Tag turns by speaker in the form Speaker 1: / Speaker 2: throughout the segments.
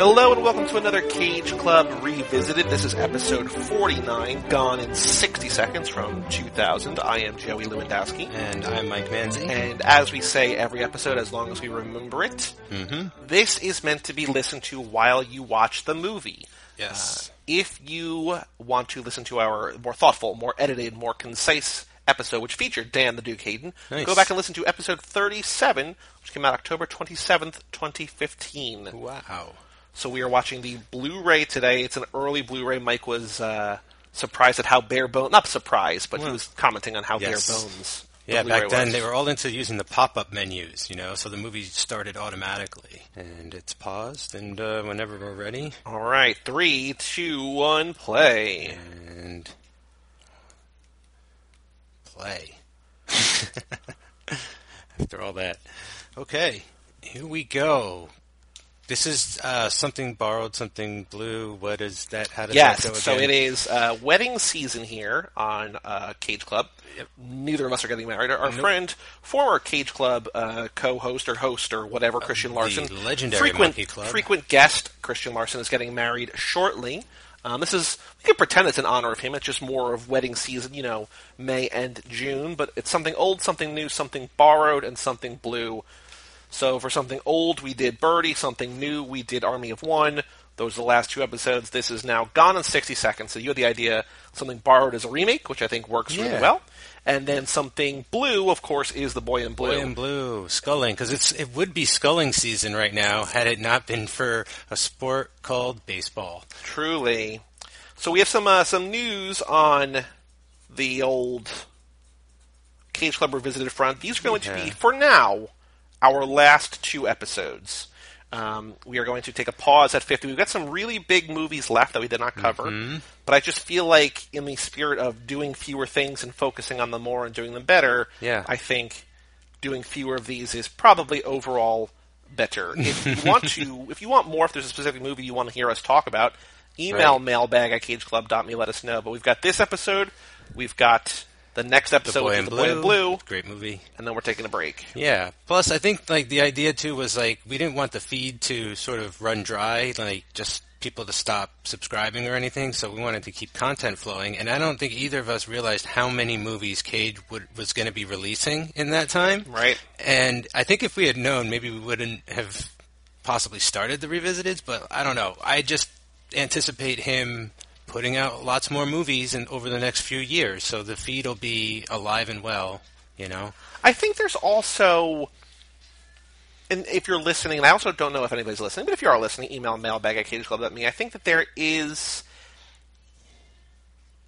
Speaker 1: Hello and welcome to another Cage Club Revisited. This is episode 49, gone in 60 seconds from 2000. I am Joey Lewandowski.
Speaker 2: And I'm Mike Manzi.
Speaker 1: And as we say every episode, as long as we remember it,
Speaker 2: mm-hmm.
Speaker 1: this is meant to be listened to while you watch the movie.
Speaker 2: Yes.
Speaker 1: Uh, if you want to listen to our more thoughtful, more edited, more concise episode, which featured Dan the Duke Hayden,
Speaker 2: Nice.
Speaker 1: go back and listen to episode 37, which came out October 27th, 2015.
Speaker 2: Wow.
Speaker 1: So we are watching the Blu-ray today. It's an early Blu-ray. Mike was uh, surprised at how bare bones, not surprised, but he was commenting on how
Speaker 2: yes.
Speaker 1: bare bones.
Speaker 2: Yeah,
Speaker 1: Blu-ray
Speaker 2: back then
Speaker 1: was.
Speaker 2: they were all into using the pop-up menus, you know, so the movie started automatically. And it's paused, and uh, whenever we're ready,
Speaker 1: All right, three, two, one, play.
Speaker 2: and play. After all that. Okay, here we go. This is uh, something borrowed, something blue. What is that? How does
Speaker 1: Yes,
Speaker 2: that go
Speaker 1: so it is uh, wedding season here on uh, Cage Club. Neither of us are getting married. Our friend, former Cage Club uh, co-host or host or whatever, Christian Larson, the
Speaker 2: legendary
Speaker 1: frequent
Speaker 2: Monkey Club.
Speaker 1: frequent guest Christian Larson is getting married shortly. Um, this is we can pretend it's in honor of him. It's just more of wedding season, you know, May and June. But it's something old, something new, something borrowed, and something blue. So for something old, we did Birdie. Something new, we did Army of One. Those are the last two episodes. This is now gone in 60 seconds. So you had the idea something borrowed is a remake, which I think works really well. And then something blue, of course, is the Boy in Blue.
Speaker 2: Boy in blue, sculling, because it's it would be sculling season right now had it not been for a sport called baseball.
Speaker 1: Truly. So we have some uh, some news on the old Cage Club Revisited front. These are going to be, for now, our last two episodes. Um, we are going to take a pause at 50. We've got some really big movies left that we did not cover.
Speaker 2: Mm-hmm.
Speaker 1: But I just feel like, in the spirit of doing fewer things and focusing on them more and doing them better,
Speaker 2: Yeah.
Speaker 1: I think doing fewer of these is probably overall better. If you want to, if you want more, if there's a specific movie you want to hear us talk about, email
Speaker 2: Right.
Speaker 1: mailbag at cageclub.me. Let us know. But we've got this episode, we've got the next
Speaker 2: The
Speaker 1: episode,
Speaker 2: boy
Speaker 1: which
Speaker 2: in
Speaker 1: the
Speaker 2: blue,
Speaker 1: Boy in Blue,
Speaker 2: great movie.
Speaker 1: and then we're taking a break.
Speaker 2: Yeah. Plus, I think like the idea too was like we didn't want the feed to sort of run dry, like just people to stop subscribing or anything. So we wanted to keep content flowing. And I don't think either of us realized how many movies Cage would, was going to be releasing in that time.
Speaker 1: Right.
Speaker 2: And I think if we had known, maybe we wouldn't have possibly started the revisiteds. But I don't know. I just anticipate him putting out lots more movies in, over the next few years. So the feed will be alive and well. You know.
Speaker 1: I think there's also, and if you're listening, and I also don't know if anybody's listening, but if you are listening, email mailbag at cageclub.me. I think that there is,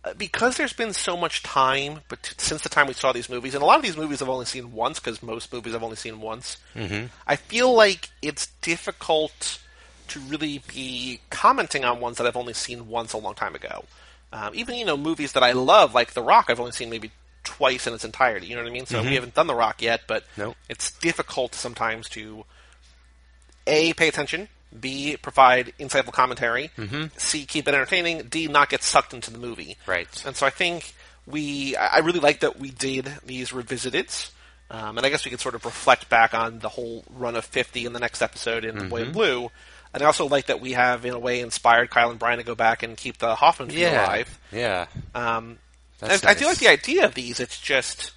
Speaker 1: uh, because there's been so much time but since the time we saw these movies, and a lot of these movies I've only seen once, because most movies I've only seen once,
Speaker 2: Mm-hmm.
Speaker 1: I feel like it's difficult to really be commenting on ones that I've only seen once a long time ago. Um, even you know movies that I love, like The Rock, I've only seen maybe twice in its entirety. You know what I mean? So we haven't done The Rock yet, but
Speaker 2: Nope.
Speaker 1: it's difficult sometimes to a pay attention, b provide insightful commentary, c keep it entertaining, d not get sucked into the movie.
Speaker 2: Right.
Speaker 1: And so I think we, I really like that we did these revisiteds. Um, and I guess we could sort of reflect back on the whole run of 50 in the next episode in The Boy in Blue. And I also like that we have, in a way, inspired Kyle and Brian to go back and keep the Hoffman feel
Speaker 2: Yeah.
Speaker 1: alive.
Speaker 2: Yeah.
Speaker 1: Um,
Speaker 2: That's
Speaker 1: I, do like the idea of these. It's just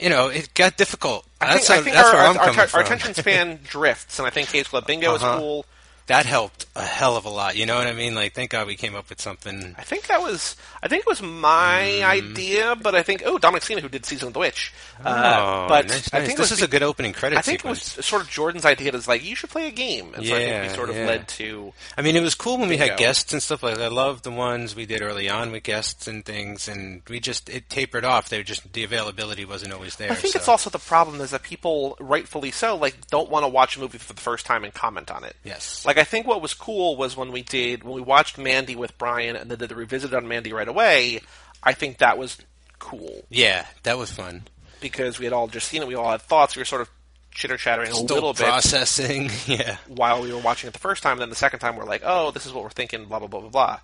Speaker 2: you know, it got difficult.
Speaker 1: I
Speaker 2: that's
Speaker 1: think, I think
Speaker 2: that's
Speaker 1: our,
Speaker 2: where
Speaker 1: our,
Speaker 2: I'm
Speaker 1: our,
Speaker 2: coming
Speaker 1: our
Speaker 2: from.
Speaker 1: attention span drifts, and I think Cage Club Bingo
Speaker 2: Uh-huh.
Speaker 1: is cool.
Speaker 2: That helped a hell of a lot. You know what I mean? Like, thank God we came up with something.
Speaker 1: I think that was I think it was my idea, but I think oh Dominic Sena who did Season of the Witch.
Speaker 2: oh,
Speaker 1: uh, but
Speaker 2: nice,
Speaker 1: I think
Speaker 2: this
Speaker 1: was
Speaker 2: is a good opening credit
Speaker 1: I think
Speaker 2: sequence.
Speaker 1: it was sort of Jordan's idea. Is like you should play a game, and so I think we sort of
Speaker 2: yeah.
Speaker 1: led to
Speaker 2: I mean, it was cool when we had guests and stuff like that. I love the ones we did early on with guests and things, and we just it tapered off. They were just the availability wasn't always there.
Speaker 1: I think
Speaker 2: so.
Speaker 1: it's also the problem is that people, rightfully so, like don't want to watch a movie for the first time and comment on it.
Speaker 2: Yes.
Speaker 1: Like I think what was cool was when we did when we watched Mandy with Brian and then did the revisit on Mandy right away. I think that was cool
Speaker 2: yeah, that was fun.
Speaker 1: because we had all just seen it. We all had thoughts. We were sort of chitter chattering a little bit
Speaker 2: processing. yeah.
Speaker 1: while we were watching it the first time. And Then the second time, we're like, oh, this is what we're thinking. Blah blah blah blah blah.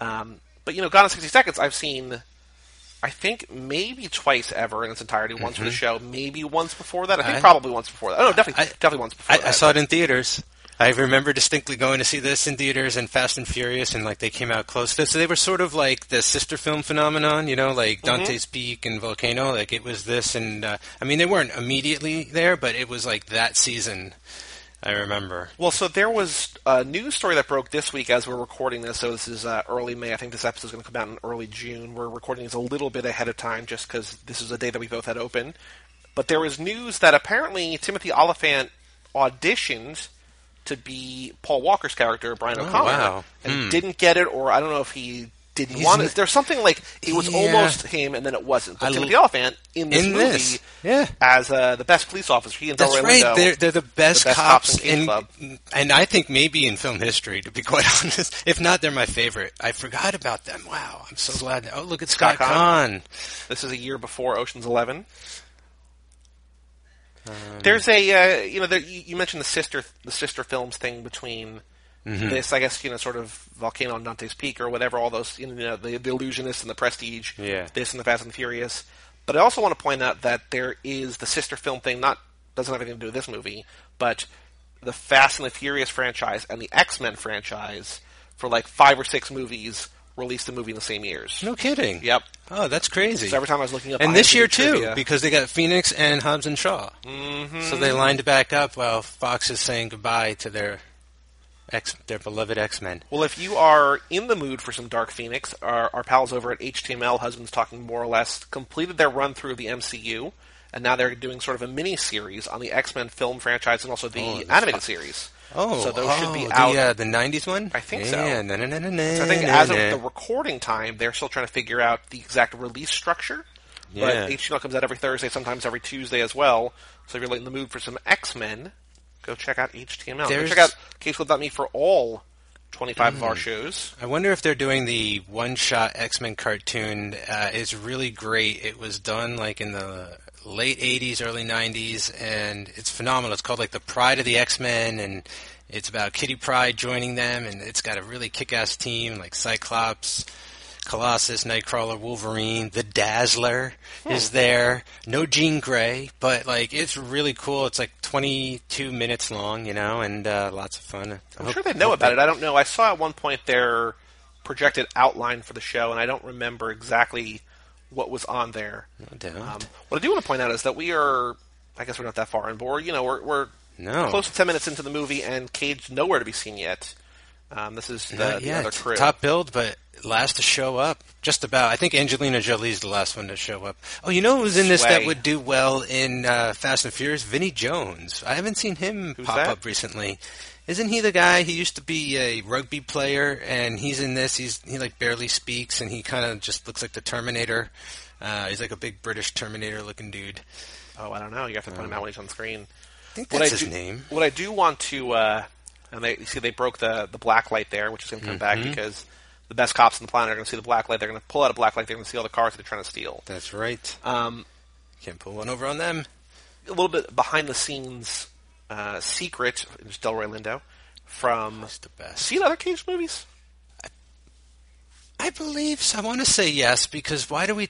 Speaker 1: Um, but you know, Gone in sixty seconds. I've seen. I think maybe twice ever in its entirety. Once for the show, maybe once before that. I think
Speaker 2: Mm-hmm. I-
Speaker 1: probably once before that. Oh no, definitely,
Speaker 2: I-
Speaker 1: definitely once before
Speaker 2: I,
Speaker 1: that.
Speaker 2: I saw it in theaters. I remember distinctly going to see this in theaters and Fast and Furious, and like they came out close to. So they were sort of like the sister film phenomenon, you know, like Dante's Peak and Volcano. Like it was this, and uh, I mean they weren't immediately there, but it was like that season. I remember.
Speaker 1: Well, so there was a news story that broke this week as we're recording this. So this is uh, early May. I think this episode is going to come out in early June. We're recording this a little bit ahead of time just because this is a day that we both had open. But there was news that apparently Timothy Olyphant auditioned to be Paul Walker's character, Brian O'Connor,
Speaker 2: wow.
Speaker 1: and
Speaker 2: Hmm.
Speaker 1: didn't get it, or I don't know if he didn't
Speaker 2: He's
Speaker 1: want it. There's something like it was
Speaker 2: Yeah.
Speaker 1: almost him, and then it wasn't. But
Speaker 2: I
Speaker 1: Timothy Olyphant in this
Speaker 2: in
Speaker 1: movie
Speaker 2: this, yeah.
Speaker 1: as uh, the best police officer, he and
Speaker 2: That's right.
Speaker 1: Lindo.
Speaker 2: They're, they're the best,
Speaker 1: best
Speaker 2: cops,
Speaker 1: cops in
Speaker 2: in, and I think maybe in film history, to be quite honest. If not, they're my favorite. I forgot about them. Wow, I'm so glad. Oh, look at Scott,
Speaker 1: Scott
Speaker 2: Caan.
Speaker 1: Caan. This is a year before Ocean's Eleven.
Speaker 2: Um,
Speaker 1: There's a uh, you know there, you, you mentioned the sister the sister films thing between
Speaker 2: Mm-hmm.
Speaker 1: this I guess you know sort of Volcano and Dante's Peak or whatever all those you know the, the Illusionist and the Prestige
Speaker 2: Yeah.
Speaker 1: this and the Fast and the Furious but I also want to point out that there is the sister film thing not doesn't have anything to do with this movie but the Fast and the Furious franchise and the X Men franchise for like five or six movies released a movie in the same years.
Speaker 2: No kidding.
Speaker 1: Yep.
Speaker 2: Oh, that's crazy.
Speaker 1: So every time I was looking up,
Speaker 2: and this year too,
Speaker 1: trivia-
Speaker 2: because they got Phoenix and Hobbs and Shaw.
Speaker 1: Mhm.
Speaker 2: So they lined back up while Fox is saying goodbye to their X, their beloved X Men.
Speaker 1: Well, if you are in the mood for some Dark Phoenix, our, our pals over at HTML, Husbands Talking More or Less, completed their run through the MCU, and now they're doing sort of a mini series on the X Men film franchise and also the
Speaker 2: Oh,
Speaker 1: animated series.
Speaker 2: Oh,
Speaker 1: so those
Speaker 2: oh,
Speaker 1: should be
Speaker 2: the,
Speaker 1: out.
Speaker 2: uh, the '90s one.
Speaker 1: I think so.
Speaker 2: yeah, na, na, na, na, na,
Speaker 1: So I think as of the recording time, they're still trying to figure out the exact release structure.
Speaker 2: Yeah.
Speaker 1: But HTML comes out every Thursday, sometimes every Tuesday as well. So if you're like in the mood for some X Men, go check out HTML. Go check out CageClub.me for all 25 of our
Speaker 2: Mm.
Speaker 1: shows.
Speaker 2: I wonder if they're doing the one-shot X-Men cartoon. Uh, it's really great. It was done like in the late '80s, early '90s, and it's phenomenal. It's called like the Pride of the X-Men, and it's about Kitty Pryde joining them, and it's got a really kick-ass team like Cyclops. Colossus, Nightcrawler, Wolverine, the Dazzler is there. No Jean Grey, but like it's really cool. It's like 22 minutes long, you know, and uh, lots of fun.
Speaker 1: I'm sure they know about it. I don't know. I saw at one point their projected outline for the show, and I don't remember exactly what was on there.
Speaker 2: No doubt.
Speaker 1: Um, what I do want to point out is that we are, I guess we're not that far in, but we're, you know, we're, we're
Speaker 2: no.
Speaker 1: close to 10 minutes into the movie, and Cage nowhere to be seen yet. Um, this is the,
Speaker 2: Not
Speaker 1: the other crew.
Speaker 2: Top build, but last to show up. Just about. I think Angelina Jolie's the last one to show up. Oh, you know who was in this that would do well in uh, Fast and Furious? Vinnie Jones. I haven't seen him
Speaker 1: Who's
Speaker 2: pop
Speaker 1: that?
Speaker 2: up recently. Isn't he the guy? He used to be a rugby player, and he's in this. He's he like barely speaks, and he kind of just looks like the Terminator. Uh, he's like a big British Terminator-looking dude.
Speaker 1: Oh, I don't know. You have to point him out when he's on screen.
Speaker 2: I think
Speaker 1: What I
Speaker 2: his
Speaker 1: do-
Speaker 2: name.
Speaker 1: What I do want to, uh, and they you see they broke the the black light there, which is going to come back
Speaker 2: Mhm.
Speaker 1: because the best cops on the planet are going to see the black light. They're going to pull out a black light. They're going to see all the cars that they're trying to steal.
Speaker 2: That's right.
Speaker 1: Um,
Speaker 2: Can't pull one over on them.
Speaker 1: a little bit behind the scenes uh, secret is Delroy Lindo from
Speaker 2: That's the best.
Speaker 1: seen other Cage movies.
Speaker 2: I believe so. I want to say yes because why do we?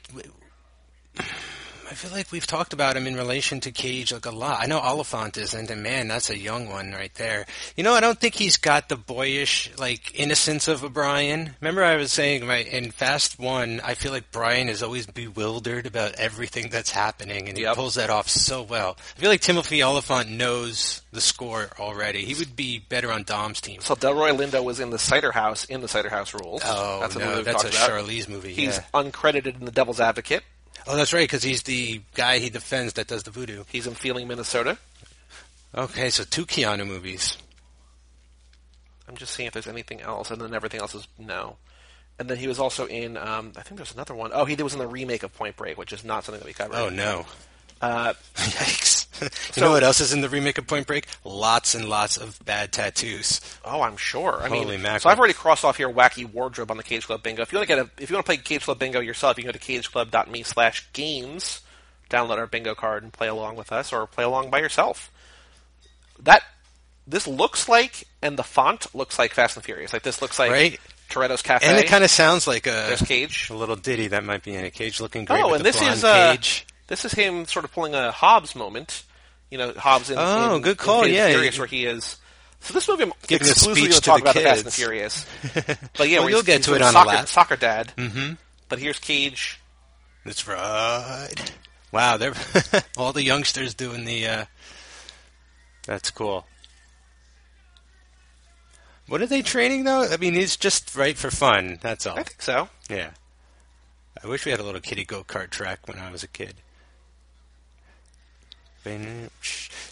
Speaker 2: I feel like we've talked about him in relation to Cage like a lot. I know Olyphant isn't, and man, that's a young one right there. You know, I don't think he's got the boyish like innocence of a Brian. Remember, I was saying right in Fast One, I feel like Brian is always bewildered about everything that's happening, and he pulls that off so well. I feel like Timothy Olyphant knows the score already. He would be better on Dom's team.
Speaker 1: So Delroy Lindo was in the Cider House in the Cider House Rules.
Speaker 2: Oh
Speaker 1: that's a
Speaker 2: no, that's a
Speaker 1: about.
Speaker 2: Charlize movie.
Speaker 1: He's
Speaker 2: yeah.
Speaker 1: uncredited in The Devil's Advocate.
Speaker 2: Oh, that's right, because he's the guy he defends that does the voodoo.
Speaker 1: He's in Feeling Minnesota.
Speaker 2: Okay, so two Keanu movies.
Speaker 1: I'm just seeing if there's anything else, and then everything else is no. And then he was also in, um, I think there's another one. Oh, he was in the remake of Point Break, which is not something that we covered.
Speaker 2: Oh no,
Speaker 1: Uh,
Speaker 2: yikes! you
Speaker 1: So-
Speaker 2: know what else is in the remake of Point Break? Lots and lots of bad tattoos.
Speaker 1: oh, I'm sure. I
Speaker 2: Holy
Speaker 1: mean,
Speaker 2: mackerel.
Speaker 1: so I've already crossed off your wacky wardrobe on the Cage Club Bingo. If you want to get a, if you want to play Cage Club Bingo yourself, you can go to cageclub.me slash games, download our bingo card, and play along with us, or play along by yourself. That this looks like, and the font looks like Fast and Furious. Like this looks like
Speaker 2: Right.
Speaker 1: Toretto's Cafe.
Speaker 2: And it kind of sounds like a,
Speaker 1: There's Cage.
Speaker 2: a little ditty that might be in a cage looking great.
Speaker 1: Oh, and this is uh,
Speaker 2: cage.
Speaker 1: This is him sort of pulling a Hobbs moment. You know, Hobbs in,
Speaker 2: Oh,
Speaker 1: in
Speaker 2: good call,
Speaker 1: in Fast and
Speaker 2: yeah.
Speaker 1: Furious, where he is So this movie, I'm
Speaker 2: Giving
Speaker 1: exclusively going to talk
Speaker 2: the
Speaker 1: about the Fast and
Speaker 2: kids.
Speaker 1: Furious. But yeah,
Speaker 2: well, you'll get to it on the
Speaker 1: soccer, soccer dad.
Speaker 2: Mm-hmm.
Speaker 1: But here's Cage.
Speaker 2: That's right. Wow, they're all the youngsters doing the. Uh, that's cool. What are they training though? I mean, it's just right for fun. That's all.
Speaker 1: I think so.
Speaker 2: Yeah. I wish we had a little kiddie go kart track when I was a kid.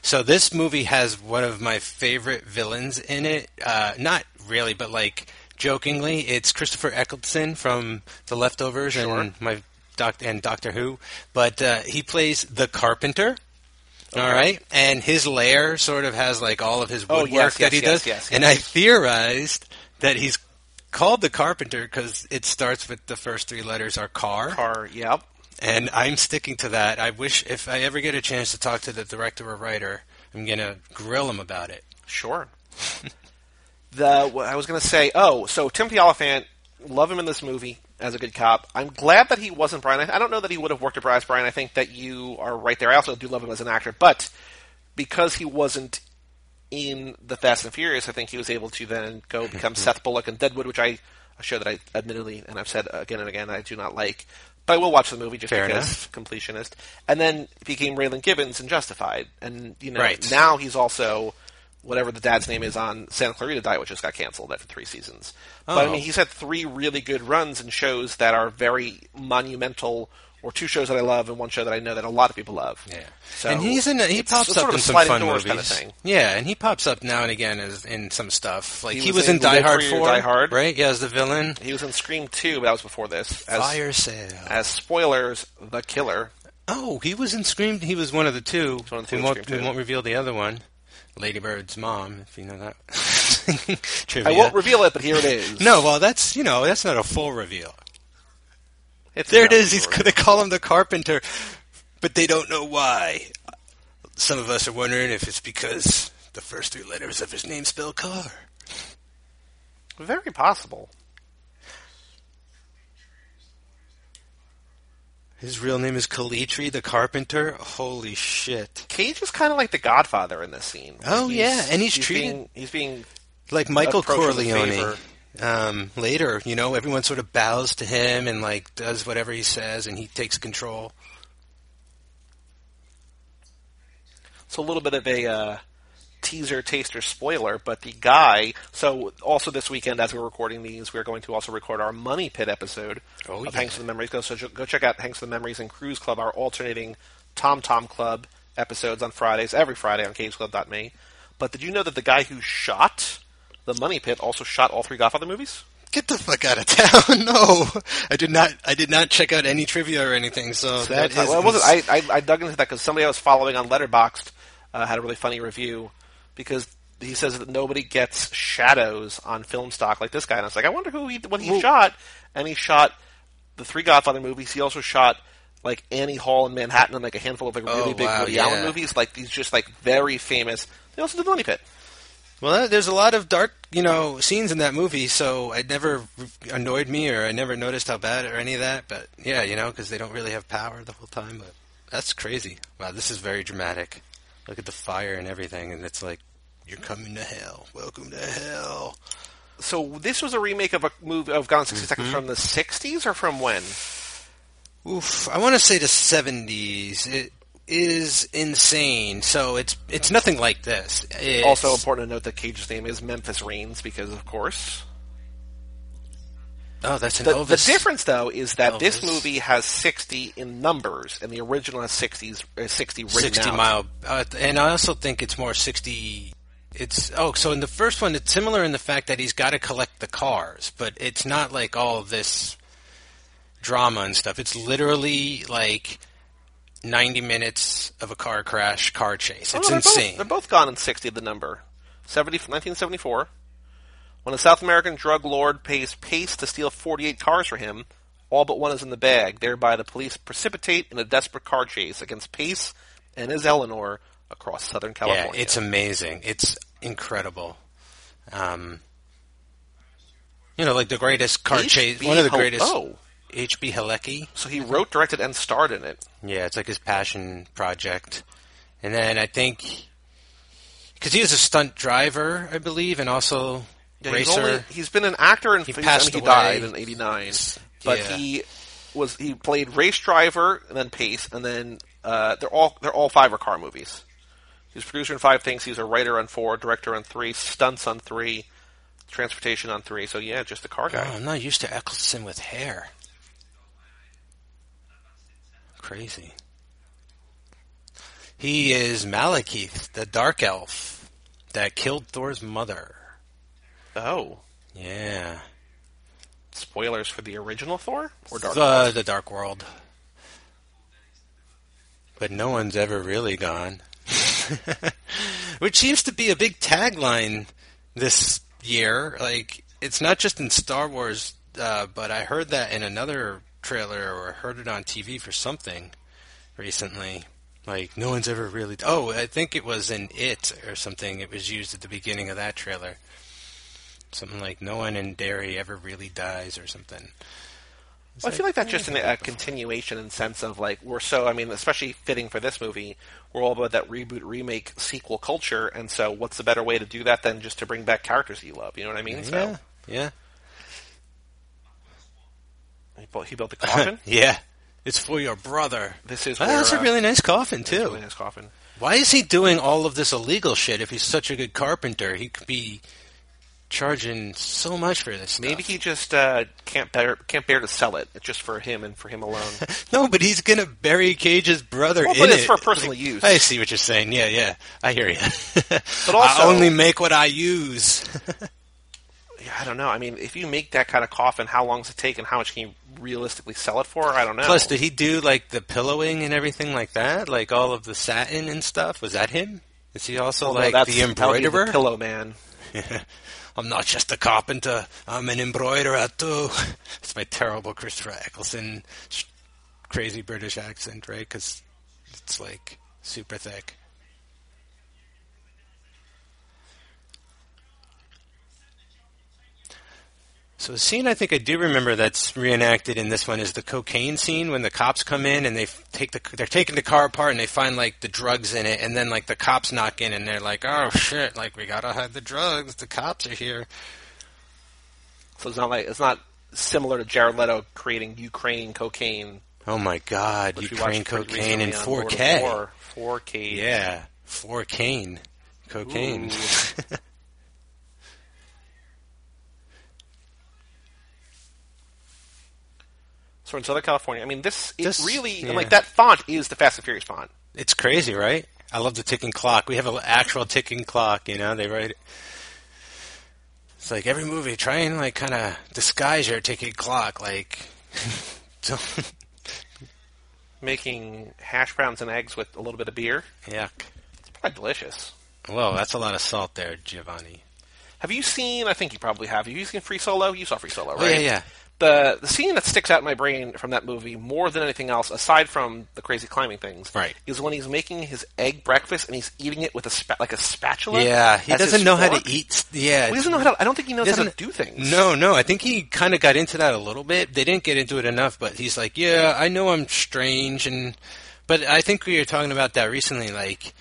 Speaker 2: So this movie has one of my favorite villains in it. Uh, not really, but like jokingly, it's Christopher Eccleston from The Leftovers
Speaker 1: Sure.
Speaker 2: and my doc and Doctor Who. But uh, he plays the Carpenter. All
Speaker 1: Okay.
Speaker 2: right, and his lair sort of has like all of his
Speaker 1: Oh,
Speaker 2: woodwork
Speaker 1: yes,
Speaker 2: that
Speaker 1: yes,
Speaker 2: he does.
Speaker 1: yes,
Speaker 2: and. I theorized that he's called the Carpenter because it starts with the first three letters are car.
Speaker 1: Car, yep.
Speaker 2: And I'm sticking to that. I wish if I ever get a chance to talk to the director or writer, I'm gonna grill him about it.
Speaker 1: Sure. the what I was going to say. Oh, so Timothy Olyphant, love him in this movie as a good cop. I'm glad that he wasn't Brian. I, I don't know that he would have worked at Brian. Brian. I think that you are right there. I also do love him as an actor, but because he wasn't in the Fast and Furious, I think he was able to then go become Seth Bullock in Deadwood, which I a show that I admittedly and I've said again and again I do not like. But I will watch the movie just
Speaker 2: Fair
Speaker 1: because completionist. And then became Raylan Givens in Justified, and you know
Speaker 2: Right.
Speaker 1: now he's also whatever the dad's name is on Santa Clarita Diet, which just got canceled after three seasons. But I
Speaker 2: Oh.
Speaker 1: mean, he's had three really good runs in shows that are very monumental, or two shows that I love and one show that I know that a lot of people love.
Speaker 2: Yeah,
Speaker 1: So
Speaker 2: and he's in. He pops
Speaker 1: sort
Speaker 2: up
Speaker 1: of
Speaker 2: in some fun movies.
Speaker 1: kind of thing.
Speaker 2: Yeah, and he pops up now and again as in some stuff. Like
Speaker 1: He
Speaker 2: he,
Speaker 1: was
Speaker 2: was,
Speaker 1: in
Speaker 2: in Die Hard Four,
Speaker 1: Die Hard.
Speaker 2: right? Yeah, as the villain.
Speaker 1: He was in Scream 2, but that was before this. As,
Speaker 2: Fire sale.
Speaker 1: as spoilers, the killer.
Speaker 2: Oh, he was in Scream. He was one of the two.
Speaker 1: one of the two
Speaker 2: we, won't, we won't reveal the other one. Lady Bird's mom, if you know that.
Speaker 1: I won't reveal it, but here it is.
Speaker 2: No, well, that's you know that's not a full reveal.
Speaker 1: It's
Speaker 2: There it is. He's
Speaker 1: going
Speaker 2: to call him the carpenter, but they don't know why. Some of us are wondering if it's because the first three letters of his name spell car.
Speaker 1: Very possible.
Speaker 2: His real name is Calitri the carpenter. Holy shit!
Speaker 1: Cage is kind of like the Godfather in this scene.
Speaker 2: Oh, yeah, and he's treated-
Speaker 1: being, he's being
Speaker 2: Like Michael
Speaker 1: Approach with a
Speaker 2: Corleone. Um, later, you know, everyone sort of bows to him and like does whatever he says, and he takes control.
Speaker 1: It's a little bit of a uh, teaser, taster, spoiler, but the guy. So, also this weekend, as we're recording these, we're going to also record our Money Pit episode
Speaker 2: Oh,
Speaker 1: of
Speaker 2: yeah.
Speaker 1: Hanks of the Memories. Go so go check out Hanks of the Memories and Cruise Club, our alternating Tom Tom Club episodes on Fridays, every Friday on CageClub.me. But did you know that the guy who shot the Money Pit also shot all three Godfather movies?
Speaker 2: Get the fuck out of town! no, I did not. I did not check out any trivia or anything. So,
Speaker 1: So
Speaker 2: that
Speaker 1: that's- well, it wasn't. I, I I dug into that because somebody I was following on Letterboxd uh, had a really funny review because he says that nobody gets shadows on film stock like this guy, and I was like, I wonder who he what he
Speaker 2: Well-
Speaker 1: shot, and he shot the three Godfather movies. He also shot like Annie Hall in Manhattan and like a handful of like really
Speaker 2: Oh,
Speaker 1: big
Speaker 2: wow,
Speaker 1: Woody Allen movies. Like these, just like very famous. They also did the Money Pit.
Speaker 2: Well, there's a lot of dark, you know, scenes in that movie, so it never annoyed me, or I never noticed how bad or any of that. But yeah, you know, because they don't really have power the whole time. But that's crazy. Wow, this is very dramatic. Look at the fire and everything, and it's like you're coming to hell. Welcome to hell.
Speaker 1: So this was a remake of a movie of Gone in 60
Speaker 2: Mm-hmm.
Speaker 1: Seconds from the '60s or from when?
Speaker 2: Oof, I want to say the 70s. It is insane. So it's it's nothing like this. It's,
Speaker 1: Also important to note that Cage's name is Memphis Raines because, of course,
Speaker 2: oh, that's an
Speaker 1: The,
Speaker 2: Elvis.
Speaker 1: the difference, though, is that this movie has 60 in numbers, and the original has 60s, uh, 60 written
Speaker 2: 60
Speaker 1: out.
Speaker 2: mile uh, and i also think it's more 60 it's oh so in the first one it's similar in the fact that he's got to collect the cars but it's not like all of this drama and stuff it's literally like 90 minutes of a car crash car chase
Speaker 1: Oh,
Speaker 2: it's
Speaker 1: no, they're
Speaker 2: insane
Speaker 1: Both, they're both gone in 60 the number. 70, 1974. When a South American drug lord pays Pace to steal 48 cars for him, all but one is in the bag. Thereby, the police precipitate in a desperate car chase against Pace and his Eleanor across Southern California.
Speaker 2: yeah it's amazing it's incredible um you know like the greatest car chase one of the greatest
Speaker 1: Oh,
Speaker 2: hb Halicki
Speaker 1: so he wrote, directed, and starred in it.
Speaker 2: Yeah, it's like his passion project. And then I think because he was a stunt driver, I believe, and also
Speaker 1: Yeah, he's,
Speaker 2: racer.
Speaker 1: only, he's been an actor and
Speaker 2: He passed
Speaker 1: he
Speaker 2: away.
Speaker 1: died in '89, but
Speaker 2: Yeah.
Speaker 1: he was he played race driver and then pace, and then uh, they're all they're all five are car movies. He's producer in five things. He's a writer on four, director on three, stunts on three, transportation on three. So yeah, just a car
Speaker 2: Oh,
Speaker 1: guy.
Speaker 2: I'm not used to Eccleston with hair. Crazy. He is Malekith, the dark elf that killed Thor's mother.
Speaker 1: Oh,
Speaker 2: Yeah.
Speaker 1: spoilers for the original Thor or Dark
Speaker 2: the,
Speaker 1: World?
Speaker 2: the Dark World. But no one's ever really gone. Which seems to be a big tagline this year. Like, it's not just in Star Wars, uh, but I heard that in another trailer or heard it on TV for something recently. Like, no one's ever really. Oh, I think it was in It or something. It was used at the beginning of that trailer. Something like, no one in Derry ever really dies or something.
Speaker 1: Well, I feel like that's eh. just an, a continuation in sense of like we're so I mean especially fitting for this movie we're all about that reboot remake sequel culture and so what's the better way to do that than just to bring back characters you love you know what I mean so
Speaker 2: Yeah, yeah.
Speaker 1: He, built, the coffin
Speaker 2: yeah. It's for your brother.
Speaker 1: this is
Speaker 2: Oh,
Speaker 1: where,
Speaker 2: that's a
Speaker 1: uh,
Speaker 2: really nice coffin too.
Speaker 1: really nice coffin
Speaker 2: Why is he doing all of this illegal shit if he's such a good carpenter? He could be charging so much for this.
Speaker 1: maybe
Speaker 2: stuff.
Speaker 1: he just uh, can't bear can't bear to sell it it's just for him and for him alone
Speaker 2: no, but he's gonna bury Cage's brother
Speaker 1: Well,
Speaker 2: in
Speaker 1: but it's
Speaker 2: it.
Speaker 1: for personal use.
Speaker 2: I see what you're saying. Yeah, yeah, I hear you.
Speaker 1: But also-
Speaker 2: I only make what I use.
Speaker 1: I don't know I mean if you make that kind of coffin how long does it take and how much can you realistically sell it for I don't know
Speaker 2: Plus, did he do like the pillowing and everything like that? Like all of the satin and stuff? Was that him? Is he also
Speaker 1: Although
Speaker 2: like
Speaker 1: that's
Speaker 2: the
Speaker 1: that would be
Speaker 2: embroiderer?
Speaker 1: the pillow man
Speaker 2: I'm not just a carpenter. I'm an embroiderer too. It's my terrible Christopher Eccleston sh- crazy British accent, right? Because it's like super thick. So the scene I think I do remember that's reenacted in this one is the cocaine scene when the cops come in and they take the they're taking the car apart and they find like the drugs in it and then like the cops knock in and they're like oh shit like we gotta hide the drugs. The cops are here.
Speaker 1: So it's not like it's not similar to Jared Leto creating Ukraine cocaine,
Speaker 2: oh my god Ukraine cocaine in
Speaker 1: recently on Lord of
Speaker 2: 4K
Speaker 1: War. 4K.
Speaker 2: yeah 4Cane cocaine
Speaker 1: So in Southern California, I mean, this, it
Speaker 2: This-
Speaker 1: really
Speaker 2: yeah.
Speaker 1: like that font is the Fast and Furious font.
Speaker 2: It's crazy, right? I love the ticking clock. We have an actual ticking clock, you know. They write it. It's like every movie, try and like kind of disguise your ticking clock, like. don't-
Speaker 1: Making hash browns and eggs with a little bit of beer.
Speaker 2: Yuck.
Speaker 1: It's probably delicious.
Speaker 2: Whoa, that's a lot of salt there, Giovanni.
Speaker 1: Have you seen? I think you probably have. Have you seen Free Solo? You saw Free Solo, oh, right?
Speaker 2: Oh, yeah, yeah.
Speaker 1: The the scene that sticks out in my brain from that movie more than anything else, aside from the crazy climbing things,
Speaker 2: Right.
Speaker 1: is when he's making his egg breakfast and he's eating it with a spa- like a spatula.
Speaker 2: Yeah, he doesn't know how to eat. Yeah,
Speaker 1: Well, he doesn't know how to. I don't think he knows how to do things.
Speaker 2: No, no. I think he kind of got into that a little bit. They didn't get into it enough, but he's like, yeah, I know I'm strange, and but I think we were talking about that recently. Like,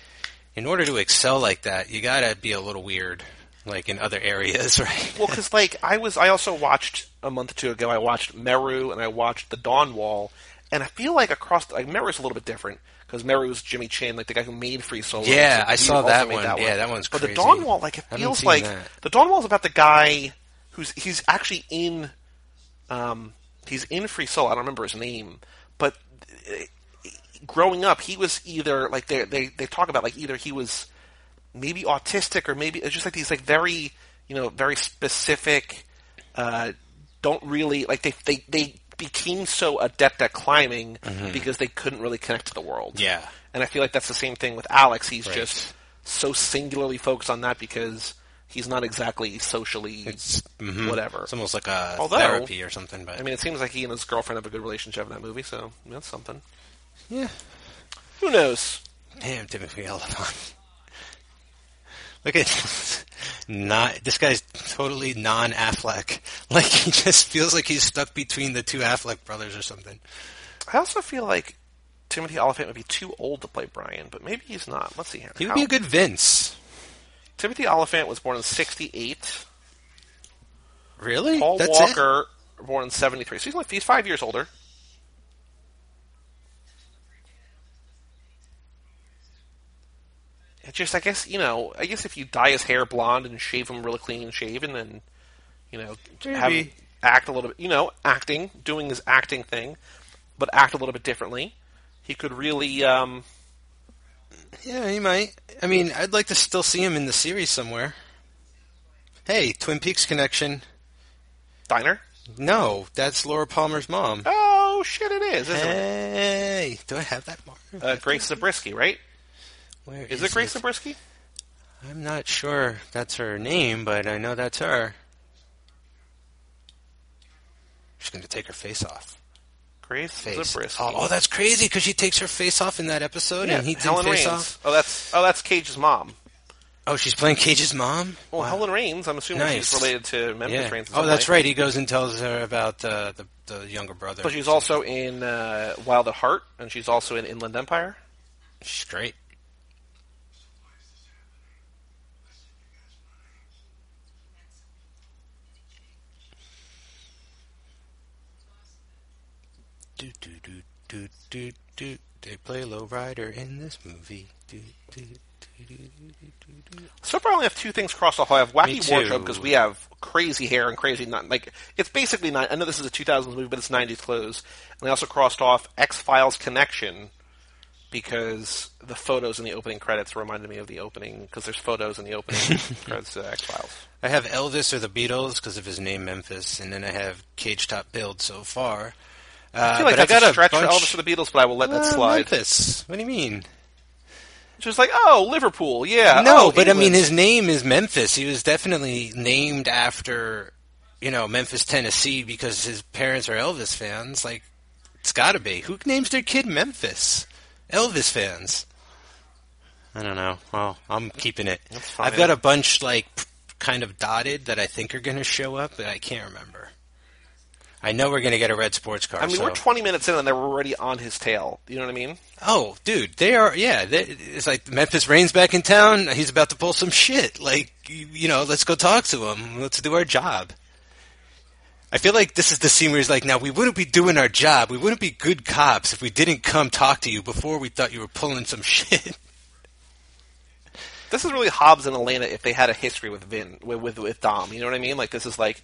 Speaker 2: in order to excel like that, you gotta be a little weird, like in other areas, right?
Speaker 1: Well, because like I was, I also watched a month or two ago. I watched Meru and I watched The Dawn Wall, and I feel like across like Meru's a little bit different because Meru's Jimmy Chin, like the guy who made Free Solo.
Speaker 2: Yeah,
Speaker 1: So
Speaker 2: I saw
Speaker 1: also
Speaker 2: that one. Yeah, that one's crazy.
Speaker 1: But
Speaker 2: crazy.
Speaker 1: the Dawn Wall, like it feels like
Speaker 2: that.
Speaker 1: the Dawn Wall is about the guy who's he's actually in, um, he's in Free Solo. I don't remember his name, but uh, growing up, he was either like they they they talk about like either he was maybe autistic or maybe it's just like these like very you know very specific uh don't really like they they they became so adept at climbing because they couldn't really connect to the world
Speaker 2: Mm-hmm. Yeah.
Speaker 1: and i feel like that's the same thing with alex he's
Speaker 2: Right.
Speaker 1: just so singularly focused on that because he's not exactly socially
Speaker 2: mhm.
Speaker 1: whatever
Speaker 2: It's almost like a
Speaker 1: Although-
Speaker 2: therapy or something. But
Speaker 1: i mean it seems like he and his girlfriend have a good relationship in that movie so that's something
Speaker 2: yeah,
Speaker 1: who knows
Speaker 2: damn Timothy Olyphant. Look at not this guy's totally non Affleck. Like he just feels like he's stuck between the two Affleck brothers or something.
Speaker 1: I also feel like Timothy Olyphant would be too old to play Brian, but maybe he's not. Let's see here.
Speaker 2: He would
Speaker 1: How-
Speaker 2: be a good Vince.
Speaker 1: Timothy Olyphant was born in '68.
Speaker 2: Really?
Speaker 1: Paul
Speaker 2: That's it?
Speaker 1: Walker born in '73. So he's like he's five years older. It just, I guess, you know, I guess if you dye his hair blonde and shave him really clean and shaven, then, you know, have him act a little bit, you know, acting, doing his acting thing, but act a little bit differently, he could really, um,
Speaker 2: Yeah, he might. I mean, I'd like to still see him in the series somewhere. Hey, Twin Peaks connection.
Speaker 1: diner.
Speaker 2: No, that's Laura Palmer's mom.
Speaker 1: Oh shit! It is, isn't it?
Speaker 2: Hey, do I have that mark?
Speaker 1: Uh, Grace Zabriskie, right?
Speaker 2: Where
Speaker 1: Is it Grace Zabriskie?
Speaker 2: I'm not sure that's her name, but I know that's her. She's going to take her face off.
Speaker 1: Grace
Speaker 2: Face.
Speaker 1: Zabriskie.
Speaker 2: Oh, oh, that's crazy because she takes her face off in that episode,
Speaker 1: yeah,
Speaker 2: and he
Speaker 1: Helen
Speaker 2: face
Speaker 1: Raines.
Speaker 2: off.
Speaker 1: Oh, that's oh, that's Cage's mom.
Speaker 2: Oh, she's playing Cage's mom.
Speaker 1: Well,
Speaker 2: Wow.
Speaker 1: Helen Raines. I'm assuming
Speaker 2: Nice.
Speaker 1: she's related to Memphis
Speaker 2: Yeah.
Speaker 1: Raines.
Speaker 2: Oh, that's right. He goes and tells her about uh, the the younger brother.
Speaker 1: But she's also in uh, Wild at Heart, and she's also in Inland Empire.
Speaker 2: she's great. Do do do do do do. They play lowrider in this movie. Do do.
Speaker 1: So far, I only have two things crossed off. I have wacky wardrobe because we have crazy hair and crazy not like it's basically not. I know this is a 2000s movie, but it's 90s clothes. And I also crossed off X Files connection because the photos in the opening credits reminded me of the opening because there's photos in the opening credits to X Files.
Speaker 2: I have Elvis or the Beatles because of his name Memphis, and then I have Cage Top Build so far. Uh,
Speaker 1: I feel like
Speaker 2: but
Speaker 1: that's
Speaker 2: got
Speaker 1: a stretch
Speaker 2: bunch...
Speaker 1: for Elvis for the Beatles, but I will let that
Speaker 2: Uh,
Speaker 1: slide.
Speaker 2: Memphis. What do you mean?
Speaker 1: Just like, oh, Liverpool, yeah.
Speaker 2: no,
Speaker 1: oh,
Speaker 2: but I mean, his name is Memphis. He was definitely named after, you know, Memphis, Tennessee, because his parents are Elvis fans. Like, it's got to be. Who names their kid Memphis? Elvis fans. I don't know. Well, I'm keeping it. I've got a bunch like kind of dotted that I think are going to show up, but I can't remember. I know we're going to get a red sports car.
Speaker 1: I mean,
Speaker 2: so-
Speaker 1: we're 20 minutes in and they're already on his tail. You know what I mean?
Speaker 2: Oh, dude, they are. Yeah, they, it's like Memphis Rain's back in town. He's about to pull some shit. Like, you, you know, let's go talk to him. Let's do our job. I feel like this is the scene where he's like, "Now we wouldn't be doing our job. We wouldn't be good cops if we didn't come talk to you before we thought you were pulling some shit."
Speaker 1: This is really Hobbs and Elena if they had a history with Vin, with, with, with Dom. You know what I mean? Like, this is like,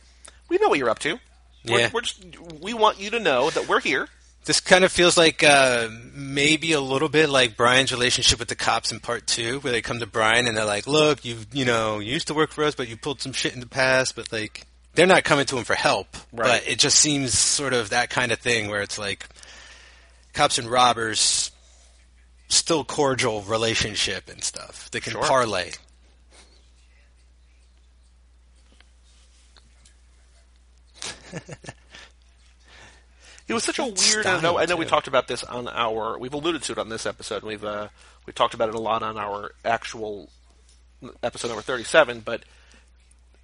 Speaker 1: we know what you're up to. We're,
Speaker 2: Yeah.
Speaker 1: we're just, we want you to know that we're here.
Speaker 2: This kind of feels like uh, maybe a little bit like Brian's relationship with the cops in part two, where they come to Brian and they're like, "Look, you you know you used to work for us, but you pulled some shit in the past." But like, they're not coming to him for help.
Speaker 1: Right.
Speaker 2: But it just seems sort of that kind of thing where it's like cops and robbers, still cordial relationship and stuff. They can
Speaker 1: Sure.
Speaker 2: parlay.
Speaker 1: It was such a weird. I know, I know we talked about this on our. We've alluded to it on this episode. We've uh, we talked about it a lot on our actual episode number thirty-seven. But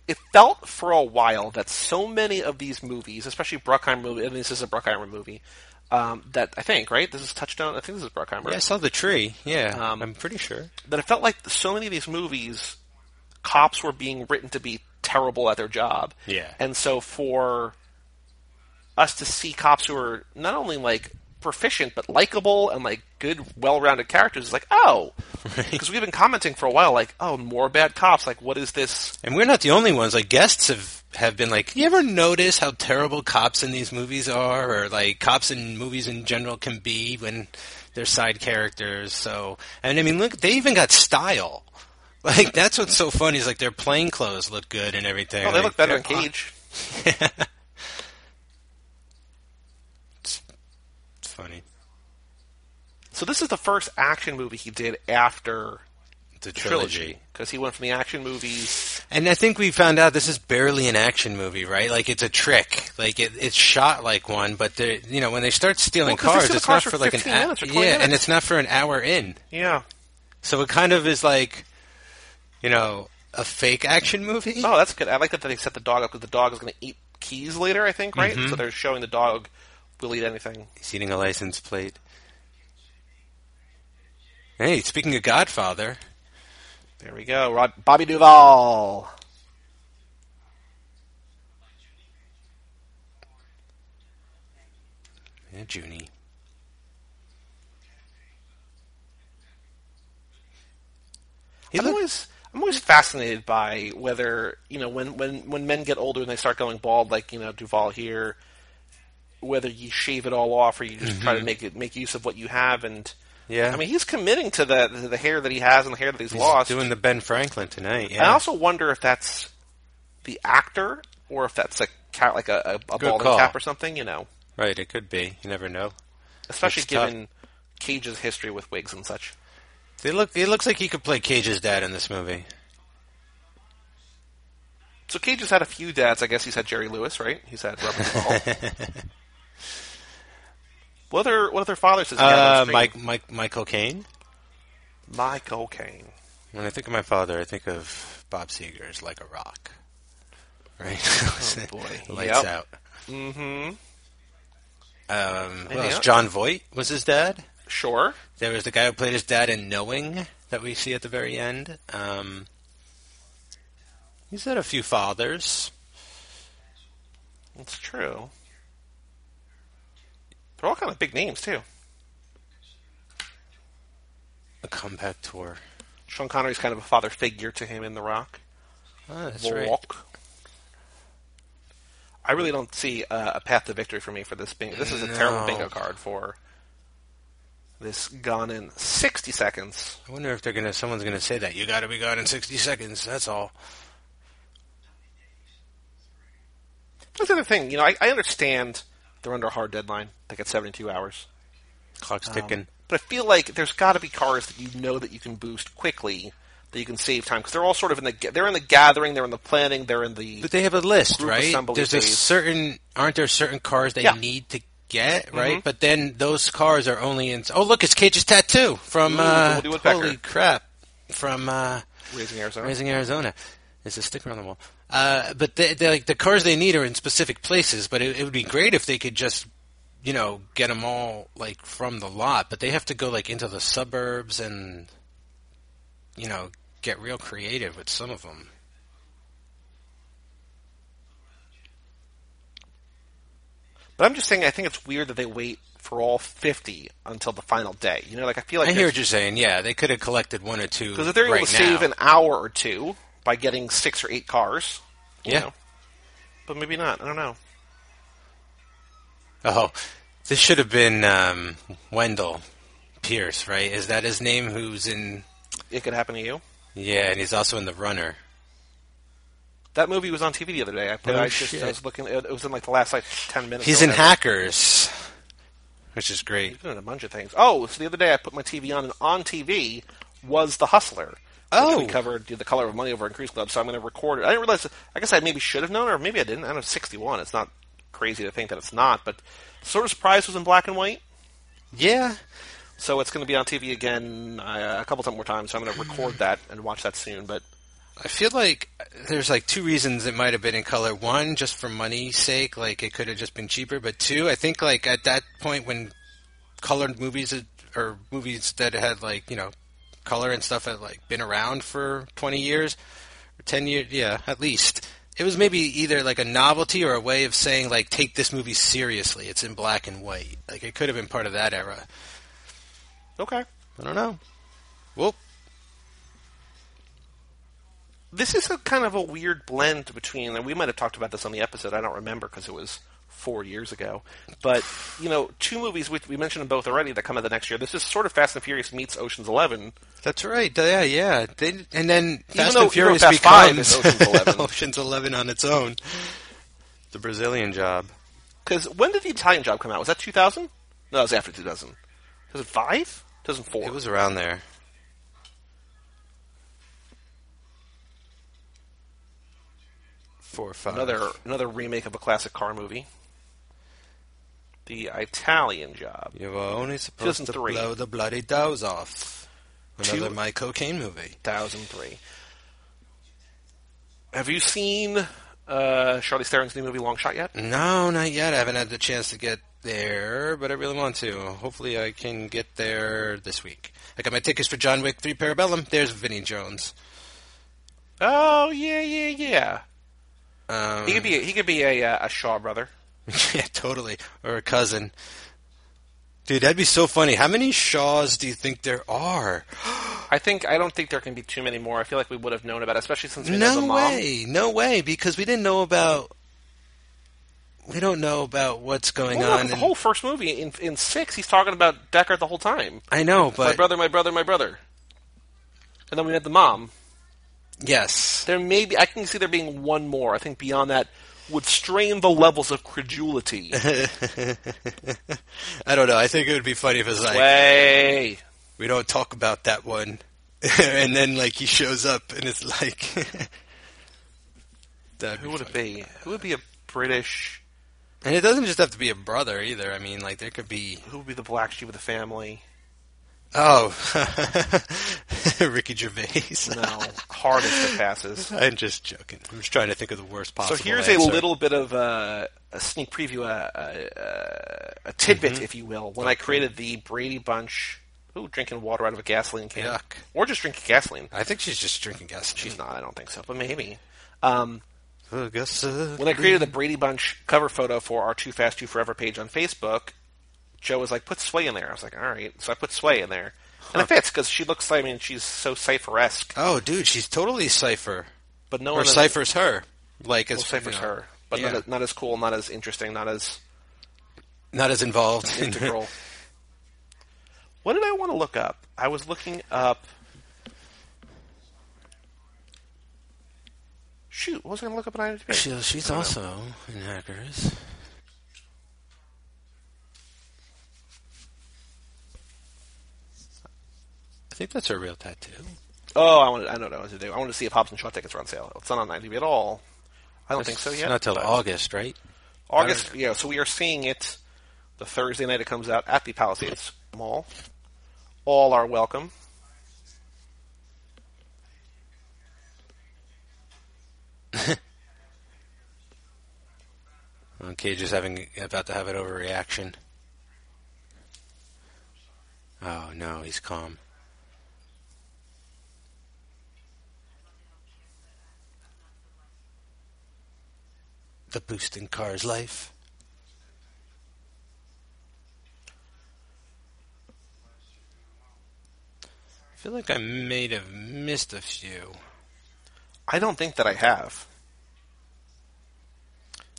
Speaker 1: it felt for a while that so many of these movies, especially Bruckheimer movie, and this is a Bruckheimer movie, um, that I think right. This is Touchstone. I think this is Bruckheimer.
Speaker 2: Yeah, I saw the tree. Yeah,
Speaker 1: Um,
Speaker 2: I'm pretty sure.
Speaker 1: that it felt like so many of these movies, cops were being written to be terrible at their job.
Speaker 2: Yeah.
Speaker 1: And so for us to see cops who are not only like proficient but likable and like good, well-rounded characters is like, oh, because we've been commenting for a while, like, oh, more bad cops. Like, what is this?
Speaker 2: And we're not the only ones. Like guests have have been like, you ever notice how terrible cops in these movies are, or like cops in movies in general can be when they're side characters. So, and I mean, look, they even got style. Like that's what's so funny is like their plain clothes look good and everything.
Speaker 1: Oh, they
Speaker 2: Like,
Speaker 1: look better in Cage.
Speaker 2: It's funny.
Speaker 1: So this is the first action movie he did after
Speaker 2: The trilogy.
Speaker 1: because he went from the action movies.
Speaker 2: And I think we found out this is barely an action movie, right? Like it's a trick. Like it, it's shot like one, but you know when they start stealing
Speaker 1: Well,
Speaker 2: cars, it's
Speaker 1: cars
Speaker 2: not
Speaker 1: for
Speaker 2: for like an
Speaker 1: 15
Speaker 2: hou-
Speaker 1: minutes or 20
Speaker 2: yeah, and it's not for an hour in.
Speaker 1: Yeah.
Speaker 2: So it kind of is like, you know, a fake action movie.
Speaker 1: Oh, that's good. I like that they set the dog up because the dog is going to eat keys later. I think right.
Speaker 2: Mhm.
Speaker 1: So they're showing the dog will eat anything.
Speaker 2: He's eating a license plate. Hey, speaking of Godfather,
Speaker 1: There we go. Rod, Bobby Duvall.
Speaker 2: Yeah, Junie. He
Speaker 1: always I'm always fascinated by whether you know when when when men get older and they start going bald, like you know Duvall here, whether you shave it all off or you just try to mm-hmm. make it make use of what you have. And
Speaker 2: yeah.
Speaker 1: I mean, he's committing to the the hair that he has and the hair that he's,
Speaker 2: He's
Speaker 1: lost.
Speaker 2: doing the Ben Franklin tonight.
Speaker 1: I also wonder if that's the actor or if that's a cat like a, a, a balding
Speaker 2: call.
Speaker 1: cap or something. You know,
Speaker 2: right, it could be. You never know.
Speaker 1: especially
Speaker 2: It's tough.
Speaker 1: given Cage's history with wigs and such.
Speaker 2: They look. It looks like he could play Cage's dad in this movie.
Speaker 1: So Cage has had a few dads. I guess he's had Jerry Lewis, right? He's had Robert Duvall. what other what other fathers has he
Speaker 2: Uh? Mike, Mike, Michael Caine.
Speaker 1: Michael Caine.
Speaker 2: When I think of my father, I think of Bob Seger's "Like a Rock." Right.
Speaker 1: Oh, boy.
Speaker 2: Lights
Speaker 1: Yep.
Speaker 2: out.
Speaker 1: Mm-hmm.
Speaker 2: Um, who else?
Speaker 1: else?
Speaker 2: Jon Voight was his dad.
Speaker 1: Sure.
Speaker 2: There was the guy who played his dad in Knowing that we see at the very end. Um, he's had a few fathers.
Speaker 1: It's true. They're all kind of big names too.
Speaker 2: A comeback tour.
Speaker 1: Sean Connery's kind of a father figure to him in The Rock.
Speaker 2: Oh, that's
Speaker 1: The
Speaker 2: right.
Speaker 1: Rock. I really don't see uh, a path to victory for me for this bingo. This is a terrible bingo card for this gone in 60 seconds.
Speaker 2: I wonder if they're gonna. Someone's gonna say that you got to be gone in sixty seconds. That's all.
Speaker 1: That's the other thing. You know, I, I understand they're under a hard deadline. They got 72 hours.
Speaker 2: Clock's
Speaker 1: Um,
Speaker 2: ticking.
Speaker 1: But I feel like there's got to be cars that you know that you can boost quickly, that you can save time because they're all sort of in the they're in the gathering, they're in the planning, they're in the
Speaker 2: But they have a list, right? There's a certain. Aren't there certain cars they
Speaker 1: Yeah.
Speaker 2: need to get, right?
Speaker 1: Mhm.
Speaker 2: But then those cars are only in. Oh, look, it's Cage's tattoo from.
Speaker 1: Ooh,
Speaker 2: uh, holy crap! From. Uh,
Speaker 1: raising Arizona.
Speaker 2: Raising Arizona. There's a sticker on the wall. Uh, but they, they, like the cars they need are in specific places. But it, it would be great if they could just, you know, get them all like from the lot. But they have to go like into the suburbs and, you know, get real creative with some of them.
Speaker 1: But I'm just saying, I think it's weird that they wait for all 50 until the final day. You know, like I feel like
Speaker 2: I hear what you're saying. Yeah, they could have collected one or two.
Speaker 1: because if they're able
Speaker 2: right
Speaker 1: to save
Speaker 2: now.
Speaker 1: an hour or two by getting six or eight cars,
Speaker 2: Yeah.
Speaker 1: know. but maybe not. I don't know.
Speaker 2: Oh, this should have been um, Wendell Pierce, right? Is that his name? Who's in?
Speaker 1: It could happen to you.
Speaker 2: Yeah, and he's also in the Runner.
Speaker 1: That movie was on TV the other day. I put.
Speaker 2: Oh,
Speaker 1: I just
Speaker 2: shit.
Speaker 1: I was looking. It was in like the last like ten minutes.
Speaker 2: He's in. Hackers, which is great.
Speaker 1: He's been in a bunch of things. Oh, so the other day I put my TV on, and on TV was The Hustler.
Speaker 2: Oh.
Speaker 1: we covered The Color of Money over in Cruise Club. So I'm going to record it. I didn't realize. I guess I maybe should have known, or maybe I didn't. I know it's 61. It's not crazy to think that it's not, but sort of surprised it was in black and white.
Speaker 2: Yeah,
Speaker 1: So it's going to be on TV again uh, a couple of more times. So I'm going to record that and watch that soon. But
Speaker 2: I feel like there's like two reasons it might have been in color. One, just for money's sake, like it could have just been cheaper. But two, I think like at that point when colored movies or movies that had like you know color and stuff had like been around for 20 years or 10 years, yeah, at least. It was maybe either like a novelty or a way of saying like take this movie seriously. It's in black and white. Like it could have been part of that era.
Speaker 1: okay,
Speaker 2: I don't know. Well,
Speaker 1: this is a kind of a weird blend between. And we might have talked about this on the episode. I don't remember because it was four years ago. But you know, two movies which we mentioned them both already that come out the next year. This is sort of Fast and Furious meets Ocean's Eleven.
Speaker 2: That's right. Yeah, yeah. They, and then Fast
Speaker 1: though-
Speaker 2: and
Speaker 1: even though
Speaker 2: Furious
Speaker 1: Fast
Speaker 2: becomes
Speaker 1: Ocean's 11.
Speaker 2: Ocean's Eleven on its own. The Brazilian job.
Speaker 1: Because when did the Italian Job come out? Was that 2000? No, that was after 2000. 2005? 2004.
Speaker 2: It was around there. Four five.
Speaker 1: another another remake of a classic car movie. The Italian Job.
Speaker 2: You were only supposed to blow the bloody doors off. Another
Speaker 1: Two-
Speaker 2: my cocaine movie.
Speaker 1: 2003. Have you seen uh, Charlie Theron's new movie Long Shot yet?
Speaker 2: No, not yet. I haven't had the chance to get there, but I really want to. Hopefully, I can get there this week. I got my tickets for John Wick 3 Parabellum. There's Vinnie Jones.
Speaker 1: Oh yeah, yeah, yeah.
Speaker 2: Um,
Speaker 1: He could be a, he could be a uh, a Shaw brother.
Speaker 2: yeah, totally. Or a cousin. Dude, that'd be so funny. How many Shaws do you think there are?
Speaker 1: I think I don't think there can be too many more. I feel like we would have known about, it, especially since we know the mom.
Speaker 2: No
Speaker 1: mom.
Speaker 2: way. No way. Because we didn't know about. We don't know about what's going
Speaker 1: Well,
Speaker 2: on.
Speaker 1: the
Speaker 2: in-
Speaker 1: whole first movie in in six, he's talking about Deckard the whole time.
Speaker 2: I know, but my
Speaker 1: brother, my brother, my brother. And then we met the mom.
Speaker 2: Yes,
Speaker 1: There may be. I can see there being one more. I think beyond that would strain the levels of credulity.
Speaker 2: I don't know. I think it would be funny if it was like
Speaker 1: Way.
Speaker 2: we don't talk about that one, and then like he shows up and it's like. That'd
Speaker 1: Who would it be? Who would be a British?
Speaker 2: And it doesn't just have to be a brother either. I mean, like there could be
Speaker 1: Who would be the black sheep of the family?
Speaker 2: Oh, Ricky Gervais.
Speaker 1: No, hardest that passes.
Speaker 2: I'm just joking. I'm just trying to think of the worst possible.
Speaker 1: So here's
Speaker 2: answer.
Speaker 1: a little bit of uh, a sneak preview, uh, uh, a tidbit, if you will. When I created the Brady Bunch, ooh, drinking water out of a gasoline can,
Speaker 2: Yuck.
Speaker 1: or just drinking gasoline.
Speaker 2: I think she's just drinking gasoline.
Speaker 1: She's not. I don't think so, but maybe. Um,
Speaker 2: I guess, uh,
Speaker 1: when I created the Brady Bunch cover photo for our Too Fast Too Forever page on Facebook, Joe was like, "Put Sway in there." I was like, "All right." So I put Sway in there, and it fits because she looks. I mean, she's so Cipher-esque,
Speaker 2: Oh, dude, she's totally Cipher.
Speaker 1: but no
Speaker 2: or
Speaker 1: one
Speaker 2: Cipher's her. Like
Speaker 1: well,
Speaker 2: as
Speaker 1: Cipher's
Speaker 2: you know,
Speaker 1: her, but
Speaker 2: yeah.
Speaker 1: not, as, not as cool, not as interesting, not as
Speaker 2: not as involved.
Speaker 1: integral. what did I want to look up? I was looking up. Shoot, what was I going to look up on IMDb?
Speaker 2: She, she's
Speaker 1: don't know.
Speaker 2: also in Hackers. Think that's her real tattoo.
Speaker 1: Oh, I wanted. I know what I to do. I wanted to see if Hobbs and Shaw tickets are on sale. It's not on IMDb at all. I don't think so yet.
Speaker 2: Not till August, right?
Speaker 1: August. Yeah, so we are seeing it the Thursday night it comes out at the Palisades Mall. All are welcome.
Speaker 2: Cage is having about to have an overreaction. Oh no, he's calm. The boost in Car's life. I feel like I may have missed a few.
Speaker 1: I don't think that I have.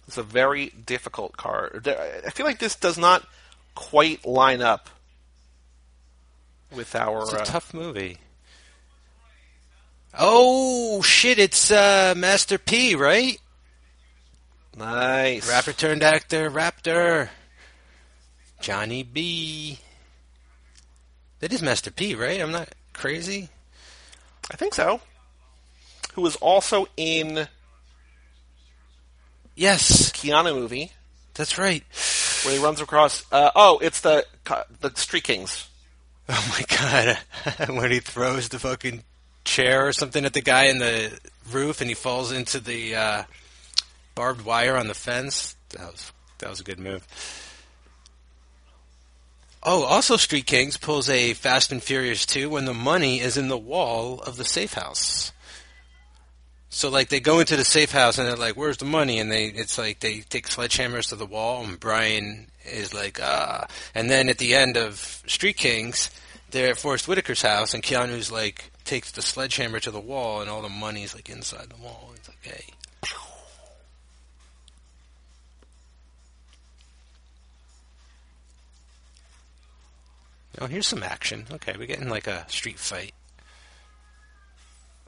Speaker 1: It's a very difficult card. I feel like this does not quite line up with our.
Speaker 2: It's a
Speaker 1: uh,
Speaker 2: tough movie. Oh shit! It's uh, Master P, right?
Speaker 1: Nice.
Speaker 2: Rapper turned actor, Raptor. Johnny B. That is Master P, right? I'm not crazy.
Speaker 1: I think so. Who was also in
Speaker 2: Yes,
Speaker 1: Keanu movie
Speaker 2: that's right.
Speaker 1: where he runs across. Uh, oh, it's the the Street Kings.
Speaker 2: Oh my god! when he throws the fucking chair or something at the guy in the roof and he falls into the uh, barbed wire on the fence. That was that was a good move. Oh, also Street Kings pulls a Fast and Furious 2 when the money is in the wall of the safe house. So like they go into the safe house and they're like, "Where's the money?" And they it's like they take sledgehammers to the wall and Brian is like, "Ah." And then at the end of Street Kings, they're at Forest Whitaker's house and Keanu's like takes the sledgehammer to the wall and all the money's like inside the wall. It's like, "Hey." Oh, here's some action. Okay, we're getting like a street fight.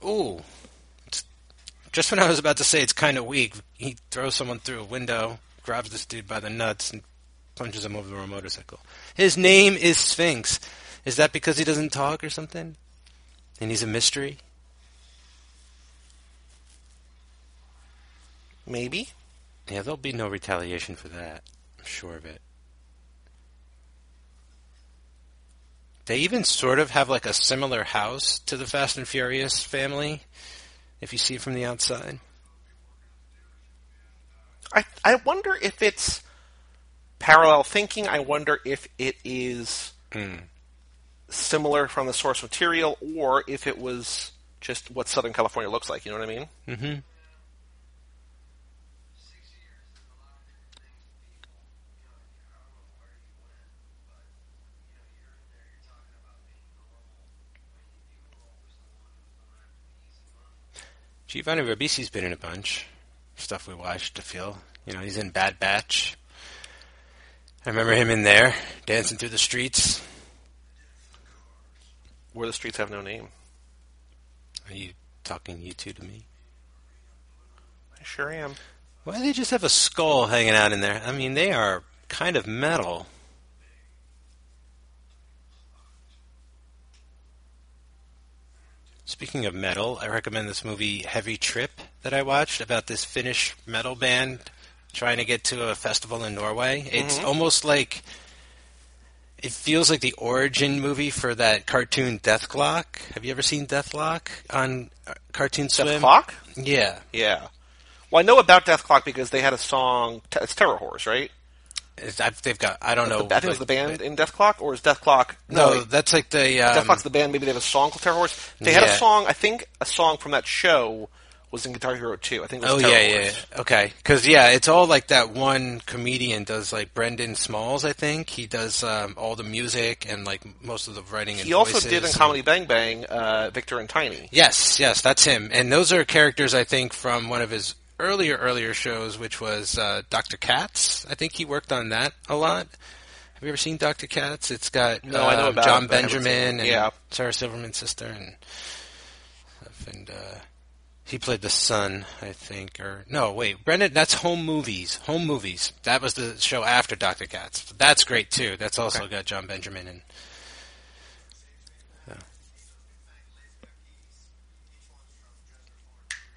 Speaker 2: Ooh. It's, just when I was about to say it's kind of weak, he throws someone through a window, grabs this dude by the nuts, and punches him over a motorcycle. His name is Sphinx. Is that because he doesn't talk or something? And he's a mystery?
Speaker 1: Maybe.
Speaker 2: Yeah, there'll be no retaliation for that. I'm sure of it. They even sort of have like a similar house to the Fast and Furious family, if you see it from the outside.
Speaker 1: I I wonder if it's parallel thinking. I wonder if it is similar from the source material, or if it was just what Southern California looks like. You know what I mean?
Speaker 2: Mm-hmm. Giovanni Ribisi's been in a bunch stuff we watched to feel. You know, he's in Bad Batch. I remember him in there dancing through the streets.
Speaker 1: Where the streets have no name.
Speaker 2: Are you talking you two to me?
Speaker 1: I sure am.
Speaker 2: Why do they just have a skull hanging out in there? I mean, they are kind of metal. Speaking of metal, I recommend this movie Heavy Trip that I watched about this Finnish metal band trying to get to a festival in Norway. It's almost like it feels like the origin movie for that cartoon Dethklok. Have you ever seen Dethklok on uh, Cartoon
Speaker 1: Death
Speaker 2: Swim?
Speaker 1: Clock?
Speaker 2: Yeah.
Speaker 1: Yeah. Well, I know about Dethklok because they had a song. It's Terror Horse, right?
Speaker 2: I've, they've got I don't know.
Speaker 1: I think it was the band in Dethklok, or is Death Clock?
Speaker 2: No,
Speaker 1: wait.
Speaker 2: that's like the um,
Speaker 1: Dethklok's the band. Maybe they have a song called Terror Horse. They had a song. I think a song from that show was in Guitar Hero 2. I think it was
Speaker 2: Oh
Speaker 1: Terror
Speaker 2: yeah, yeah,
Speaker 1: Horse.
Speaker 2: yeah. Okay, because yeah, it's all like that one comedian does like Brendon Smalls. I think he does um, all the music and like most of the writing. And
Speaker 1: He also did in
Speaker 2: and-
Speaker 1: Comedy Bang Bang, uh, Victor and Tiny.
Speaker 2: Yes, yes, that's him. And those are characters I think from one of his earlier earlier shows, which was uh, Doctor Katz. I think he worked on that a lot. Have you ever seen Doctor Katz? It's got
Speaker 1: No, I know
Speaker 2: um,
Speaker 1: about
Speaker 2: John
Speaker 1: it,
Speaker 2: Benjamin and
Speaker 1: Yeah.
Speaker 2: Sarah Silverman's sister and. And uh, he played the son, I think. Or no, wait, Brendan. That's Home Movies. Home Movies. That was the show after Doctor Katz. That's great too. That's also got Jon Benjamin and.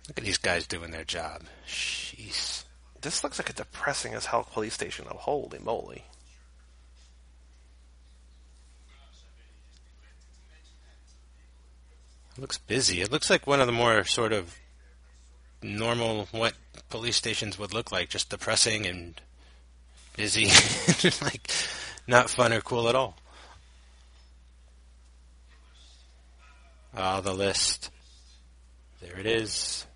Speaker 2: Look at these guys doing their job. Jeez.
Speaker 1: This looks like a depressing as hell police station. Oh, holy moly!
Speaker 2: It looks busy. It looks like one of the more sort of normal what police stations would look like, just depressing and busy. like not fun or cool at all. Ah, the list. There it is.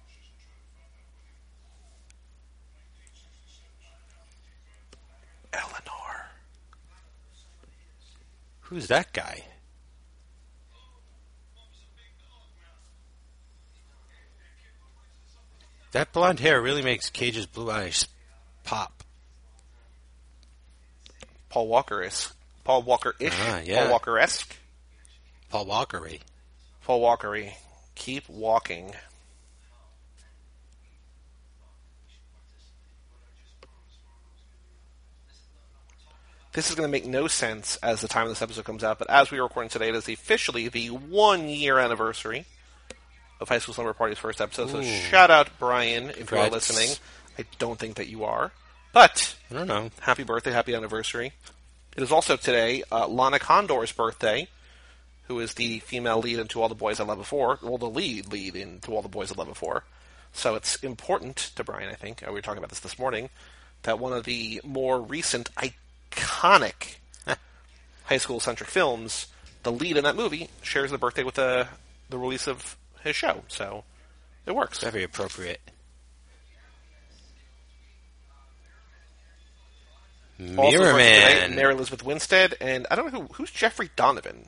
Speaker 1: Eleanor.
Speaker 2: Who's that guy? That blonde hair really makes Cage's blue eyes pop.
Speaker 1: Paul Walker is Paul Walker ish.
Speaker 2: Ah, yeah.
Speaker 1: Paul Walker esque.
Speaker 2: Paul Walkery.
Speaker 1: Paul Walkery. Keep walking. This is going to make no sense as the time of this episode comes out, but as we are recording today, it is officially the one year anniversary of High School Slumber Party's first episode. So
Speaker 2: Ooh.
Speaker 1: shout out, Brian, if you are
Speaker 2: Congrats.
Speaker 1: listening. I don't think that you are. But
Speaker 2: I don't know.
Speaker 1: happy birthday, happy anniversary. It is also today uh, Lana Condor's birthday, who is the female lead into All the Boys I Love Before, well, the lead lead into All the Boys I Love Before. So it's important to Brian, I think, uh, we were talking about this this morning, that one of the more recent iconic high school centric films, the lead in that movie shares the birthday with the the release of his show. So it works.
Speaker 2: Very appropriate. Mirror Man.
Speaker 1: Mary Elizabeth Winstead, and I don't know who who's Jeffrey Donovan.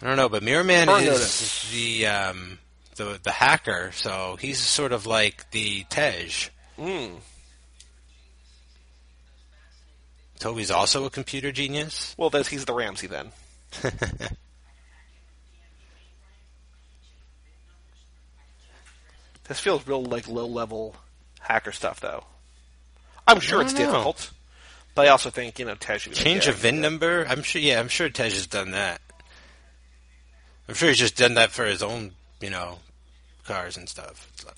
Speaker 2: I don't know, but Mirror Man
Speaker 1: Burn
Speaker 2: is
Speaker 1: notice.
Speaker 2: the um, the the hacker, so he's sort of like the Tej.
Speaker 1: Mm.
Speaker 2: Toby's also a computer genius.
Speaker 1: Well, then he's the Ramsey then. This feels real like low level hacker stuff, though. I'm sure it's
Speaker 2: know.
Speaker 1: difficult, but I also think you know Tej should
Speaker 2: Change
Speaker 1: yeah,
Speaker 2: a VIN number. I'm sure. Yeah, I'm sure Tej has done that. I'm sure he's just done that for his own, you know, cars and stuff. Like-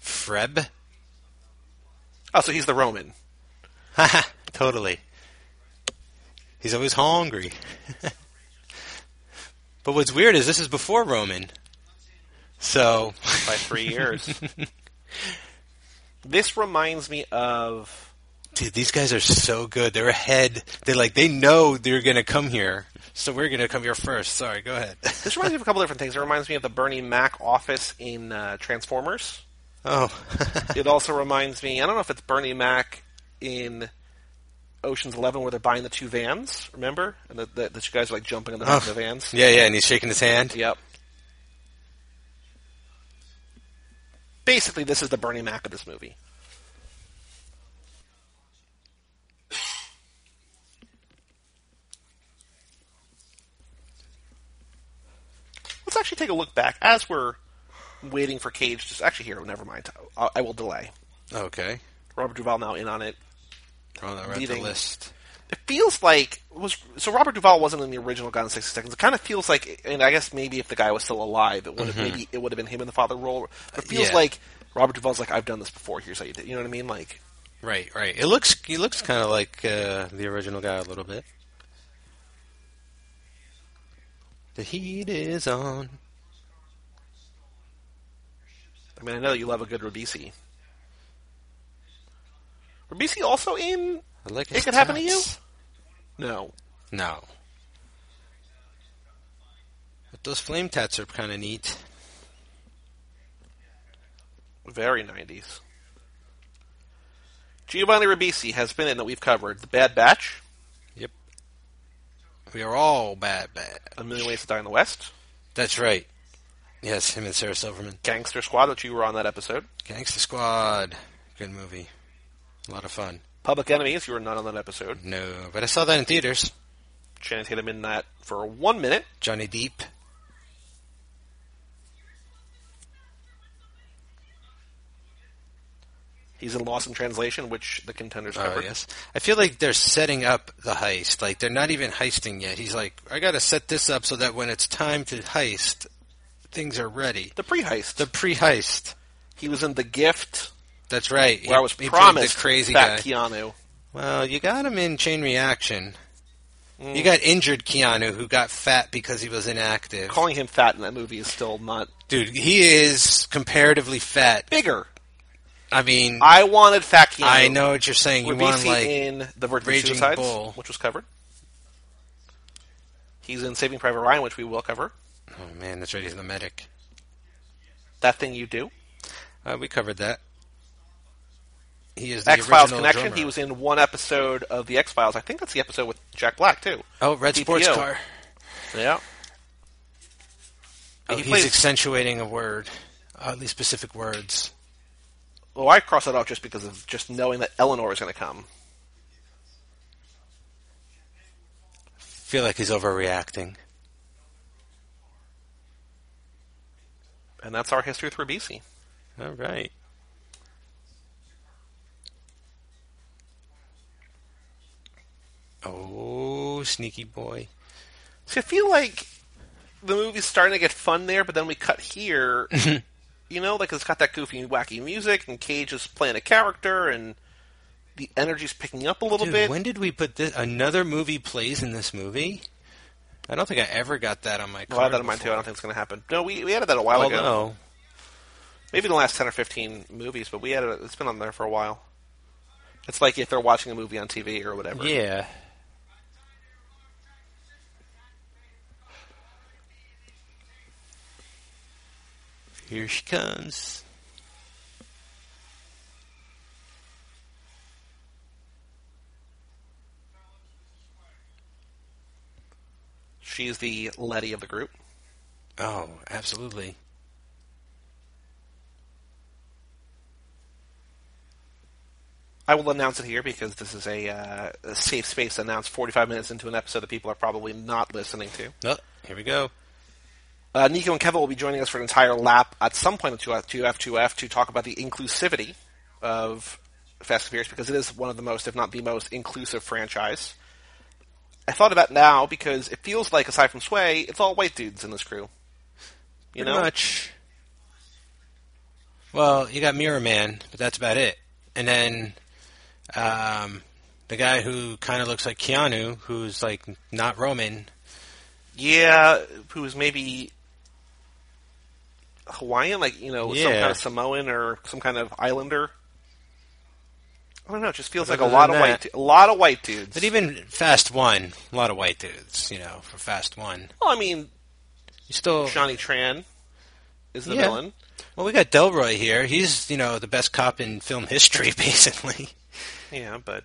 Speaker 2: Freb.
Speaker 1: Oh, so he's the Roman.
Speaker 2: Haha, totally. He's always hungry. but what's weird is this is before Roman. So
Speaker 1: by three years. This reminds me of
Speaker 2: Dude, these guys are so good. They're ahead. They like they know they're gonna come here, so we're gonna come here first. Sorry, go ahead.
Speaker 1: this reminds me of a couple different things. It reminds me of the Bernie Mac office in uh, Transformers.
Speaker 2: Oh,
Speaker 1: It also reminds me. I don't know if it's Bernie Mac in Ocean's Eleven where they're buying the two vans. Remember, and the, the, the two guys are like jumping in the back
Speaker 2: Oh.
Speaker 1: of the oh. vans.
Speaker 2: yeah, yeah, and he's shaking his hand.
Speaker 1: Yep. Basically, this is the Bernie Mac of this movie. Let's actually take a look back as we're waiting for Cage. Just actually here, never mind. I, I will delay.
Speaker 2: Okay,
Speaker 1: Robert Duvall now in on it.
Speaker 2: oh, that right the list.
Speaker 1: It feels like was so Robert Duvall wasn't in the original Gone in sixty seconds. It kind of feels like, and I guess maybe if the guy was still alive, it would have maybe it would have been him in the father role. But it feels
Speaker 2: Yeah.
Speaker 1: like Robert Duvall's like I've done this before. Here's how you did. You know what I mean? Like
Speaker 2: Right, right. It looks he looks kind of like uh, the original guy a little bit. The heat is on.
Speaker 1: I mean, I know you love a good Ribisi. Ribisi also in
Speaker 2: I like
Speaker 1: It Could Happen to
Speaker 2: you.
Speaker 1: no.
Speaker 2: No. But those flame tats are kind of neat.
Speaker 1: Very 90s. Giovanni Ribisi has been in that we've covered The Bad Batch, Yep.
Speaker 2: We are all bad, bad.
Speaker 1: A Million Ways to Die in the West,
Speaker 2: That's right. Yes, him and Sarah Silverman.
Speaker 1: Gangster Squad, which you were on that episode,
Speaker 2: Gangster Squad. Good movie. A lot of fun.
Speaker 1: Public Enemies, you were not on that episode.
Speaker 2: No, but I saw that in theaters.
Speaker 1: Channing Tatum in that for one minute.
Speaker 2: Johnny Depp.
Speaker 1: He's in Lost in Translation, which the contenders
Speaker 2: Oh
Speaker 1: covered.
Speaker 2: yes. I feel like they're setting up the heist. Like they're not even heisting yet. He's like, I got to set this up so that when it's time to heist, things are ready.
Speaker 1: The pre-heist.
Speaker 2: The pre-heist.
Speaker 1: he was in The Gift,
Speaker 2: That's right.
Speaker 1: where I was
Speaker 2: He- he
Speaker 1: promised
Speaker 2: the crazy
Speaker 1: fat
Speaker 2: guy.
Speaker 1: Keanu.
Speaker 2: Well, you got him in Chain Reaction.
Speaker 1: Mm.
Speaker 2: You got injured Keanu who got fat because he was inactive.
Speaker 1: Calling him fat in that movie is still not
Speaker 2: Dude, he is comparatively fat.
Speaker 1: bigger.
Speaker 2: I mean,
Speaker 1: I wanted fat Keanu.
Speaker 2: I know what you're saying. You want like
Speaker 1: in The Virgin
Speaker 2: Raging
Speaker 1: Suicides,
Speaker 2: Bull.
Speaker 1: which was covered. He's in Saving Private Ryan, which we will cover.
Speaker 2: Oh man, that's right. He's the medic.
Speaker 1: That Thing You Do.
Speaker 2: Uh, we covered that. He is the
Speaker 1: X Files Connection.
Speaker 2: drummer.
Speaker 1: He was in one episode of the X Files. I think that's the episode with Jack Black too.
Speaker 2: oh red sports
Speaker 1: DPO.
Speaker 2: car.
Speaker 1: Yeah.
Speaker 2: Oh,
Speaker 1: he
Speaker 2: he's
Speaker 1: plays.
Speaker 2: accentuating a word, these specific words.
Speaker 1: well, I crossed that off just because of just knowing that Eleanor is going to come.
Speaker 2: Feel like he's overreacting.
Speaker 1: And that's our history with Ribisi.
Speaker 2: All right. Oh, sneaky boy.
Speaker 1: See, I feel like the movie's starting to get fun there, but then we cut here. you know, like it's got that goofy, wacky music, and Cage is playing a character, and the energy's picking up a little
Speaker 2: Dude,
Speaker 1: bit.
Speaker 2: when did we put this? Another movie plays in this movie? I don't think I ever got that on my
Speaker 1: Well, I had that in mind too. I don't think it's going to happen. No, we, we added that a while ago. Maybe the last ten or fifteen movies, but we added it. It's been on there for a while. It's like if they're watching a movie on TV or whatever.
Speaker 2: yeah. Here she comes.
Speaker 1: She's the Letty of the group.
Speaker 2: Oh, absolutely.
Speaker 1: I will announce it here because this is a, uh, a safe space to announce 45 minutes into an episode that people are probably not listening to.
Speaker 2: Oh, here we go.
Speaker 1: Uh, Nico and Kevin will be joining us for an entire lap at some point in 2F2F to talk about the inclusivity of Fast and Furious because it is one of the most, if not the most, inclusive franchise. I thought about now because it feels like, aside from Sway, it's all white dudes in this crew. You
Speaker 2: Pretty
Speaker 1: know?
Speaker 2: much. Well, you got Mirror Man, but that's about it. And then um, the guy who kind of looks like Keanu, who's like not Roman.
Speaker 1: Yeah, who's maybe Hawaiian, like, you know, some kind of Samoan or some kind of islander. I don't know. It just feels
Speaker 2: But
Speaker 1: like a lot of white,
Speaker 2: that-
Speaker 1: du- a lot of white dudes.
Speaker 2: But even Fast One, a lot of white dudes. You know, for Fast One,
Speaker 1: well, I mean,
Speaker 2: you still.
Speaker 1: Johnny Tran is the
Speaker 2: Yeah.
Speaker 1: villain.
Speaker 2: Well, we got Delroy here. He's you know the best cop in film history, basically.
Speaker 1: Yeah, but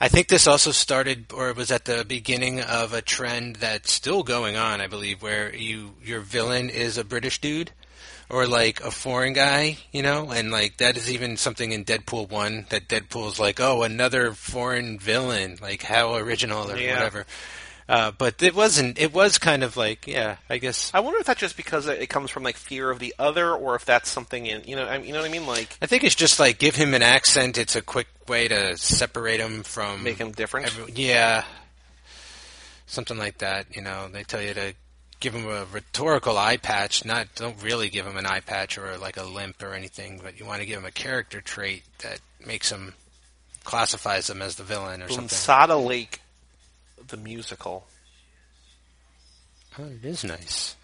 Speaker 2: I think this also started, or was at the beginning of a trend that's still going on, I believe, where you your villain is a British dude or like a foreign guy, you know, and like that is even something in Deadpool one that Deadpool's like, oh, another foreign villain, like how original or
Speaker 1: Yeah.
Speaker 2: whatever. Uh, but it wasn't. It was kind of like, yeah, I guess.
Speaker 1: I wonder if that's just because it comes from like fear of the other, or if that's something in you know, I, you know what I mean, like
Speaker 2: I think it's just like give him an accent. It's a quick way to separate him from
Speaker 1: make him different.
Speaker 2: Every, yeah, something like that. You know, they tell you to give him a rhetorical eye patch. Not don't really give him an eye patch or like a limp or anything, but you want to give him a character trait that makes him classifies him as the villain or something.
Speaker 1: Sada Lake, the musical.
Speaker 2: Oh, it is nice.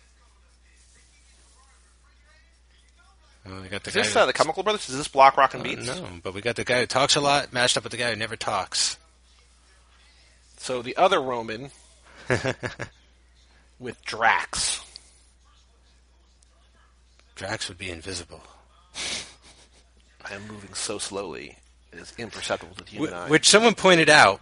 Speaker 2: Oh, we got the
Speaker 1: Is
Speaker 2: guy.
Speaker 1: this uh, the Chemical Brothers? Is this Block Rock and
Speaker 2: Uh,
Speaker 1: Beats?
Speaker 2: no, but we got the guy who talks a lot matched up with the guy who never talks.
Speaker 1: So the other Roman with Drax.
Speaker 2: Drax would be invisible.
Speaker 1: I am moving so slowly; it is imperceptible to the
Speaker 2: Wh-
Speaker 1: human eye.
Speaker 2: Which someone pointed out.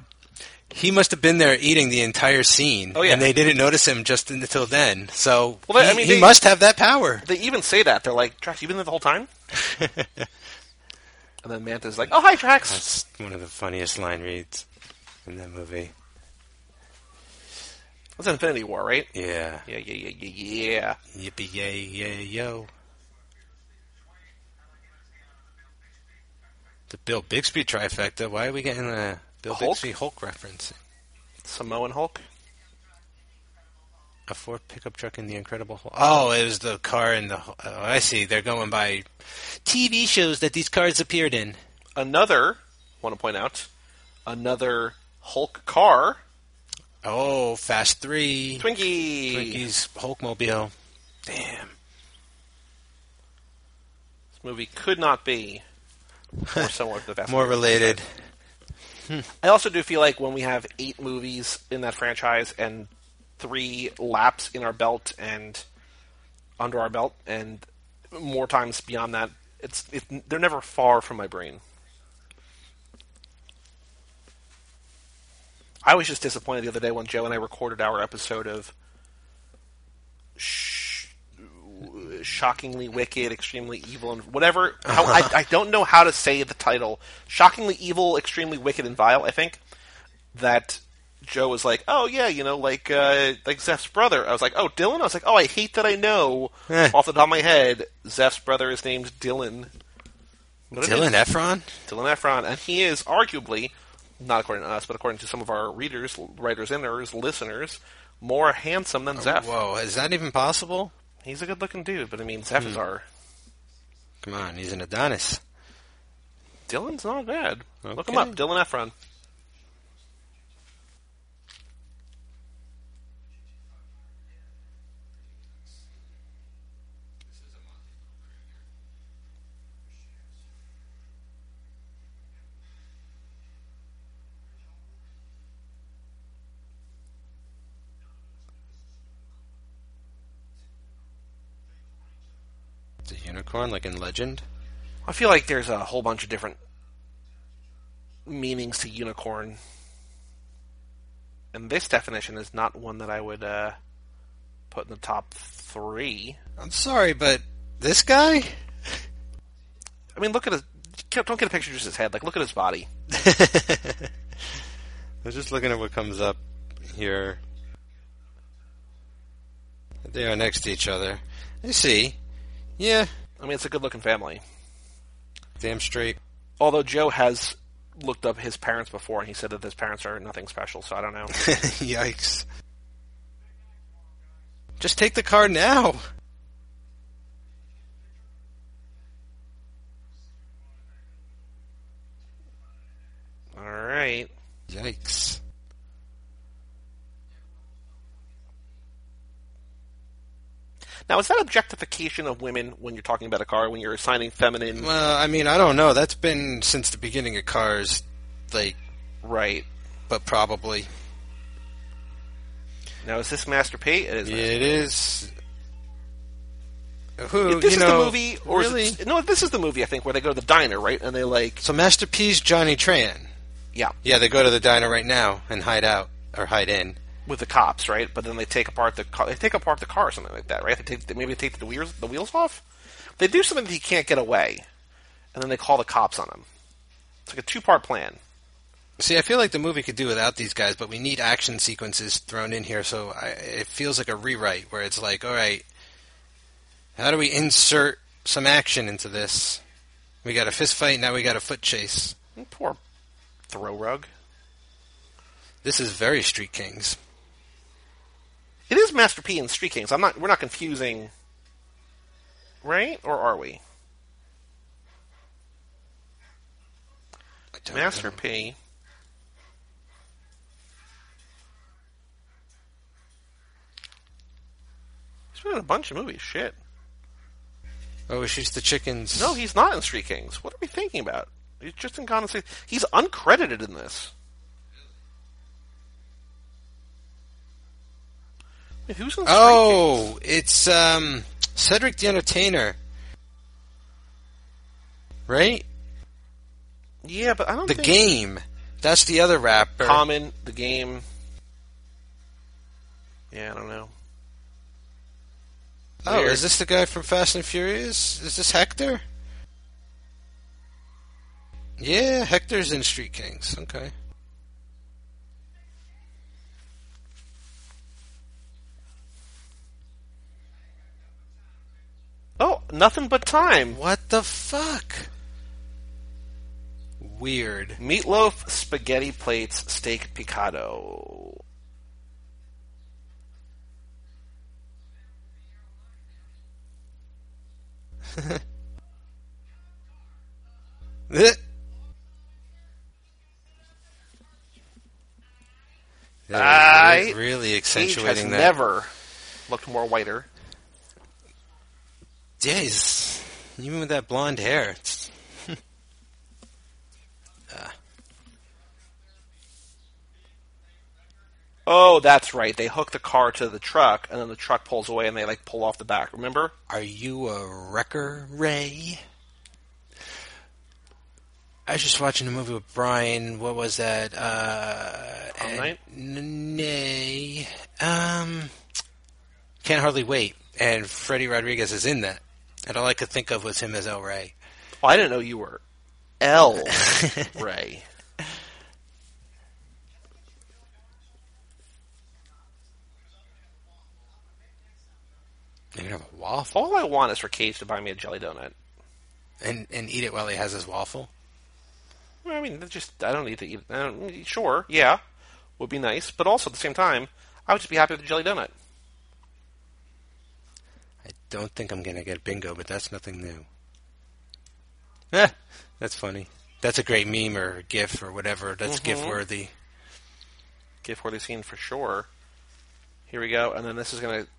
Speaker 2: He must have been there eating the entire scene,
Speaker 1: Oh, yeah.
Speaker 2: and they didn't notice him just until then. So
Speaker 1: Well,
Speaker 2: he,
Speaker 1: I mean,
Speaker 2: he
Speaker 1: they-
Speaker 2: must have that power.
Speaker 1: They even say that they're like, "Drax, you've been there the whole time?" and then Mantis's like, "Oh, hi, Drax."
Speaker 2: That's one of the funniest line reads in that movie.
Speaker 1: That's Infinity War, right?
Speaker 2: Yeah,
Speaker 1: Yeah, yeah, yeah, yeah, yeah.
Speaker 2: yippee yay yay yo. The Bill Bixby trifecta. Why are we getting a Bill
Speaker 1: Hulk?
Speaker 2: Bixby Hulk reference?
Speaker 1: Samoan Hulk.
Speaker 2: A Ford pickup truck in the Incredible Hulk. Oh, it was the car in the. Oh, I see. They're going by TV shows that these cars appeared in.
Speaker 1: Another, want to point out, another Hulk car,
Speaker 2: Oh, Fast Three.
Speaker 1: Twinkie.
Speaker 2: Twinkies Hulkmobile. Damn.
Speaker 1: This movie could not be more similar to the Fast
Speaker 2: More related.
Speaker 1: I also do feel like when we have eight movies in that franchise and three laps in our belt and under our belt and more times beyond that, it's it, they're never far from my brain. I was just disappointed the other day when Joe and I recorded our episode of sh- shockingly wicked, extremely evil, and whatever. How, I, I don't know how to say the title. Shockingly evil, extremely wicked, and vile. I think that Joe was like, "Oh yeah, you know, like uh, like Zeph's brother." I was like, "Oh, Dylan." I was like, "Oh, I hate that I know
Speaker 2: Eh.
Speaker 1: off the top of my head Zeph's brother is named Dylan."
Speaker 2: Dylan Efron?
Speaker 1: Dylan Efron, and he is arguably, not according to us, but according to some of our readers, writers, inners, listeners, more handsome than Zeph.
Speaker 2: Oh, whoa, is that even possible?
Speaker 1: He's a good-looking dude, but I mean, Zeph is hmm. our
Speaker 2: Come on, he's an Adonis.
Speaker 1: Dylan's not bad. Look him up, Dylan Efron.
Speaker 2: It's a unicorn, like in Legend.
Speaker 1: I feel like there's a whole bunch of different meanings to unicorn, and this definition is not one that I would uh, put in the top three.
Speaker 2: I'm sorry, but this guy?
Speaker 1: I mean, look at his. Don't get a picture of just his head. Like, look at his body.
Speaker 2: I was just looking at what comes up here. They are next to each other. I see. Yeah,
Speaker 1: I mean, it's a good-looking family.
Speaker 2: damn straight.
Speaker 1: Although Joe has looked up his parents before, and he said that his parents are nothing special. So I don't know.
Speaker 2: Yikes. Just take the car now.
Speaker 1: All right.
Speaker 2: Yikes.
Speaker 1: Now, is that objectification of women when you're talking about a car, when you're assigning feminine?
Speaker 2: Well, I mean, I don't know. That's been since the beginning of cars, like,
Speaker 1: Right.
Speaker 2: but probably.
Speaker 1: Now, is this Master P? It is.
Speaker 2: Yeah, it is. Who,
Speaker 1: If this is
Speaker 2: know,
Speaker 1: the movie, or
Speaker 2: really?
Speaker 1: it, no? This is the movie I think where they go to the diner, right? And they like,
Speaker 2: So Master P's Johnny Tran.
Speaker 1: yeah,
Speaker 2: Yeah, they go to the diner right now and hide out or hide in.
Speaker 1: With the cops, right? But then they take apart the car. They take apart the car or something like that, right? They take maybe they take the wheels the wheels off. They do something that he can't get away, and then they call the cops on him. It's like a two part plan.
Speaker 2: See, I feel like the movie could do without these guys, but we need action sequences thrown in here, so I, it feels like a rewrite where it's like, all right, how do we insert some action into this? We got a fist fight, now we got a foot chase.
Speaker 1: Poor throw rug.
Speaker 2: This is very Street Kings.
Speaker 1: It is Master P and Street Kings. I'm not. We're not confusing, right? Or are we? Master
Speaker 2: know.
Speaker 1: P. He's been in a bunch of movies. Shit.
Speaker 2: Oh, she's the chickens.
Speaker 1: No, he's not in Street Kings. What are we thinking about? He's just in Gone. He's uncredited in this. Who's Street
Speaker 2: Oh, it's um Cedric the Entertainer. Right?
Speaker 1: Yeah, but I don't
Speaker 2: The
Speaker 1: think
Speaker 2: game. That's the other rapper.
Speaker 1: Common, the game. Yeah, I don't know.
Speaker 2: oh,
Speaker 1: Weird.
Speaker 2: is this the guy from Fast and Furious? Is this Hector? Yeah, Hector's in Street Kings. Okay.
Speaker 1: Oh, nothing but time.
Speaker 2: What the fuck? Weird.
Speaker 1: Meatloaf, spaghetti plates, steak picado. I-
Speaker 2: really accentuating
Speaker 1: has
Speaker 2: that.
Speaker 1: never looked more whiter.
Speaker 2: Jeez, even with that blonde hair, it's
Speaker 1: Oh, that's right. They hook the car to the truck, and then the truck pulls away, and they like pull off the back. Remember?
Speaker 2: Are you a wrecker, Ray? I was just watching a movie with Brian. What was that? Uh,
Speaker 1: Prom Night?
Speaker 2: nay. Um, can't hardly wait. And Freddy Rodriguez is in that. And all I could think of was him as El Wray.
Speaker 1: Oh, I didn't know you were L. Ray.
Speaker 2: You're gonna have a waffle
Speaker 1: All I want is for Cage to buy me a jelly donut.
Speaker 2: and and eat it while he has his waffle.
Speaker 1: Well, I mean, it's just I don't need to eat. I don't, sure, yeah, would be nice, but also at the same time, I would just be happy with a jelly donut.
Speaker 2: Don't think I'm gonna get bingo, but that's nothing new. Eh, that's funny. That's a great meme or GIF or whatever. That's
Speaker 1: Mhm.
Speaker 2: GIF worthy.
Speaker 1: GIF worthy scene for sure. Here we go, and then this is going to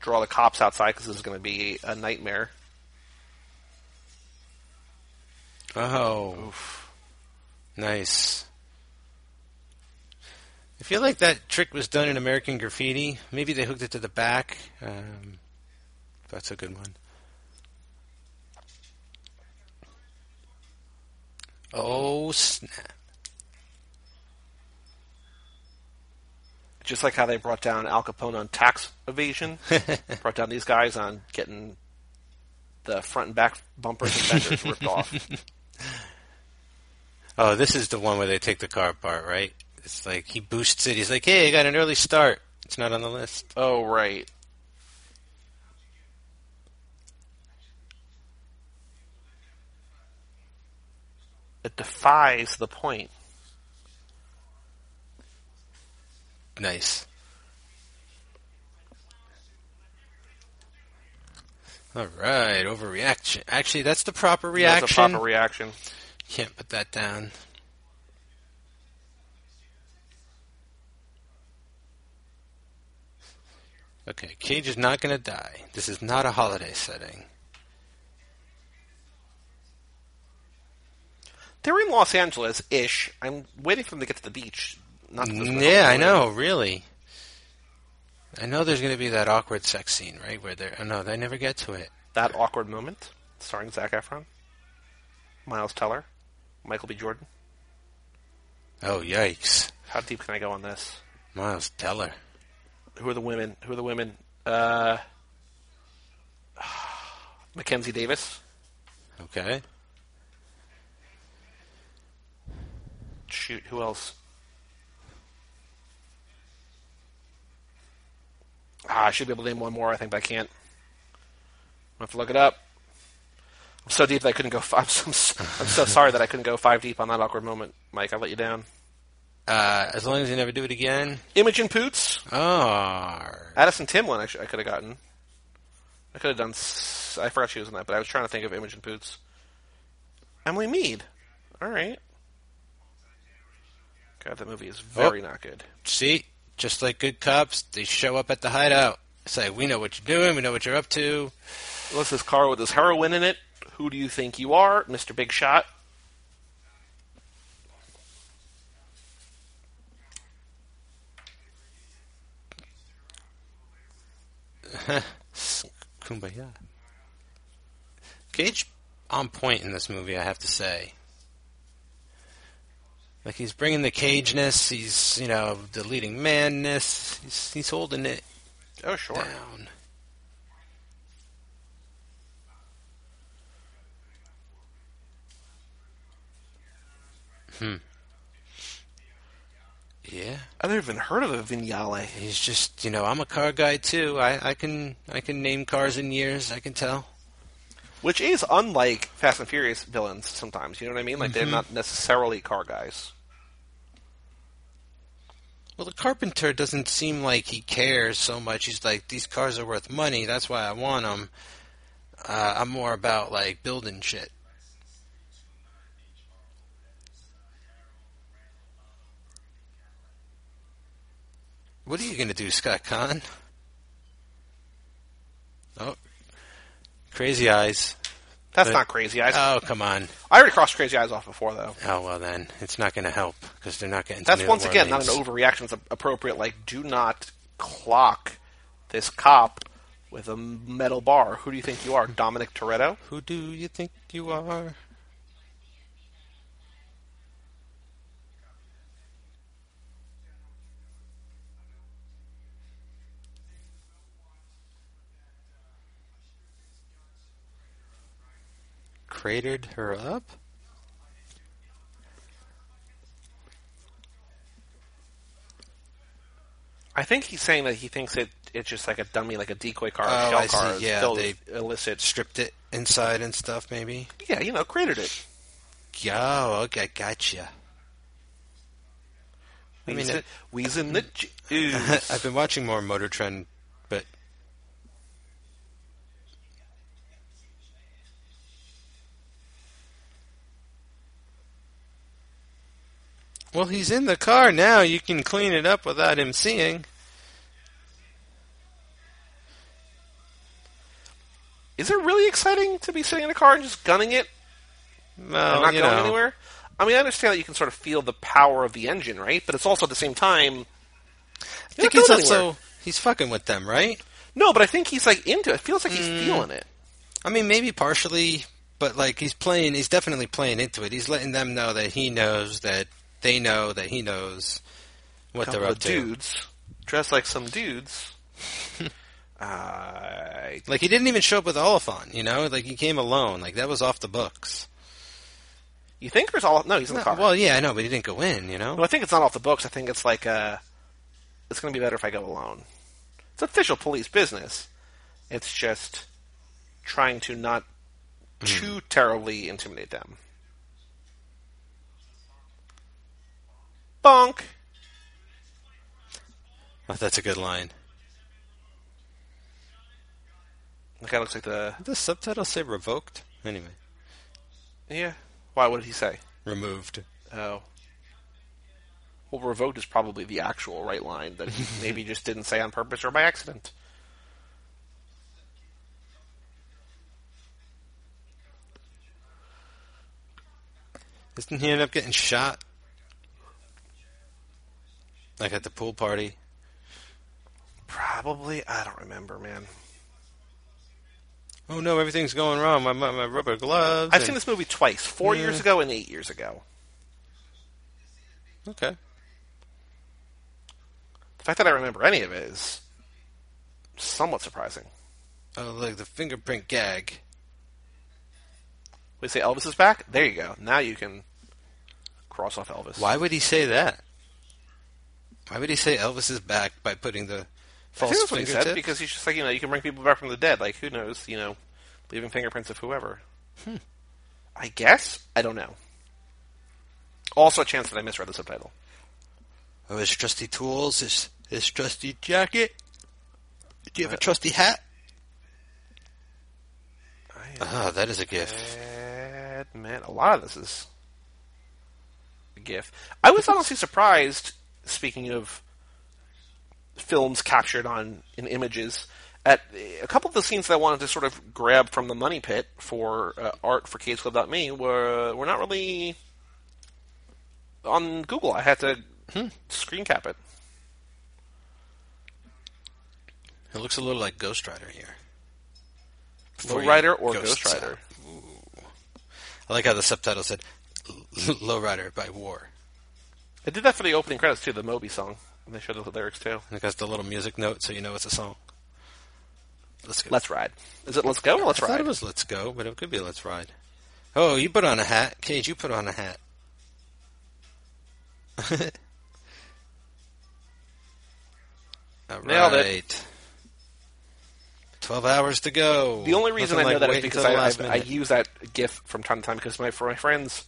Speaker 1: draw the cops outside because this is going to be a nightmare.
Speaker 2: Oh, Oof. nice. I feel like that trick was done in American Graffiti. Maybe they hooked it to the back. Um, that's a good one. Oh snap!
Speaker 1: Just like how they brought down Al Capone on tax evasion, brought down these guys on getting the front and back bumpers and fenders ripped off.
Speaker 2: Oh, this is the one where they take the car apart, right? It's like he boosts it. He's like, "Hey, I got an early start." It's not on the list.
Speaker 1: Oh, right. It defies the point.
Speaker 2: Nice. All right, overreaction. Actually, that's the proper reaction.
Speaker 1: That's a proper reaction.
Speaker 2: Can't put that down. Okay, Cage is not going to die. This is not a holiday setting.
Speaker 1: They're in Los Angeles ish. I'm waiting for them to get to the beach. Not that there's gonna
Speaker 2: Yeah, I know, really. I know there's going to be that awkward sex scene, right? Where they're. Oh, no, they never get to it.
Speaker 1: That awkward moment, starring Zac Efron, Miles Teller, Michael B. Jordan.
Speaker 2: Oh, yikes.
Speaker 1: How deep can I go on this?
Speaker 2: Miles Teller.
Speaker 1: Who are the women? Who are the women? Uh, Mackenzie Davis.
Speaker 2: Okay.
Speaker 1: Shoot, who else? Ah, I should be able to name one more, I think, but I can't. I have to look it up. I'm so deep that I couldn't go. Five, I'm, so, I'm so sorry that I couldn't go five deep on that awkward moment, Mike. I let you down.
Speaker 2: Uh, as long as you never do it again.
Speaker 1: Imogen Poots,
Speaker 2: Oh.
Speaker 1: Addison Timlin. I, sh- I could have gotten. I could have done. I forgot she was in that, but I was trying to think of Imogen Poots. Emily Meade. All right. God, that movie is oh. very not good.
Speaker 2: See? Just like good cops, they show up at the hideout. Say, we know what you're doing, we know what you're up to.
Speaker 1: What's this car with this heroin in it? Who do you think you are, Mr. Big Shot?
Speaker 2: Kumbaya. Cage on point in this movie, I have to say. Like he's bringing the cageness, he's you know the leading manness. He's he's holding it
Speaker 1: Oh, sure.
Speaker 2: down. Hmm. Yeah.
Speaker 1: I've never even heard of a Vignale.
Speaker 2: He's just, you know, I'm a car guy too. I, I can I can name cars in years. I can tell.
Speaker 1: Which is unlike Fast and Furious villains sometimes. You know what I mean? Like, they're not necessarily car guys.
Speaker 2: Well, the carpenter doesn't seem like he cares so much. He's like, these cars are worth money. That's why I want them. Uh, I'm more about like building shit. What are you gonna do, Scott Caan? Oh, crazy eyes.
Speaker 1: That's
Speaker 2: But-
Speaker 1: not crazy eyes.
Speaker 2: Oh, come on.
Speaker 1: I already crossed crazy eyes off before, though.
Speaker 2: Oh well, then it's not going to help because they're not getting.
Speaker 1: That's
Speaker 2: New
Speaker 1: once again not an overreaction. It's a- appropriate. Like, do not clock this cop with a metal bar. Who do you think you are, Dominic Toretto?
Speaker 2: Who do you think you are? Cratered her up?
Speaker 1: I think he's saying that he thinks it it's just like a dummy, like a decoy car,
Speaker 2: Oh,
Speaker 1: shell
Speaker 2: I see. Yeah, they-
Speaker 1: illicit.
Speaker 2: Stripped it inside and stuff, maybe?
Speaker 1: Yeah, you know, created it.
Speaker 2: Oh, okay, gotcha. I mean,
Speaker 1: We's
Speaker 2: it-
Speaker 1: in the juice.
Speaker 2: I've been watching more Motor Trend, but well, he's in the car now. You can clean it up without him seeing.
Speaker 1: Is it really exciting to be sitting in a car and just gunning it
Speaker 2: Well,
Speaker 1: and not going
Speaker 2: know,
Speaker 1: anywhere? I mean, I understand that you can sort of feel the power of the engine, right? But it's also at the same time.
Speaker 2: I think he's also he's fucking with them, right?
Speaker 1: No, but I think he's like into it. It feels like he's
Speaker 2: Mm.
Speaker 1: feeling it.
Speaker 2: I mean, maybe partially, but like he's playing. He's definitely playing into it. He's letting them know that he knows that they know that he knows what they're up to.
Speaker 1: dudes dressed like some dudes. uh,
Speaker 2: Like he didn't even show up with Olyphant, you know. Like he came alone. Like that was off the books.
Speaker 1: you think there's all? No, he's in the car.
Speaker 2: Well, yeah, I know, but he didn't go in, you know.
Speaker 1: No, I think it's not off the books. I think it's like uh, it's going to be better if I go alone. It's official police business. It's just trying to not too terribly intimidate them. Bonk.
Speaker 2: Oh, that's a good line.
Speaker 1: The guy looks like the.
Speaker 2: Did the subtitle say revoked? Anyway.
Speaker 1: Yeah. Why? What did he say?
Speaker 2: Removed.
Speaker 1: Oh. Well, revoked is probably the actual right line that he maybe just didn't say on purpose or by accident.
Speaker 2: Isn't he end up getting shot? Like at the pool party?
Speaker 1: Probably. I don't remember, man.
Speaker 2: Oh no, everything's going wrong. My my, my rubber gloves.
Speaker 1: I've
Speaker 2: and-
Speaker 1: seen this movie twice, four
Speaker 2: Yeah.
Speaker 1: years ago and eight years ago.
Speaker 2: Okay.
Speaker 1: The fact that I remember any of it is somewhat surprising.
Speaker 2: Oh, like the fingerprint gag.
Speaker 1: We say Elvis is back. There you go. Now you can cross off Elvis.
Speaker 2: Why would he say that? Why would he say Elvis is back by putting the false I
Speaker 1: think that's what he said because he's just like you know you can bring people back from the dead. Like who knows? You know, leaving fingerprints of whoever.
Speaker 2: Hmm.
Speaker 1: I guess I don't know. Also, a chance that I misread the subtitle.
Speaker 2: Oh, his trusty tools, his his trusty jacket. Do you have a trusty hat? Ah, that is a gift.
Speaker 1: Man, a lot of this is a GIF. I was honestly surprised. Speaking of films captured on in images, at a couple of the scenes that I wanted to sort of grab from the money pit for uh, art for CageClub.me were were not really on Google. I had to screen cap it.
Speaker 2: It looks a little like Ghost Rider here.
Speaker 1: Low Rider or Ghost
Speaker 2: out.
Speaker 1: Rider.
Speaker 2: I like how the subtitle said "Low Rider" by War.
Speaker 1: I did that for the opening credits too, the Moby song. And they showed the lyrics too.
Speaker 2: And it has the little music note, so you know it's a song. Let's go.
Speaker 1: Let's ride. Is it Let's Go or Let's
Speaker 2: I thought
Speaker 1: Ride?
Speaker 2: it was "Let's Go," but it could be "Let's Ride." Oh, you put on a hat, Cage. You put on a hat. All
Speaker 1: Nailed it.
Speaker 2: right. Twelve hours to go.
Speaker 1: The only reason
Speaker 2: Nothing
Speaker 1: I know
Speaker 2: like
Speaker 1: that is
Speaker 2: waiting
Speaker 1: because
Speaker 2: till
Speaker 1: I,
Speaker 2: the
Speaker 1: I,
Speaker 2: last
Speaker 1: I
Speaker 2: minute.
Speaker 1: use that GIF from time to time because my for my friends,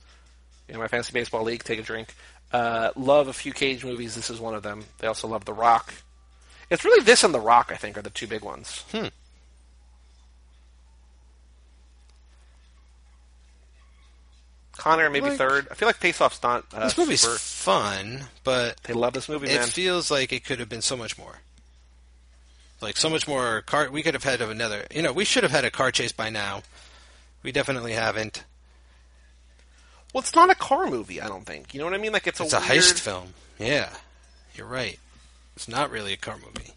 Speaker 1: in my fantasy baseball league, take a drink, uh, love a few Cage movies. This is one of them. They also love The Rock. It's really this and The Rock, I think, are the two big ones.
Speaker 2: Hmm.
Speaker 1: Con Air maybe
Speaker 2: Like-
Speaker 1: third. I feel like Face Off's not. Uh,
Speaker 2: This movie's
Speaker 1: super-
Speaker 2: fun, but
Speaker 1: They love this movie,
Speaker 2: it
Speaker 1: man.
Speaker 2: feels like it could have been so much more. Like so much more car. We could have had another. You know, we should have had a car chase by now. We definitely haven't.
Speaker 1: Well, it's not a car movie. I don't think. You know what I mean? Like it's a
Speaker 2: It's a
Speaker 1: weird-
Speaker 2: heist film. Yeah, you're right. It's not really a car movie.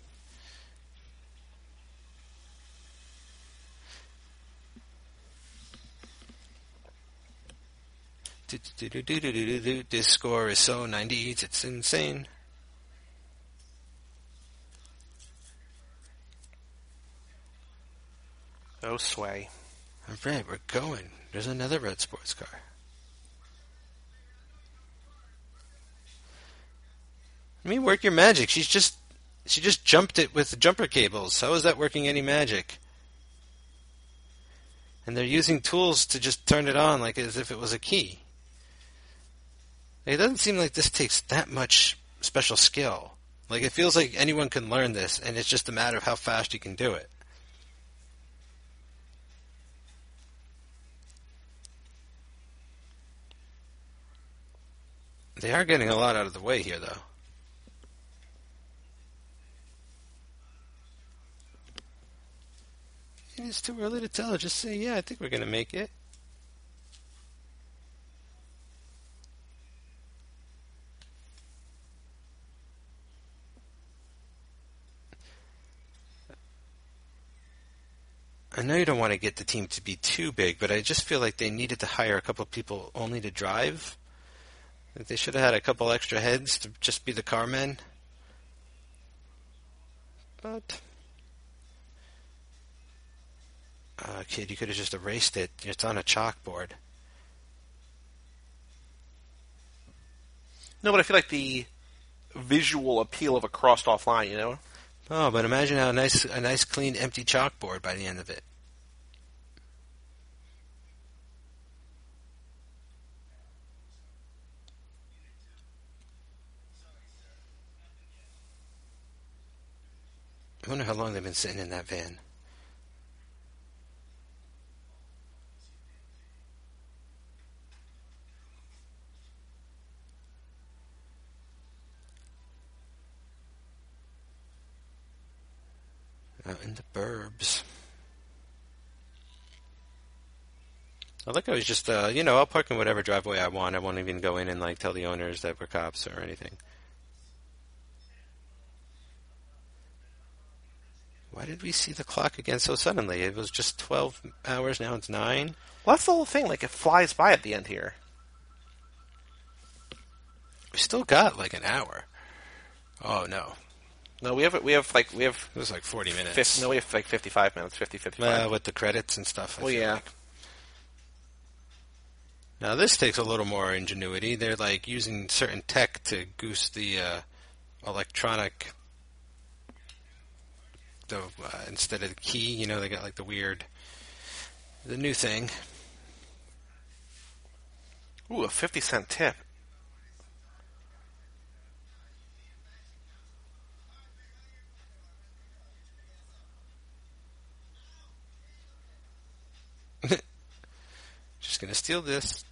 Speaker 2: This score is so 90s, it's insane.
Speaker 1: Oh, sway.
Speaker 2: All right, we're going. There's another red sports car. I mean, work your magic. She's just she just jumped it with jumper cables. How is that working any magic? And they're using tools to just turn it on like as if it was a key. It doesn't seem like this takes that much special skill. Like it feels like anyone can learn this, and it's just a matter of how fast you can do it. They are getting a lot out of the way here, though. It's too early to tell. Just say, yeah, I think we're going to make it. I know you don't want to get the team to be too big, but I just feel like they needed to hire a couple people only to drive. They should have had a couple extra heads to just be the carmen. But uh, kid, you could have just erased it. It's on a chalkboard.
Speaker 1: No, but I feel like the visual appeal of a crossed off line, you know?
Speaker 2: Oh, but imagine how nice a nice clean empty chalkboard by the end of it. I wonder how long they've been sitting in that van. Out in the burbs. I like I was just, uh, you know, I'll park in whatever driveway I want. I won't even go in and like tell the owners that we're cops or anything. Why did we see the clock again so suddenly? It was just 12 hours, now it's 9.
Speaker 1: Well, that's the whole thing. Like, it flies by at the end here.
Speaker 2: We still got like an hour. Oh, no.
Speaker 1: No, we have we have like we have
Speaker 2: It was like 40 minutes.
Speaker 1: 50, no we have like 55 minutes, 50 55.
Speaker 2: Uh, with the credits and stuff. I
Speaker 1: well, yeah.
Speaker 2: like. Now this takes a little more ingenuity. They're like using certain tech to goose the uh, electronic. The uh, instead of the key, you know, they got like the weird, the new thing.
Speaker 1: Ooh, a 50 cent tip.
Speaker 2: Just gonna steal this.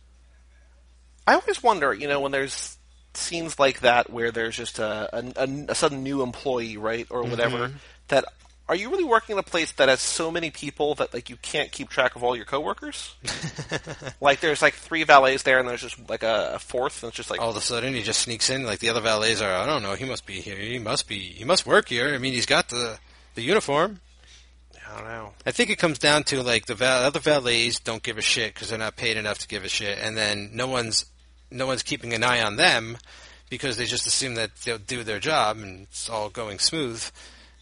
Speaker 1: I always wonder, you know, when there's scenes like that where there's just a, a, a sudden new employee, right, or whatever, mm-hmm. that are you really working in a place that has so many people that like you can't keep track of all your coworkers? like there's like three valets there, and there's just like a, a fourth, and it's just like
Speaker 2: All of a sudden, he just sneaks in. Like the other valets are. I don't know. He must be here. He must be. He must work here. I mean, he's got the the uniform.
Speaker 1: I don't know.
Speaker 2: I think it comes down to like the val- other valets don't give a shit because they're not paid enough to give a shit, and then no one's no one's keeping an eye on them because they just assume that they'll do their job and it's all going smooth.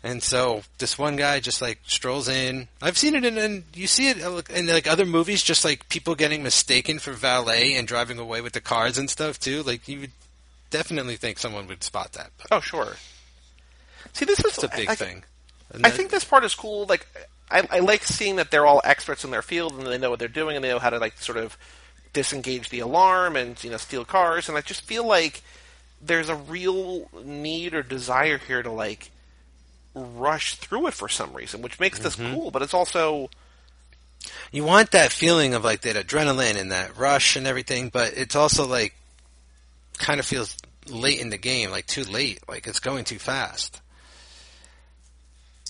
Speaker 2: And so this one guy just like strolls in. I've seen it in, and you see it uh, in like other movies, just like people getting mistaken for valet and driving away with the cars and stuff too. Like you would definitely think someone would spot that. But
Speaker 1: Oh, sure. See, this is
Speaker 2: it's a big
Speaker 1: I,
Speaker 2: thing.
Speaker 1: I think this part is cool. Like, I, I like seeing that they're all experts in their field and they know what they're doing and they know how to like sort of disengage the alarm and you know steal cars. And I just feel like there's a real need or desire here to like rush through it for some reason, which makes this mm-hmm. cool. But it's also
Speaker 2: you want that feeling of like that adrenaline and that rush and everything, but it's also like kind of feels late in the game, like too late, like it's going too fast.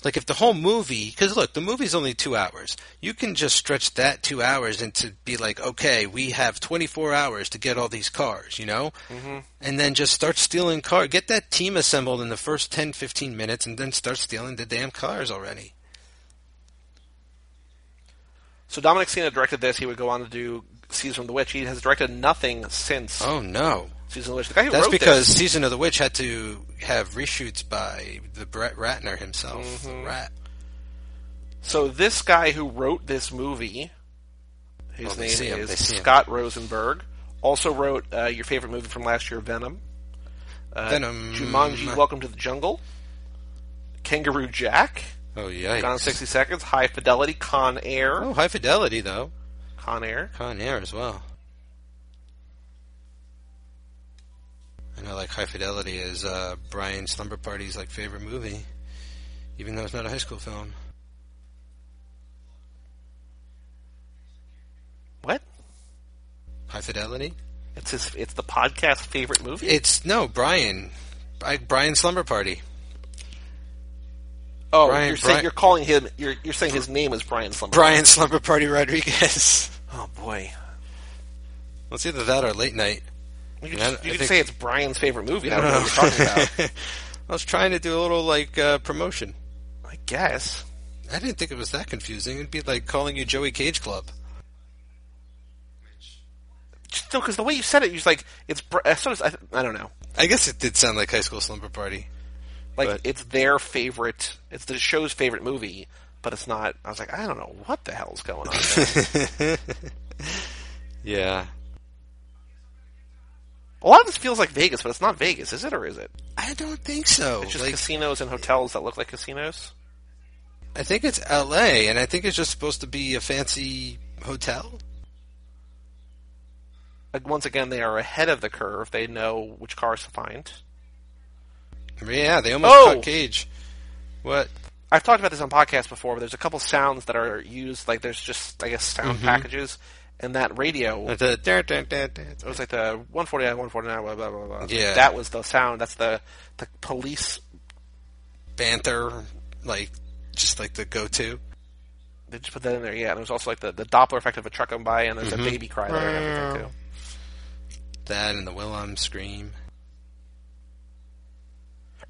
Speaker 2: Like if the whole movie, because look, the movie's only two hours. You can just stretch that two hours into be like, okay, we have 24 hours to get all these cars, you know, mm-hmm. and then just start stealing cars. Get that team assembled in the first 10, 15 minutes, and then start stealing the damn cars already.
Speaker 1: so Dominic Sena directed this. He would go on to do Season of the Witch. He has directed nothing since
Speaker 2: Oh no,
Speaker 1: Season of the Witch. The guy who
Speaker 2: That's
Speaker 1: wrote
Speaker 2: because
Speaker 1: this,
Speaker 2: Season of the Witch had to have reshoots by the Brett Ratner himself, the Rat.
Speaker 1: So this guy who wrote this movie, his
Speaker 2: they
Speaker 1: name is
Speaker 2: they see him.
Speaker 1: Scott Rosenberg. Also wrote uh, your favorite movie from last year, Venom. Uh,
Speaker 2: Venom.
Speaker 1: Jumanji: Welcome to the Jungle. Kangaroo Jack.
Speaker 2: Oh yeah.
Speaker 1: Gone 60 Seconds. High Fidelity. Con Air.
Speaker 2: Oh, High Fidelity though.
Speaker 1: Con Air.
Speaker 2: Con Air as well. Know, like High Fidelity is uh, Brian Slumber Party's like favorite movie, even though it's not a high school film.
Speaker 1: What?
Speaker 2: High Fidelity.
Speaker 1: It's his. It's the podcast favorite movie.
Speaker 2: It's no Brian. I, Brian Slumber Party.
Speaker 1: oh,
Speaker 2: Brian-
Speaker 1: you're saying
Speaker 2: Brian-
Speaker 1: you're calling him. You're you're saying his name is Brian Slumber.
Speaker 2: Brian Slumber Party Rodriguez.
Speaker 1: Oh boy.
Speaker 2: Well, it's either that or Late Night.
Speaker 1: You could,
Speaker 2: Yeah,
Speaker 1: just- you
Speaker 2: I
Speaker 1: could
Speaker 2: think-
Speaker 1: say it's Brian's favorite movie. I don't know what you're talking about.
Speaker 2: I was trying to do a little like uh, promotion.
Speaker 1: I guess.
Speaker 2: I didn't think it was that confusing. It'd be like calling you Joey Cage Club.
Speaker 1: Just, no, because the way you said it, you're like it's. Br- as soon as I, I don't know.
Speaker 2: I guess it did sound like High School Slumber Party.
Speaker 1: Like
Speaker 2: But-
Speaker 1: it's their favorite. It's the show's favorite movie, but it's not. I was like, I don't know what the hell's going on. There.
Speaker 2: Yeah.
Speaker 1: A lot of this feels like Vegas, but it's not Vegas, is it, or is it?
Speaker 2: I don't think so.
Speaker 1: It's just
Speaker 2: Like,
Speaker 1: casinos and hotels that look like casinos.
Speaker 2: I think it's L.A. and I think it's just supposed to be a fancy hotel.
Speaker 1: Like, once again, they are ahead of the curve. They know which cars to find.
Speaker 2: Yeah, they almost
Speaker 1: Oh!
Speaker 2: caught Cage. What?
Speaker 1: I've talked about this on podcasts before, but there's a couple sounds that are used. Like, there's just, I guess, sound
Speaker 2: Mm-hmm.
Speaker 1: packages, and that radio. It was like the 149, 149, blah, blah, blah, blah.
Speaker 2: Yeah.
Speaker 1: That was the sound. That's the the police.
Speaker 2: banter, like just like the go-to.
Speaker 1: They just put that in there, yeah. And there's also like the, the Doppler effect of a truck going by, and there's
Speaker 2: Mhm.
Speaker 1: a baby cry there and everything too.
Speaker 2: That and the Wilhelm scream.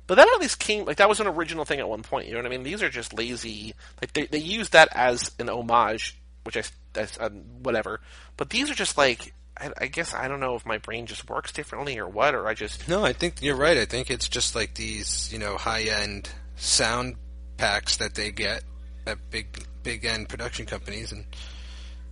Speaker 1: But that at least came like that was an original thing at one point. You know what I mean? These are just lazy. Like they they use that as an homage, which I, I uh, whatever. But these are just like I, I guess I don't know if my brain just works differently or what, or I just
Speaker 2: No, I think you're right. I think it's just like these, you know, high end sound packs that they get at big big end production companies and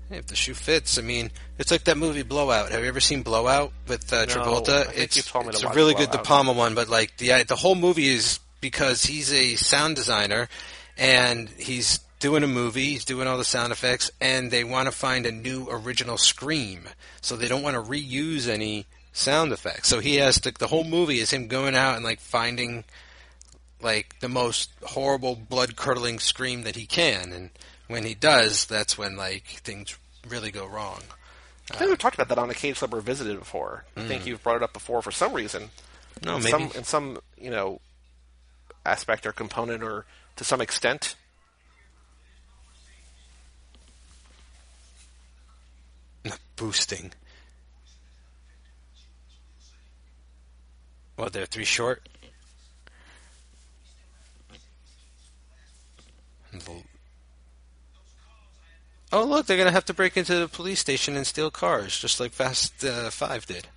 Speaker 2: if the shoe fits, I mean, it's like that movie Blowout. Have you ever seen Blowout with uh, Travolta?
Speaker 1: Think
Speaker 2: it's
Speaker 1: you've told me
Speaker 2: it's a really good De Palma one, but like the the whole movie is because he's a sound designer and he's doing a movie, he's doing all the sound effects, and they want to find a new original scream, so they don't want to reuse any sound effects. So he has to. The whole movie is him going out and like finding like the most horrible, blood curdling scream that he can, and when he does, that's when like things really go wrong.
Speaker 1: I think we've talked about that on a Cage Club Revisited before. I think mm. you've brought it up before for some reason.
Speaker 2: No,
Speaker 1: in
Speaker 2: maybe
Speaker 1: some in some you know aspect or component or to some extent.
Speaker 2: Boosting. Well, they're three short. Oh, look, they're going to have to break into the police station and steal cars, just like Fast uh, 5 did.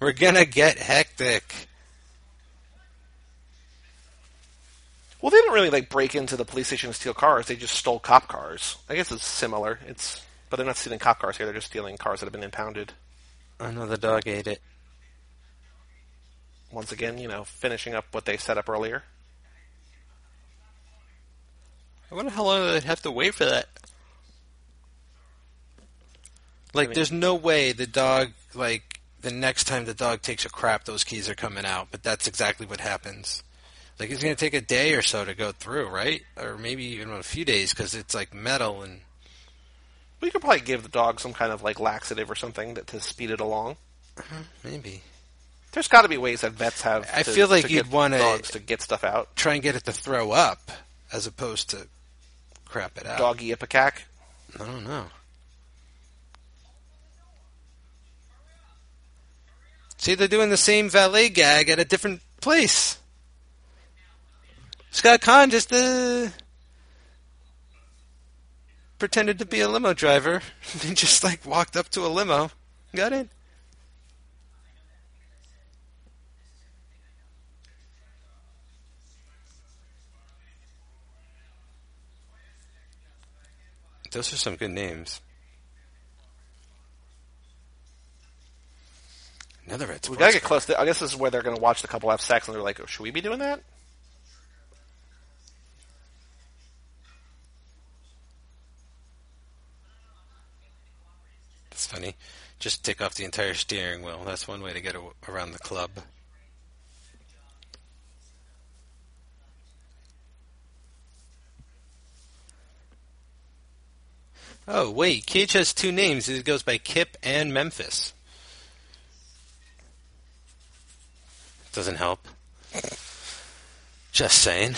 Speaker 2: We're going to get hectic.
Speaker 1: Well, they didn't really like break into the police station and steal cars. They just stole cop cars. I guess it's similar. It's but they're not stealing cop cars here. They're just stealing cars that have been impounded.
Speaker 2: I know the dog ate it.
Speaker 1: Once again, you know, finishing up what they set up earlier.
Speaker 2: I wonder how long they'd have to wait for that. Like,
Speaker 1: mean-
Speaker 2: there's no way the dog, like, the next time the dog takes a crap, those keys are coming out. But that's exactly what happens. Like, it's going to take a day or so to go through, right? Or maybe even a few days because it's like metal and.
Speaker 1: We could probably give the dog some kind of like laxative or something that to speed it along. Uh-huh.
Speaker 2: Maybe.
Speaker 1: There's got to be ways that vets have.
Speaker 2: I
Speaker 1: to-
Speaker 2: feel like you'd wanna-
Speaker 1: dogs to get stuff out.
Speaker 2: Try and get it to throw up as opposed to crap it out.
Speaker 1: Doggy ipecac.
Speaker 2: I don't know. See, they're doing the same valet gag at a different place. Scott Caan just uh, pretended to be a limo driver. and just like walked up to a limo, got in. Those are some good names. Another red
Speaker 1: We gotta get close. To, I guess this is where they're going to watch the couple have sex, and they're like, oh, "Should we be doing that?"
Speaker 2: Funny. Just take off the entire steering wheel. That's one way to get around the club. Oh, wait. Cage has two names. It goes by Kip and Memphis. Doesn't help. Just saying.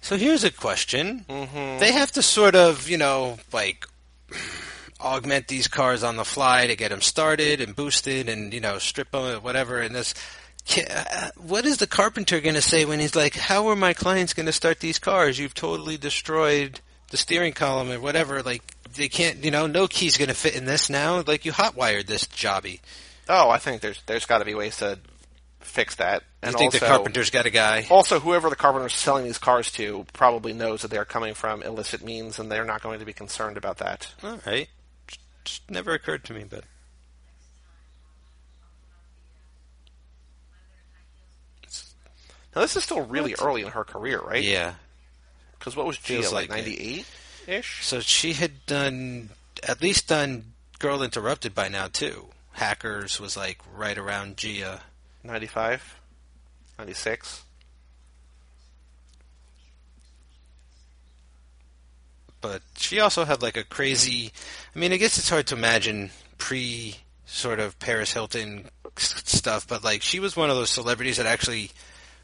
Speaker 2: So here's a question.
Speaker 1: Mm-hmm.
Speaker 2: They have to sort of, you know, like augment these cars on the fly to get them started and boosted and, you know, strip them, whatever. And this, uh, what is the carpenter going to say when he's like, how are my clients going to start these cars? You've totally destroyed the steering column or whatever. Like, they can't, you know, no key's going to fit in this now. Like, you hotwired this jobby.
Speaker 1: Oh, I think there's there's got to be ways to fix that. And
Speaker 2: you think
Speaker 1: also,
Speaker 2: the carpenter's got a guy?
Speaker 1: also, whoever the carpenter's selling these cars to probably knows that they are coming from illicit means, and they're not going to be concerned about that.
Speaker 2: All right. Just never occurred to me, but
Speaker 1: Now, this is still really early in her career, right?
Speaker 2: yeah.
Speaker 1: Because what was Gia
Speaker 2: Feels
Speaker 1: like
Speaker 2: like
Speaker 1: ninety eight ish?
Speaker 2: So she had done at least done Girl Interrupted by now too. Hackers was like right around Gia.
Speaker 1: 95, 96.
Speaker 2: But she also had like a crazy I mean, I guess it's hard to imagine pre sort of Paris Hilton stuff, but like she was one of those celebrities that actually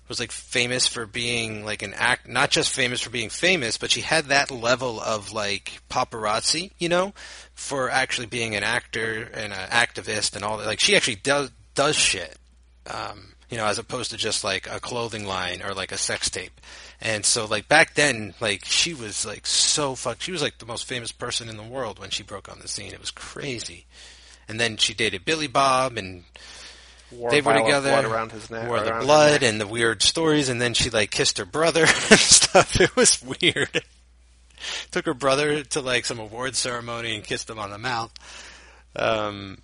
Speaker 2: was like famous for being like an act, not just famous for being famous, but she had that level of like paparazzi, you know, for actually being an actor and an activist and all that. Like she actually does does shit, um, you know, as opposed to just like a clothing line or like a sex tape. And so like back then, like she was like so fuck. She was like the most famous person in the world when she broke on the scene. It was crazy. And then she dated Billy Bob and
Speaker 1: Wore
Speaker 2: they were together.
Speaker 1: blood around his neck.
Speaker 2: Wore the blood and the weird stories, and then she like kissed her brother and stuff. It was weird. Took her brother to like some award ceremony and kissed him on the mouth. Um,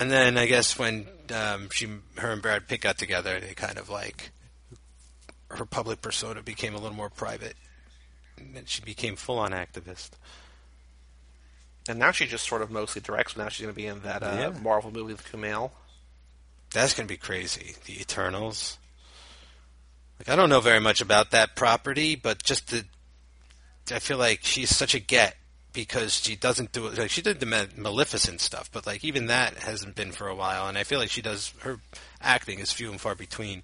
Speaker 2: and then I guess when um, she, her and Brad Pitt got together, they kind of like her public persona became a little more private, and then she became full on activist.
Speaker 1: And now she just sort of mostly directs. But now she's going to be in that uh,
Speaker 2: Yeah.
Speaker 1: Marvel movie with Kumail.
Speaker 2: That's gonna be crazy. The Eternals. Like I don't know very much about that property, but just the, I feel like she's such a get because she doesn't do it. Like she did the Maleficent stuff, but like even that hasn't been for a while, and I feel like she does her acting is few and far between.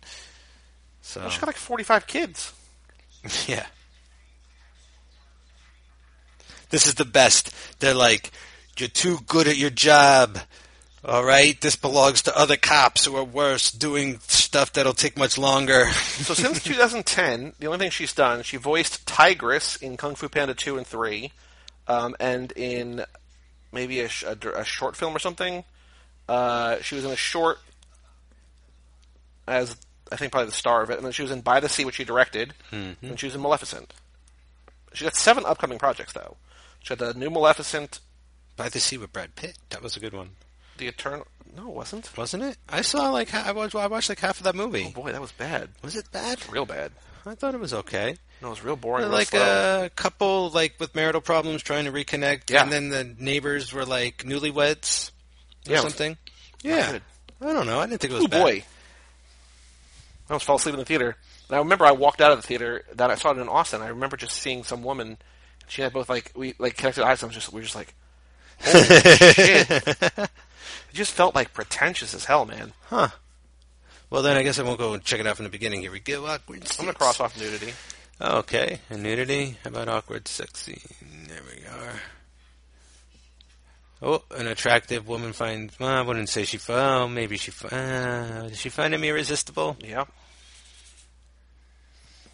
Speaker 2: So
Speaker 1: Well, she's got like 45 kids.
Speaker 2: yeah. This is the best. They're like, you're too good at your job. All right, this belongs to other cops who are worse, doing stuff that'll take much longer.
Speaker 1: So since 2010, the only thing she's done, she voiced Tigress in Kung Fu Panda 2 and 3, um, and in maybe a, sh- a a short film or something. Uh, she was in a short as I think probably the star of it, and then she was in By the Sea, which she directed, and she was in Maleficent. She got seven upcoming projects though. She had the new Maleficent,
Speaker 2: By the Sea with Brad Pitt. That was a good one,
Speaker 1: the Eternal. No, it wasn't.
Speaker 2: wasn't it? I saw like I watched, I watched like half of that movie.
Speaker 1: Oh boy, that was bad.
Speaker 2: Was it bad?
Speaker 1: Real bad.
Speaker 2: I thought it was okay.
Speaker 1: No, it was real boring. real
Speaker 2: like
Speaker 1: slow.
Speaker 2: Uh, a couple like with marital problems trying to reconnect,
Speaker 1: Yeah.
Speaker 2: and then the neighbors were like newlyweds or
Speaker 1: Yeah.
Speaker 2: something. Yeah. I don't know. I didn't think it was
Speaker 1: Oh
Speaker 2: bad.
Speaker 1: boy. I almost fell asleep in the theater. And I remember I walked out of the theater that I saw it in Austin. I remember just seeing some woman. She had both like we like connected eyes. And I was just we were just like, holy shit! It just felt like pretentious as hell, man.
Speaker 2: Huh. Well, then I guess I won't go and check it out from the beginning. Here we go. Awkward.
Speaker 1: I'm gonna cross off nudity.
Speaker 2: Okay, and nudity. How about awkward, sexy? There we are. Oh, an attractive woman finds. Well, I wouldn't say she. Oh, maybe she. Uh, does she find him irresistible?
Speaker 1: Yeah.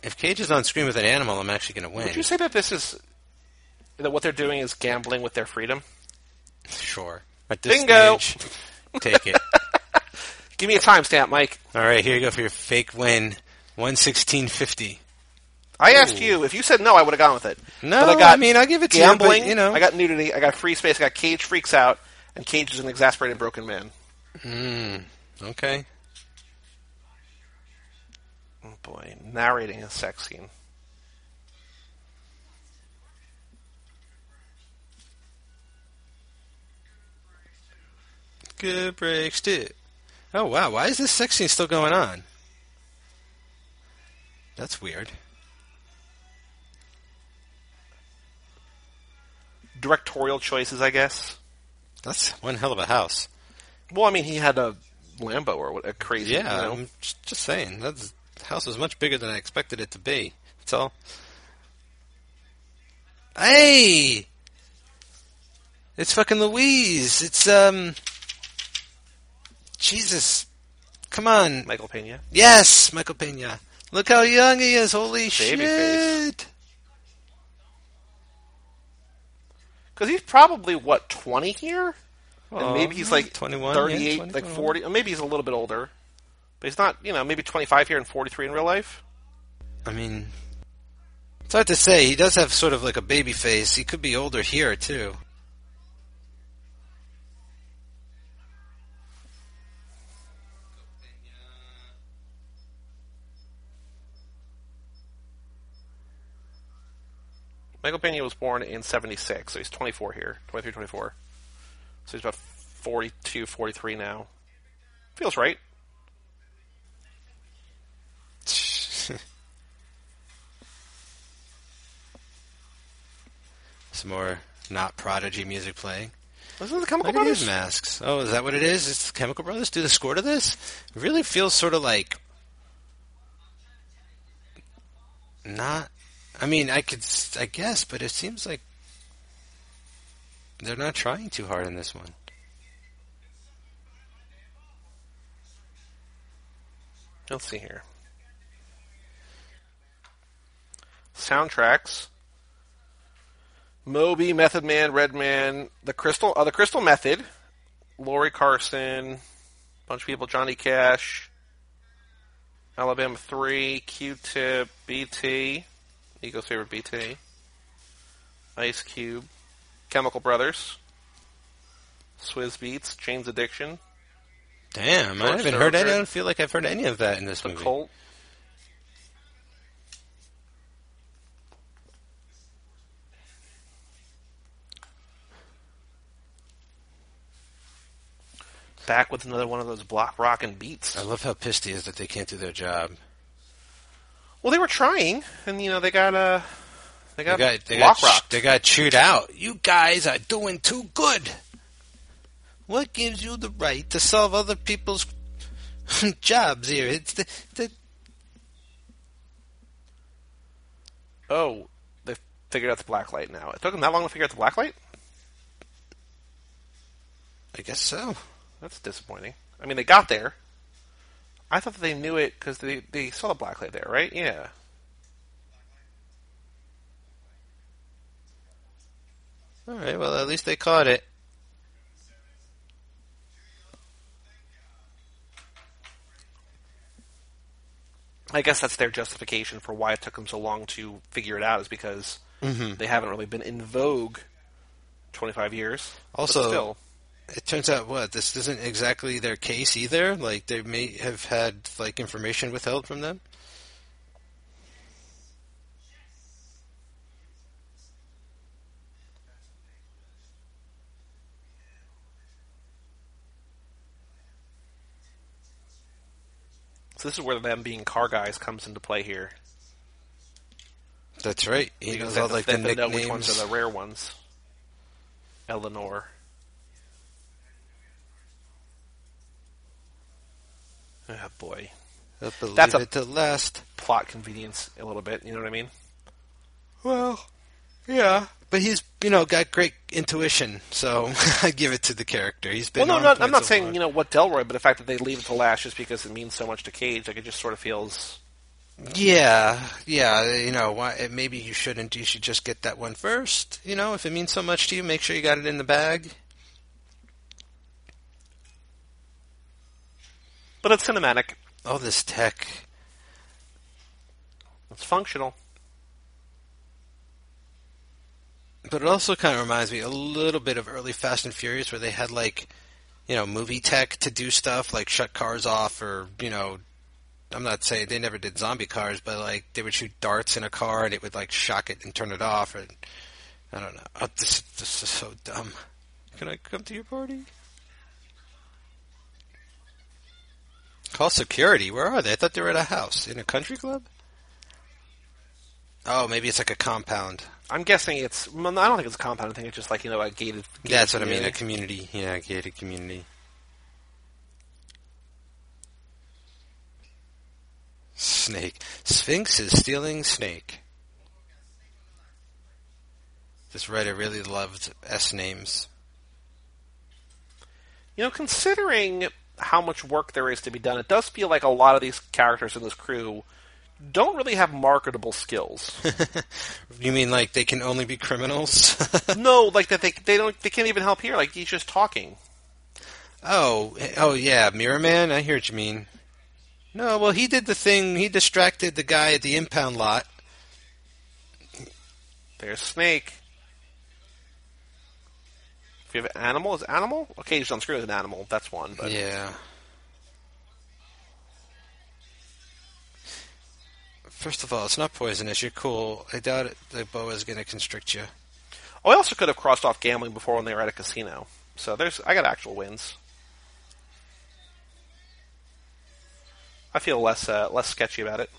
Speaker 2: If Cage is on screen with an animal, I'm actually going to win.
Speaker 1: Would you say that this is that what they're doing is gambling with their freedom?
Speaker 2: Sure. At this
Speaker 1: Bingo.
Speaker 2: stage, take it.
Speaker 1: Give me a timestamp, Mike.
Speaker 2: All right, here you go for your fake win. One sixteen fifty.
Speaker 1: I asked you if you said no, I would have gone with it.
Speaker 2: No,
Speaker 1: but I got
Speaker 2: I mean, I'll give it to
Speaker 1: gambling.
Speaker 2: you, but, you know.
Speaker 1: I got nudity. I got free space. I got Cage freaks out, and Cage is an exasperated broken man.
Speaker 2: Mm, okay.
Speaker 1: Oh boy, narrating a sex scene.
Speaker 2: Good breaks too. Oh wow, why is this sex scene still going on? That's weird.
Speaker 1: Directorial choices, I guess.
Speaker 2: That's one hell of a house.
Speaker 1: Well, I mean, he had a Lambo or what, a crazy.
Speaker 2: Yeah,
Speaker 1: you know?
Speaker 2: I'm just, saying. That's, the house was much bigger than I expected it to be. That's all. Hey! It's fucking Louise. It's, um. Jesus. Come on.
Speaker 1: Michael Pena.
Speaker 2: Yes, Michael Pena. Look how young he is. Holy
Speaker 1: Baby
Speaker 2: shit.
Speaker 1: Because he's probably what twenty here, and
Speaker 2: Oh,
Speaker 1: maybe he's like
Speaker 2: 21, yeah, 20,
Speaker 1: like forty, or maybe he's a little bit older. But he's not, you know, maybe twenty-five here and forty-three in real life.
Speaker 2: I mean, it's hard to say. He does have sort of like a baby face. He could be older here, too.
Speaker 1: Michael Pena was born in 76, so he's 24 here. 23, 24. So he's about 42, 43 now. Feels right.
Speaker 2: Some more not prodigy music playing.
Speaker 1: This is the Chemical
Speaker 2: Look at
Speaker 1: Brothers.
Speaker 2: these masks. Oh, is that what it is? It's the Chemical Brothers do the score to this? It really feels sort of like not. I mean, I could, I guess, but it seems like they're not trying too hard in this one.
Speaker 1: Let's see here. Soundtracks. Moby, Method Man, Redman, the Crystal, uh, the Crystal Method, Lori Carson, a bunch of people, Johnny Cash, Alabama Three, Q-Tip, BT, Eagle's favorite BT, Ice Cube, Chemical Brothers, Swizz Beatz, Jane's Addiction,
Speaker 2: Damn, I
Speaker 1: George
Speaker 2: haven't heard any. I don't feel like I've heard any of that in this
Speaker 1: The
Speaker 2: movie.
Speaker 1: Cult. Back with another one of those block rockin' beats.
Speaker 2: I love how pissed he is that they can't do their job.
Speaker 1: Well, they were trying, and you know they got uh, they
Speaker 2: They
Speaker 1: got,
Speaker 2: got, they got,
Speaker 1: rocked.
Speaker 2: they got chewed out. You guys are doing too good. What gives you the right to solve other people's jobs here? It's the, the
Speaker 1: Oh, they figured out the black light now. It took them that long to figure out the black light.
Speaker 2: I guess so.
Speaker 1: That's disappointing. I mean, they got there. I thought that they knew it because they they saw the black light there, right? Yeah.
Speaker 2: All right. Well, at least they caught it.
Speaker 1: I guess that's their justification for why it took them so long to figure it out is because
Speaker 2: Mm-hmm.
Speaker 1: they haven't really been in vogue 25 years.
Speaker 2: Also-
Speaker 1: still,
Speaker 2: It turns out what this isn't exactly their case either. Like they may have had like information withheld from them.
Speaker 1: so this is where them being car guys comes into play here.
Speaker 2: That's right. He
Speaker 1: Because
Speaker 2: knows
Speaker 1: they
Speaker 2: all like the
Speaker 1: to know which ones are the rare ones. Eleanor. Oh boy. That's a-
Speaker 2: it to last.
Speaker 1: Plot convenience a little bit, you know what I mean?
Speaker 2: Well, yeah, but he's you know got great intuition, so I give it to the character. He's been.
Speaker 1: Well, no, not, I'm not
Speaker 2: so
Speaker 1: saying
Speaker 2: far.
Speaker 1: you know what Delroy, but the fact that they leave it to last just because it means so much to Cage, like it just sort of feels.
Speaker 2: Yeah, yeah, you know, why, maybe you shouldn't. You should just get that one first. You know, if it means so much to you, make sure you got it in the bag.
Speaker 1: But it's cinematic.
Speaker 2: Oh, this tech.
Speaker 1: It's functional.
Speaker 2: But it also kind of reminds me a little bit of early Fast and Furious, where they had like, you know, movie tech to do stuff like shut cars off, or you know, I'm not saying they never did zombie cars, but like they would shoot darts in a car and it would like shock it and turn it off, or I don't know. Oh, this this is so dumb. Can I come to your party? Call security. Where are they? I thought they were at a house in a country club. Oh, maybe it's like a compound.
Speaker 1: I'm guessing it's. Well, I don't think it's a compound. I think it's just like you know a gated. gated
Speaker 2: That's what I mean. A
Speaker 1: community.
Speaker 2: community, yeah, a gated community. Snake. Sphinx is stealing snake. This writer really loved S names.
Speaker 1: You know, considering how much work there is to be done, it does feel like a lot of these characters in this crew don't really have marketable skills.
Speaker 2: You mean like they can only be criminals?
Speaker 1: no, like that they they don't they can't even help here. Like he's just talking.
Speaker 2: oh, oh yeah, Mirror Man. I hear what you mean. No, well he did the thing. He distracted the guy at the impound lot.
Speaker 1: There's Snake. If you have an animal, is animal? Okay, he's on screen as an animal. That's one. But
Speaker 2: Yeah. First of all, it's not poisonous. You're cool. I doubt it, the is going to constrict you.
Speaker 1: oh, I also could have crossed off gambling before when they were at a casino. So there's I got actual wins. I feel less uh, less sketchy about it.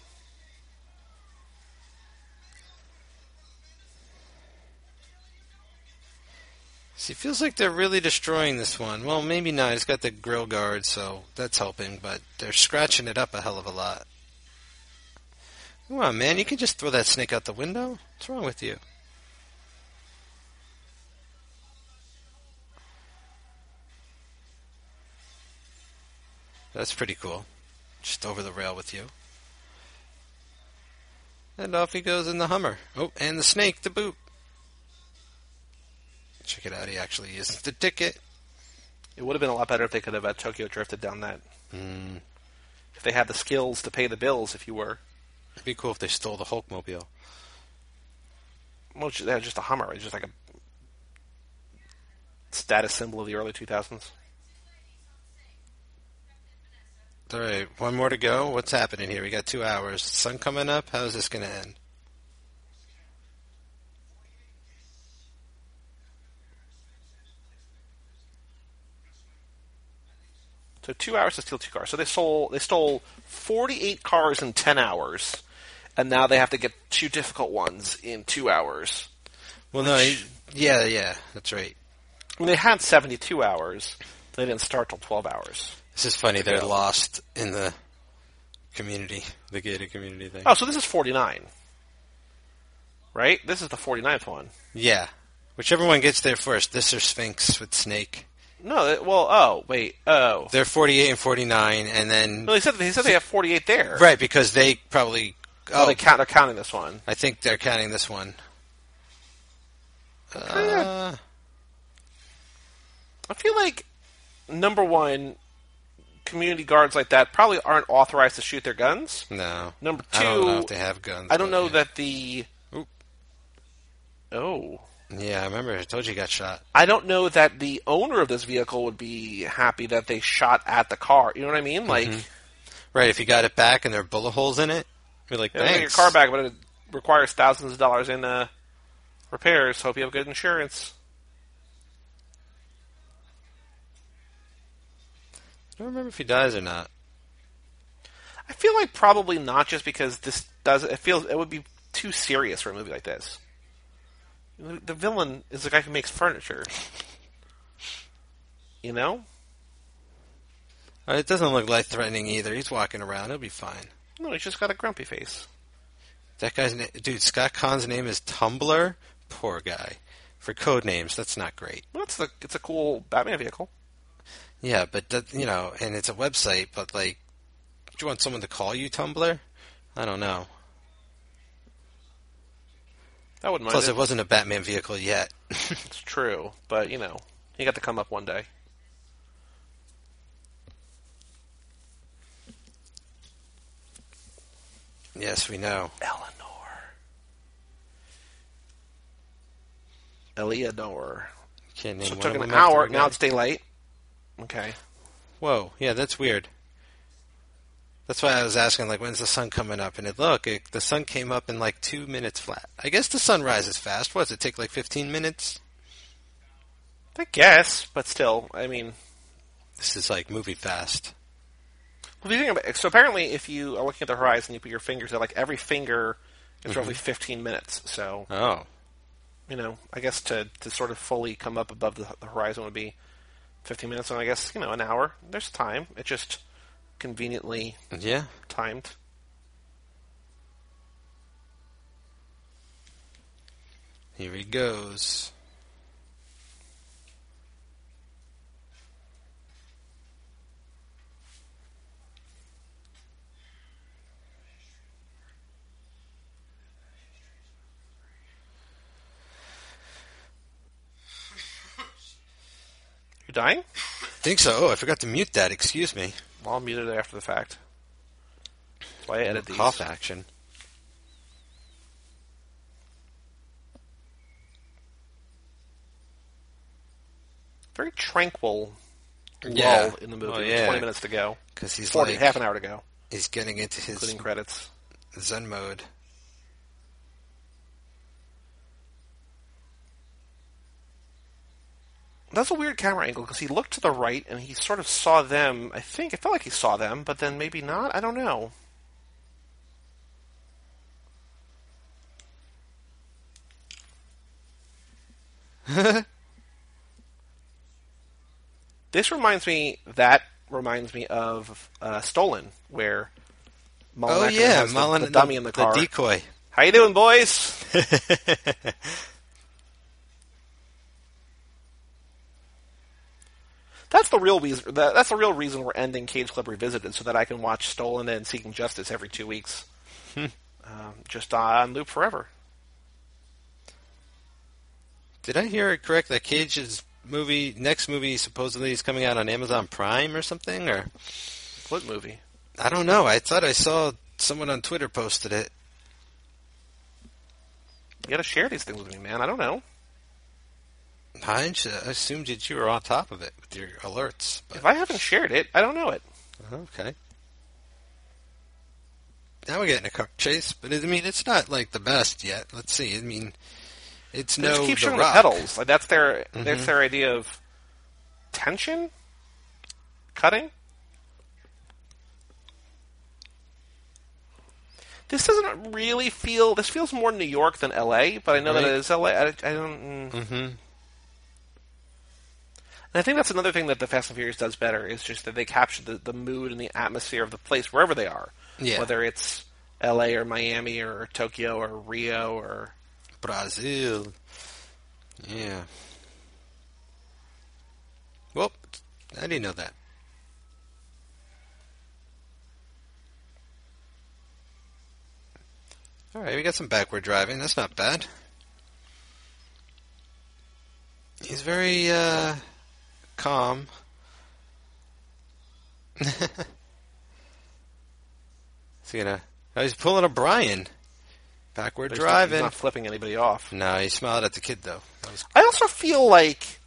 Speaker 2: See, feels like they're really destroying this one. Well, maybe not. It's got the grill guard, so that's helping, but they're scratching it up a hell of a lot. Come on, man. You can just throw that snake out the window? What's wrong with you? That's pretty cool. Just over the rail with you. And off he goes in the Hummer. Oh, and the snake the boot. Check it out. He actually uses the ticket.
Speaker 1: It would have been a lot better if they could have uh, Tokyo drifted down that.
Speaker 2: Mm.
Speaker 1: If they had the skills to pay the bills, if you were.
Speaker 2: It'd be cool if they stole the Hulkmobile.
Speaker 1: Well, it's- they had just a Hummer. It's just like a status symbol of the early 2000s.
Speaker 2: All right, one more to go. What's happening here? We got two hours. Sun coming up. How is this going to end?
Speaker 1: So two hours to steal two cars. So they stole they stole 48 cars in 10 hours, and now they have to get two difficult ones in two hours.
Speaker 2: Well, no, he- yeah, yeah, that's right.
Speaker 1: I mean, they had 72 hours. They didn't start till 12 hours.
Speaker 2: This is funny. They're lost in the community, the gated community thing.
Speaker 1: Oh, so this is 49. Right? This is the 49th one.
Speaker 2: Yeah, whichever one gets there first. This or Sphinx with Snake.
Speaker 1: No, well, oh, wait. Oh.
Speaker 2: They're 48 and 49, and then
Speaker 1: No, they said they said they have 48 there.
Speaker 2: right because they probably.
Speaker 1: Oh,
Speaker 2: Oh,
Speaker 1: they count, they're counting this one.
Speaker 2: I think they're counting this one. Uh,
Speaker 1: I feel like number one, community guards like that probably aren't authorized to shoot their guns.
Speaker 2: no.
Speaker 1: Number
Speaker 2: I don't know
Speaker 1: two,
Speaker 2: if they have guns.
Speaker 1: I don't know
Speaker 2: yeah.
Speaker 1: that the.
Speaker 2: Oop.
Speaker 1: Oh.
Speaker 2: Yeah, I remember. I told you he got shot.
Speaker 1: I don't know that the owner of this vehicle would be happy that they shot at the car. You know what I mean? Like,
Speaker 2: Right, if you got it back and there are bullet holes in it, you're like,
Speaker 1: yeah, take your car back, but it requires thousands of dollars in uh, repairs. Hope you have good insurance.
Speaker 2: I don't remember if he dies or not.
Speaker 1: I feel like probably not, just because this does. It feels it would be too serious for a movie like this. The villain is the guy who makes furniture. You know?
Speaker 2: Uh, It doesn't look life threatening either. He's walking around. He'll be fine.
Speaker 1: No, he's just got a grumpy face.
Speaker 2: That guy's name, dude. Scott Caan's name is Tumblr. Poor guy. For code names, that's not great.
Speaker 1: Well, it's the it's a cool Batman vehicle.
Speaker 2: Yeah, but that, you know, and it's a website. But like, do you want someone to call you Tumblr? I don't know.
Speaker 1: I wouldn't mind
Speaker 2: Plus,
Speaker 1: it.
Speaker 2: it wasn't a Batman vehicle yet.
Speaker 1: It's true, but you know, he got to come up one day.
Speaker 2: yes, we know.
Speaker 1: Eleanor. Eleanor.
Speaker 2: Can't name
Speaker 1: So it took an hour. Now
Speaker 2: guy.
Speaker 1: it's daylight. Okay.
Speaker 2: Whoa, yeah, that's weird. That's why I was asking, like, when's the sun coming up? And it look, it, the sun came up in like two minutes flat. I guess the sun rises fast. What does it take, like fifteen minutes?
Speaker 1: I guess, but still, I mean,
Speaker 2: This is like movie fast.
Speaker 1: well, you think about it, so apparently, if you are looking at the horizon, you put your fingers there. Like every finger is mm-hmm. roughly 15 minutes. So
Speaker 2: Oh,
Speaker 1: you know, I guess to to sort of fully come up above the, the horizon would be 15 minutes, and I guess you know an hour. There's time. It just conveniently
Speaker 2: yeah.
Speaker 1: timed.
Speaker 2: Here he goes.
Speaker 1: You're dying?
Speaker 2: Think so. Oh, I forgot to mute that. Excuse me.
Speaker 1: Well, I'll mute it after the fact. Why I edit these.
Speaker 2: Cough action.
Speaker 1: Very tranquil lull
Speaker 2: Yeah.
Speaker 1: in the movie.
Speaker 2: Oh, yeah.
Speaker 1: 20 minutes to go.
Speaker 2: Because he's
Speaker 1: 40,
Speaker 2: like
Speaker 1: half an hour to go,
Speaker 2: he's getting into his
Speaker 1: including credits.
Speaker 2: Zen mode.
Speaker 1: That's a weird camera angle because he looked to the right and he sort of saw them. I think it felt like he saw them, but then maybe not. I don't know. This reminds me. That reminds me of uh, Stolen, where Mullen
Speaker 2: Oh yeah,
Speaker 1: has the-
Speaker 2: Mullen,
Speaker 1: the, dummy in the car.
Speaker 2: The decoy.
Speaker 1: How you doing, boys? That's the real reason. that- That's the real reason we're ending Cage Club Revisited, so that I can watch Stolen and Seeking Justice every two weeks,
Speaker 2: Hmm.
Speaker 1: um, just on loop forever.
Speaker 2: Did I hear it correct that Cage's movie, next movie, supposedly is coming out on Amazon Prime or something? Or
Speaker 1: What movie?
Speaker 2: I don't know. I thought I saw someone on Twitter posted it.
Speaker 1: You got to share these things with me, man. I don't know.
Speaker 2: I assumed that you were on top of it with your alerts. But
Speaker 1: If I haven't shared it, I don't know it.
Speaker 2: okay. Now we're getting a car chase, but I mean it's not like the best yet. Let's see. I mean, it's
Speaker 1: They
Speaker 2: no
Speaker 1: just keep
Speaker 2: the
Speaker 1: showing
Speaker 2: rock.
Speaker 1: the pedals. Like that's their
Speaker 2: Mhm.
Speaker 1: that's their idea of tension, cutting. This doesn't really feel. This feels more New York than L.A., but I know that it is L.A. I, I don't. Mm.
Speaker 2: Mm-hmm.
Speaker 1: And I think that's another thing that the Fast and Furious does better is just that they capture the, the mood and the atmosphere of the place wherever they are.
Speaker 2: Yeah.
Speaker 1: Whether it's L.A. or Miami or Tokyo or Rio or
Speaker 2: Brazil. Yeah. Well, I didn't know that. All right, we got some backward driving. That's not bad. He's very uh, calm. Is he gonna? Oh, he's pulling a Brian. Backward
Speaker 1: not-
Speaker 2: driving.
Speaker 1: He's not flipping anybody off.
Speaker 2: No, he smiled at the kid though. Was
Speaker 1: I also feel like,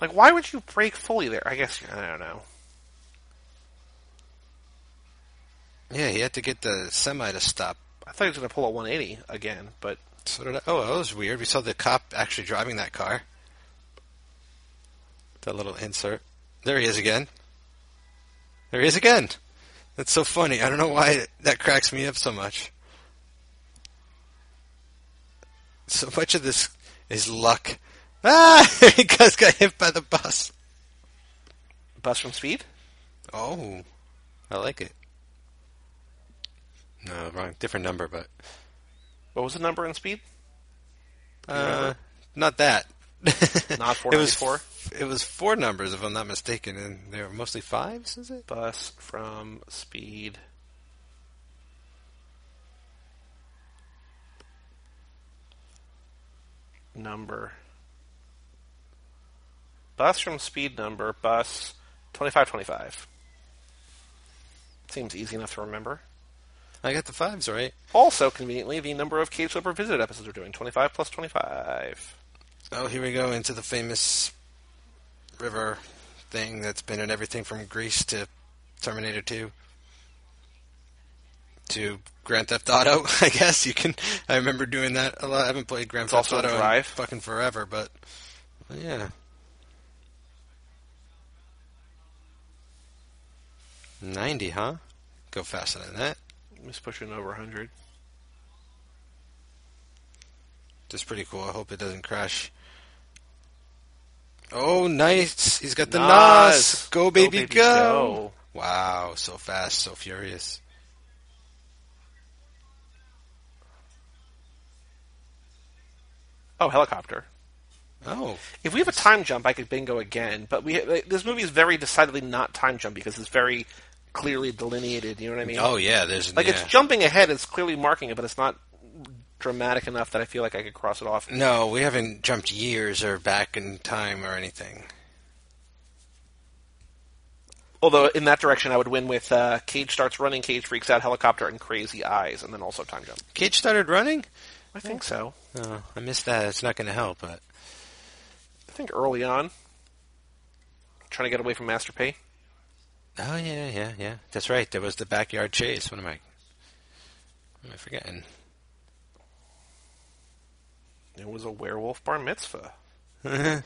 Speaker 1: like, why would you break fully there? I guess I don't know.
Speaker 2: yeah. He had to get the semi to stop.
Speaker 1: I thought he was going to pull a 180 again, but
Speaker 2: So did I. Oh, that was weird. We saw the cop actually driving that car. That little insert. There he is again. There he is again. That's so funny. I don't know why that cracks me up so much. So much of this is luck. Ah! He just got hit by the bus.
Speaker 1: bus from speed.
Speaker 2: Oh, I like it. No, wrong. Different number, but
Speaker 1: What was the number in speed?
Speaker 2: uh, not that.
Speaker 1: Not
Speaker 2: It was
Speaker 1: 494?
Speaker 2: It was four numbers, if I'm not mistaken, and they were mostly fives. Is it?
Speaker 1: Bus from speed. Number. Bus from speed number, bus 2525. Seems easy enough to remember.
Speaker 2: I got the fives right.
Speaker 1: Also, conveniently, the number of Cage Club Revisited episodes we're doing 25 plus 25.
Speaker 2: Oh, here we go into the famous river thing that's been in everything from Grease to Terminator 2 to Grand Theft Auto. I guess you can. I remember doing that a lot. I haven't played Grand
Speaker 1: It's
Speaker 2: Theft Auto in fucking forever, but well, yeah. Ninety, huh? Go faster than that.
Speaker 1: Just pushing over 100.
Speaker 2: That's pretty cool. I hope it doesn't crash. Oh, nice! He's got the
Speaker 1: Nas.
Speaker 2: NOS. Go, baby,
Speaker 1: baby,
Speaker 2: go.
Speaker 1: go.
Speaker 2: Wow, so fast, so furious.
Speaker 1: Oh, helicopter.
Speaker 2: Oh,
Speaker 1: If we have a time jump, I could bingo again. But we like, this movie is very decidedly not time jump because it's very clearly delineated. You know what I mean?
Speaker 2: oh yeah. There's
Speaker 1: like
Speaker 2: yeah.
Speaker 1: it's jumping ahead. It's clearly marking it, but it's not dramatic enough that I feel like I could cross it off.
Speaker 2: No, we haven't jumped years or back in time or anything.
Speaker 1: Although in that direction, I would win with uh, Cage starts running, Cage freaks out, helicopter, and crazy eyes, and then also time jump.
Speaker 2: Cage started running.
Speaker 1: I think so.
Speaker 2: Oh, I missed that. It's not going to help, but
Speaker 1: I think early on, trying to get away from Master P.
Speaker 2: oh yeah, yeah, yeah. That's right. There was the backyard chase. What am I? What am I forgetting?
Speaker 1: It was a werewolf bar mitzvah.
Speaker 2: I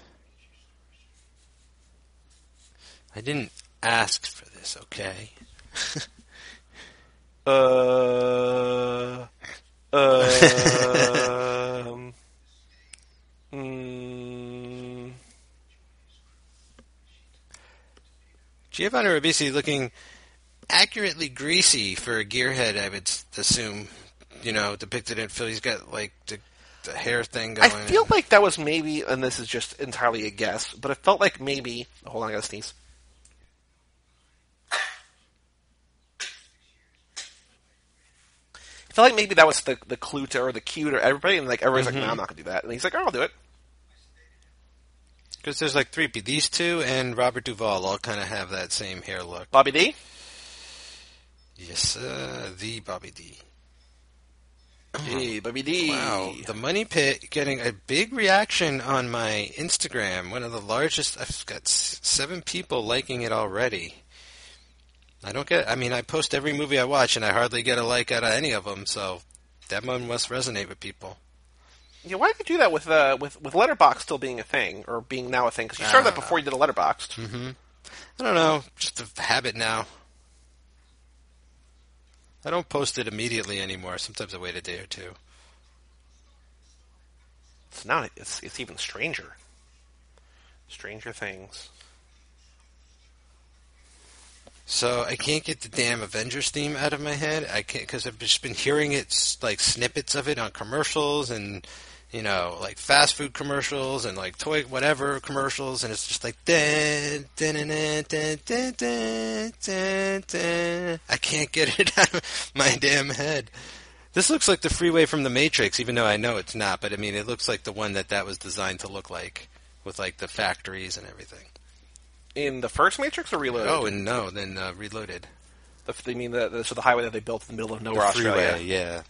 Speaker 2: didn't ask for this. Okay.
Speaker 1: Uh, um, mm,
Speaker 2: Giovanni Ribisi looking accurately greasy for a gearhead, I would assume. You know, depicted in film. He's got like the, the hair thing going.
Speaker 1: I feel like that was maybe, and this is just entirely a guess, but it felt like maybe. Hold on, I gotta sneeze. I felt like maybe that was the the clue to or the cue to everybody, and like everybody's like, "No, I'm not gonna do that," and he's like, "Oh, I'll do it."
Speaker 2: Because there's like three. These two and Robert Duvall all kind of have that same hair look.
Speaker 1: Bobby D.
Speaker 2: Yes, uh, the Bobby D.
Speaker 1: Hey, Bobby D.
Speaker 2: Wow, the Money Pit getting a big reaction on my Instagram. One of the largest. I've got seven people liking it already. I don't get. I mean, I post every movie I watch, and I hardly get a like out of any of them. So that one must resonate with people.
Speaker 1: Yeah, why did you do that with uh, with with Letterboxd still being a thing or being now a thing? Because you started that before you did a Letterboxd.
Speaker 2: I don't know, just a habit now. I don't post it immediately anymore. Sometimes I wait a day or two.
Speaker 1: So now it's it's even stranger. Stranger Things.
Speaker 2: So I can't get the damn Avengers theme out of my head. I can't because I've just been hearing it like snippets of it on commercials and you know, like fast food commercials and like toy whatever commercials, and it's just like. I can't get it out of my damn head. This looks like the freeway from the Matrix, even though I know it's not. But I mean, it looks like the one that that was designed to look like, with like the factories and everything.
Speaker 1: In the first Matrix or Reloaded?
Speaker 2: Oh, and no, then uh, Reloaded.
Speaker 1: The, they mean the, the, so the highway that they built in the middle of nowhere,
Speaker 2: the freeway, Australia. Yeah.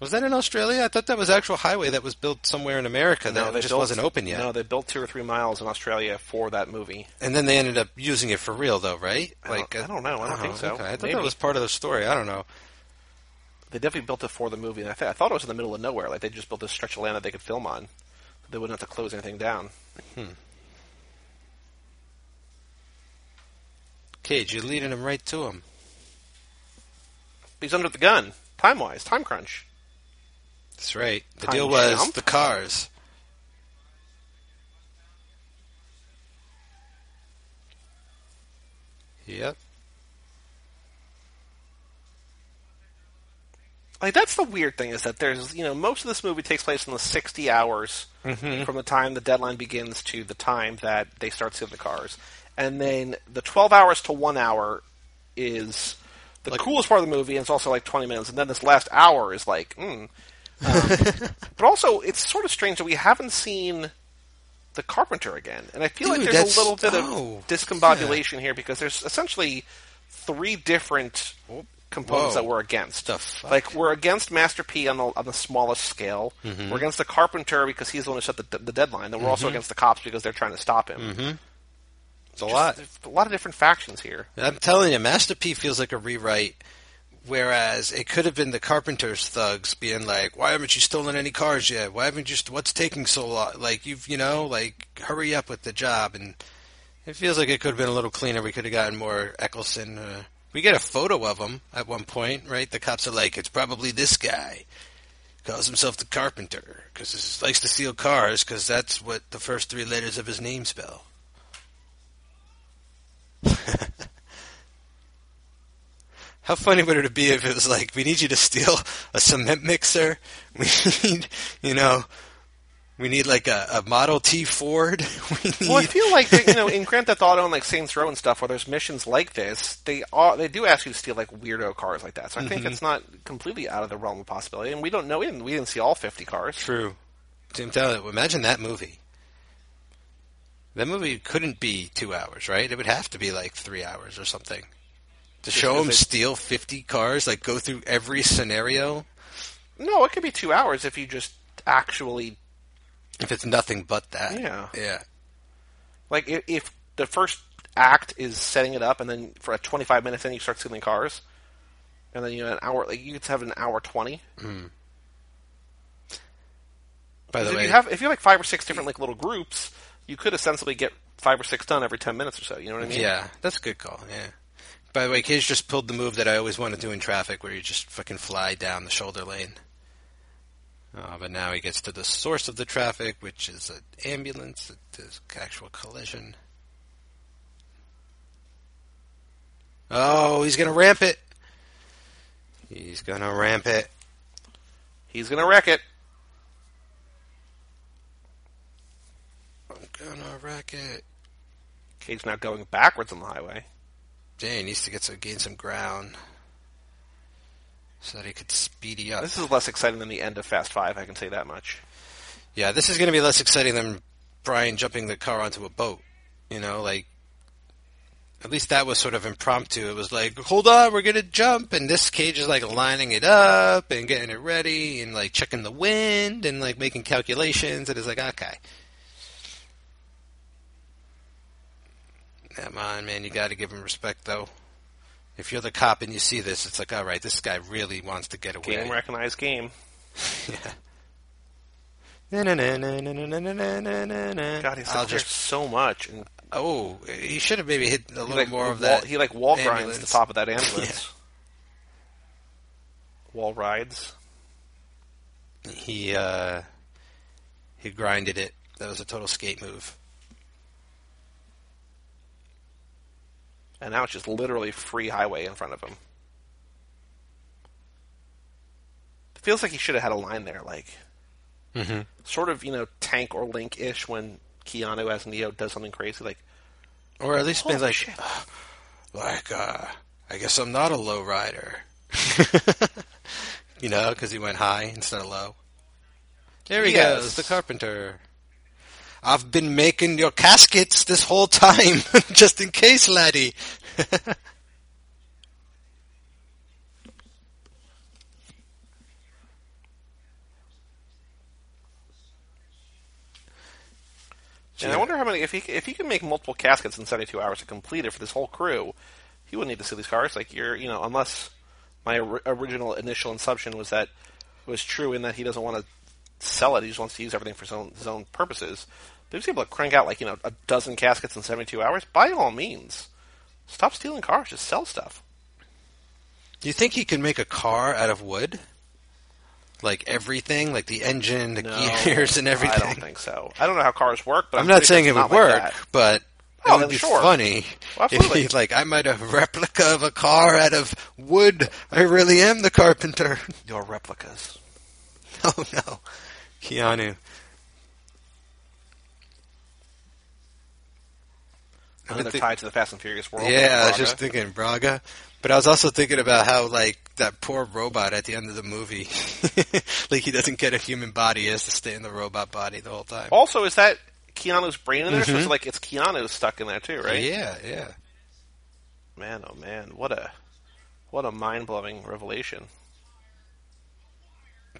Speaker 2: Was that in Australia? I thought that was actual highway that was built somewhere in America that
Speaker 1: they
Speaker 2: just
Speaker 1: built-
Speaker 2: wasn't open yet.
Speaker 1: No, they built two or three miles in Australia for that movie.
Speaker 2: And then they ended up using it for real, though, right?
Speaker 1: I don't- uh, I don't know. I don't think uh-huh, so.
Speaker 2: Okay. I thought
Speaker 1: Maybe.
Speaker 2: that was part of the story. I don't know.
Speaker 1: They definitely built it for the movie. And I, th- I thought it was in the middle of nowhere. Like they just built this stretch of land that they could film on. They wouldn't have to close anything down. Hmm.
Speaker 2: Cage, you're leading him right to him.
Speaker 1: He's under the gun, time wise, time crunch.
Speaker 2: That's right. The
Speaker 1: Time
Speaker 2: deal was
Speaker 1: jump?
Speaker 2: the cars. Yep.
Speaker 1: Like that's the weird thing is that there's you know most of this movie takes place in the 60 hours from the time the deadline begins to the time that they start seeing the cars, and then the 12 hours to one hour is the coolest part of the movie, and it's also like 20 minutes, and then this last hour is like, mm. Um, but also it's sort of strange that we haven't seen the Carpenter again, and I feel
Speaker 2: Dude,
Speaker 1: like there's a little bit
Speaker 2: oh,
Speaker 1: of discombobulation here because there's essentially three different components
Speaker 2: Whoa.
Speaker 1: that we're against. Like we're against Master P on the on the smallest scale.
Speaker 2: Mm-hmm.
Speaker 1: We're against the Carpenter because he's the one who set the, the deadline. Then we're also against the cops because they're trying to stop him.
Speaker 2: Mm-hmm. It's a
Speaker 1: Just-
Speaker 2: lot.
Speaker 1: there's a lot of different factions here.
Speaker 2: I'm telling you, Master P feels like a rewrite, whereas it could have been the Carpenter's thugs being like, "Why haven't you stolen any cars yet? Why haven't you? St- what's taking so long? Like you've, you know, like hurry up with the job." And it feels like it could have been a little cleaner. We could have gotten more Eccleston. Uh, we get a photo of him at one point, right? The cops are like, "It's probably this guy." Calls himself the Carpenter because he likes to steal cars because that's what the first three letters of his name spell. How funny would it be if it was like, we need you to steal a cement mixer? We need, you know, we need like a, a Model T Ford. We need,
Speaker 1: Well, I feel like they, you know in Grand Theft Auto and like Saints Row and stuff, where there's missions like this, they are, they do ask you to steal like weirdo cars like that. So I think
Speaker 2: Mm-hmm.
Speaker 1: it's not completely out of the realm of possibility. And we don't know. We didn't, we didn't see all 50 cars.
Speaker 2: True. I'm imagine that movie. That movie couldn't be two hours, right? It would have to be like three hours or something. To show
Speaker 1: they-
Speaker 2: steal 50 cars, like go through every scenario,
Speaker 1: No, it could be two hours if you just actually
Speaker 2: if it's nothing but that.
Speaker 1: Yeah.
Speaker 2: Yeah.
Speaker 1: Like if, if the first act is setting it up, and then for a 25 minutes, then you start stealing cars, and then you know an hour, like you could have an hour 20. Hmm.
Speaker 2: By the
Speaker 1: if
Speaker 2: way,
Speaker 1: you have if you have like five or six different like little groups, you could essentially get five or six done every 10 minutes or so. You know what I mean?
Speaker 2: Yeah, that's a good call. Yeah. By the way, Cage just pulled the move that I always want to do in traffic, where you just fucking fly down the shoulder lane. Uh, but now he gets to the source of the traffic, which is an ambulance. It is actual collision. Oh, he's gonna ramp it. He's gonna ramp it.
Speaker 1: He's gonna wreck it.
Speaker 2: I'm gonna wreck it.
Speaker 1: Cage now going backwards on the highway.
Speaker 2: Jay needs to get some gain some ground so that he could speedy up.
Speaker 1: This is less exciting than the end of Fast Five. I can say that much.
Speaker 2: Yeah, this is going to be less exciting than Brian jumping the car onto a boat. You know, like at least that was sort of impromptu. It was like, hold on, we're gonna jump, and this cage is like lining it up and getting it ready and like checking the wind and like making calculations. And it's like, okay, Come on, man, you got to give him respect, though. If you're the cop and you see this, it's like, all right, this guy really wants to get away.
Speaker 1: Game recognized game.
Speaker 2: yeah.
Speaker 1: God, he's
Speaker 2: just...
Speaker 1: so much. And...
Speaker 2: Oh, he should have maybe hit a little
Speaker 1: like,
Speaker 2: more of that.
Speaker 1: Wall, he like wall ambulance. grinds the top of that ambulance. yeah. Wall rides.
Speaker 2: He uh, he grinded it. That was a total skate move.
Speaker 1: And now it's just literally free highway in front of him. It feels like he should have had a line there, like
Speaker 2: Mm-hmm.
Speaker 1: sort of, you know, tank or link ish when Keanu as Neo does something crazy, like
Speaker 2: Or at least been like,
Speaker 1: shit.
Speaker 2: like, uh, I guess I'm not a low rider. you know, because he went high instead of low. There he
Speaker 1: Yes.
Speaker 2: goes, the carpenter. I've been making your caskets this whole time, just in case, laddie.
Speaker 1: And I wonder how many if he if he can make multiple caskets in seventy two hours to complete it for this whole crew, he wouldn't need to see these cars. Like you're, you know, unless my or- original initial assumption was that was true in that he doesn't want to sell it; he just wants to use everything for his own his own purposes. But if he's able to crank out like you know a dozen caskets in seventy two hours, by all means, stop stealing cars. Just sell stuff.
Speaker 2: Do you think he could make a car out of wood? Like everything, like the engine, the gears, and everything.
Speaker 1: I don't think so. I don't know how cars work, but I'm,
Speaker 2: I'm not saying it would
Speaker 1: like
Speaker 2: work,
Speaker 1: that.
Speaker 2: but
Speaker 1: Oh,
Speaker 2: it would be
Speaker 1: sure.
Speaker 2: funny
Speaker 1: Well,
Speaker 2: if he's like, I made a replica of a car out of wood. I really am the carpenter.
Speaker 1: Your replicas.
Speaker 2: Oh no, Keanu.
Speaker 1: They're tied to the Fast and Furious world.
Speaker 2: Yeah, I was just thinking Braga, but I was also thinking about how like that poor robot at the end of the movie, like he doesn't get a human body; he has to stay in the robot body the whole time.
Speaker 1: Also, is that Keanu's brain in there? So it's mm-hmm. like it's Keanu stuck in there too, right?
Speaker 2: Yeah, yeah.
Speaker 1: Man, oh man, what a what a mind blowing revelation.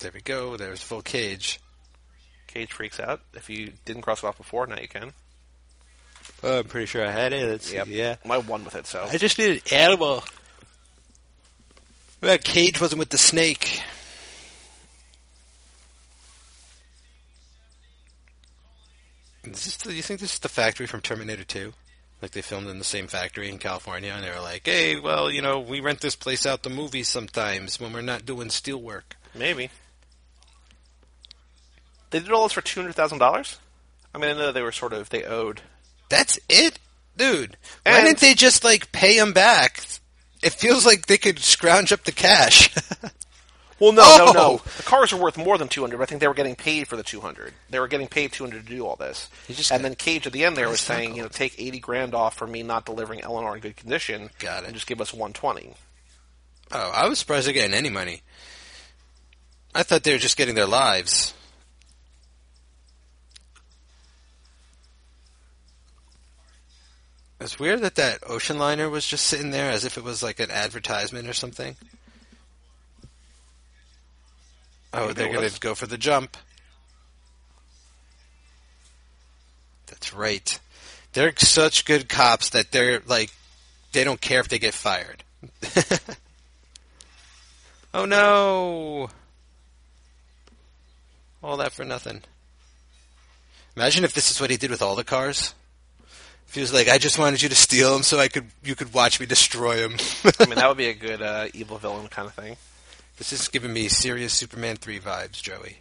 Speaker 2: There we go. There's full cage.
Speaker 1: Cage freaks out. If you didn't cross it off before, now you can.
Speaker 2: Oh, I'm pretty sure I had it. Let's
Speaker 1: Yep.
Speaker 2: Yeah.
Speaker 1: I won with it, so
Speaker 2: I just needed an animal. That cage wasn't with the snake. Is this the, you think this is the factory from Terminator 2? Like they filmed in the same factory in California, and they were like, "Hey, well, you know, we rent this place out to movies sometimes when we're not doing steel work."
Speaker 1: maybe. They did all this for two hundred thousand dollars. I mean, I know they were sort of they owed.
Speaker 2: That's it, dude. Why didn't they just like pay him back? It feels like they could scrounge up the cash.
Speaker 1: Well, no,
Speaker 2: Oh!
Speaker 1: no, no. Oh! The cars are worth more than two hundred. I think they were getting paid for the two hundred. They were getting paid two hundred to do all this. And then Cage at the end there was saying, you know, take eighty grand off for me not delivering Eleanor in good condition.
Speaker 2: Got it.
Speaker 1: And just give us one twenty.
Speaker 2: Oh, I was surprised they're getting any money. I thought they were just getting their lives. It's weird that that ocean liner was just sitting there as if it was like an advertisement or something. Oh, they're going to go for the jump. That's right. They're such good cops that they're like, they don't care if they get fired. oh no! All that for nothing. Imagine if this is what he did with all the cars. Was like, I just wanted you to steal them so I could, you could watch me destroy them.
Speaker 1: I mean, that would be a good uh, evil villain kind of thing.
Speaker 2: this is giving me serious Superman 3 vibes, Joey.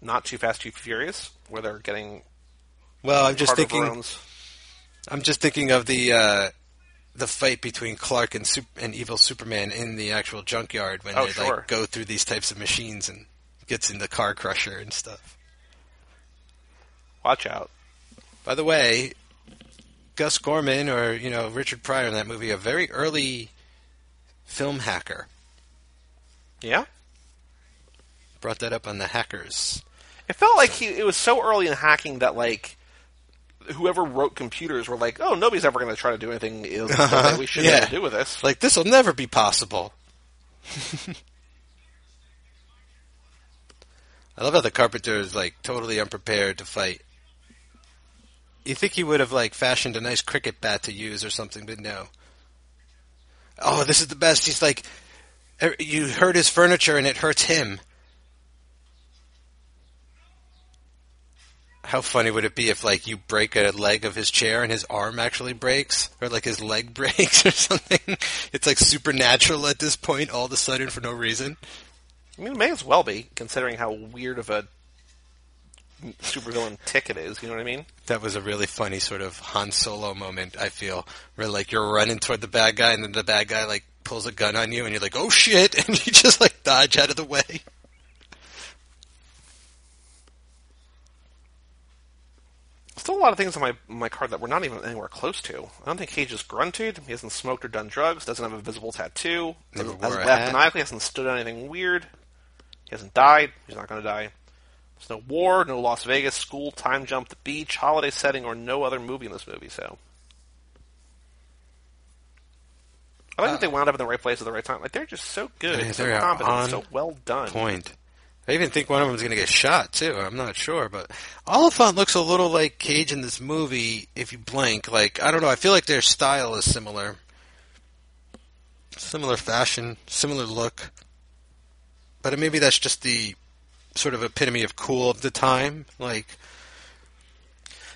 Speaker 1: Not too fast, too furious, where they're getting
Speaker 2: Well, I'm just thinking, I'm just thinking of the, uh, the fight between Clark and Sup- and evil Superman in the actual junkyard when
Speaker 1: Oh,
Speaker 2: they
Speaker 1: sure.
Speaker 2: like go through these types of machines and gets in the car crusher and stuff.
Speaker 1: Watch out.
Speaker 2: By the way, Gus Gorman or you know Richard Pryor in that movie, a very early film hacker,
Speaker 1: Yeah.
Speaker 2: brought that up on the Hackers.
Speaker 1: It felt like he, it was so early in hacking that like whoever wrote computers were like, oh, nobody's ever going to try to do anything illegal that we shouldn't
Speaker 2: Yeah.
Speaker 1: do with this.
Speaker 2: Like this will never be possible. I love how the carpenter is like totally unprepared to fight. You think he would have like fashioned a nice cricket bat to use or something, but no. Oh, this is the best. He's like, er, you hurt his furniture and it hurts him. How funny would it be if like you break a leg of his chair and his arm actually breaks, or like his leg breaks or something? It's like supernatural at this point, all of a sudden for no reason.
Speaker 1: I mean, it may as well be, considering how weird of a supervillain tick it is. You know what I mean?
Speaker 2: That was a really funny sort of Han Solo moment. I feel where like you're running toward the bad guy, and then the bad guy like pulls a gun on you, and you're like, "Oh shit!" and you just like dodge out of the way.
Speaker 1: Still a lot of things on my my card that we're not even anywhere close to. I don't think Cage is grunted. He hasn't smoked or done drugs. Doesn't have a visible tattoo.
Speaker 2: Never
Speaker 1: Doesn't,
Speaker 2: wore
Speaker 1: hasn't
Speaker 2: a
Speaker 1: laughed maniacally. Hasn't stood on anything weird. He hasn't died. He's not going to die. There's no war, no Las Vegas, school, time jump, the beach, holiday setting, or no other movie in this movie. So. I like that they uh, wound up in the right place at the right time. Like they're just so good,
Speaker 2: Yeah,
Speaker 1: so competent, so well done.
Speaker 2: Point. I even think one of them is going to get shot too. I'm not sure, but Olyphant looks a little like Cage in this movie. If you blink, like I don't know, I feel like their style is similar, similar fashion, similar look. But maybe that's just the sort of epitome of cool of the time, like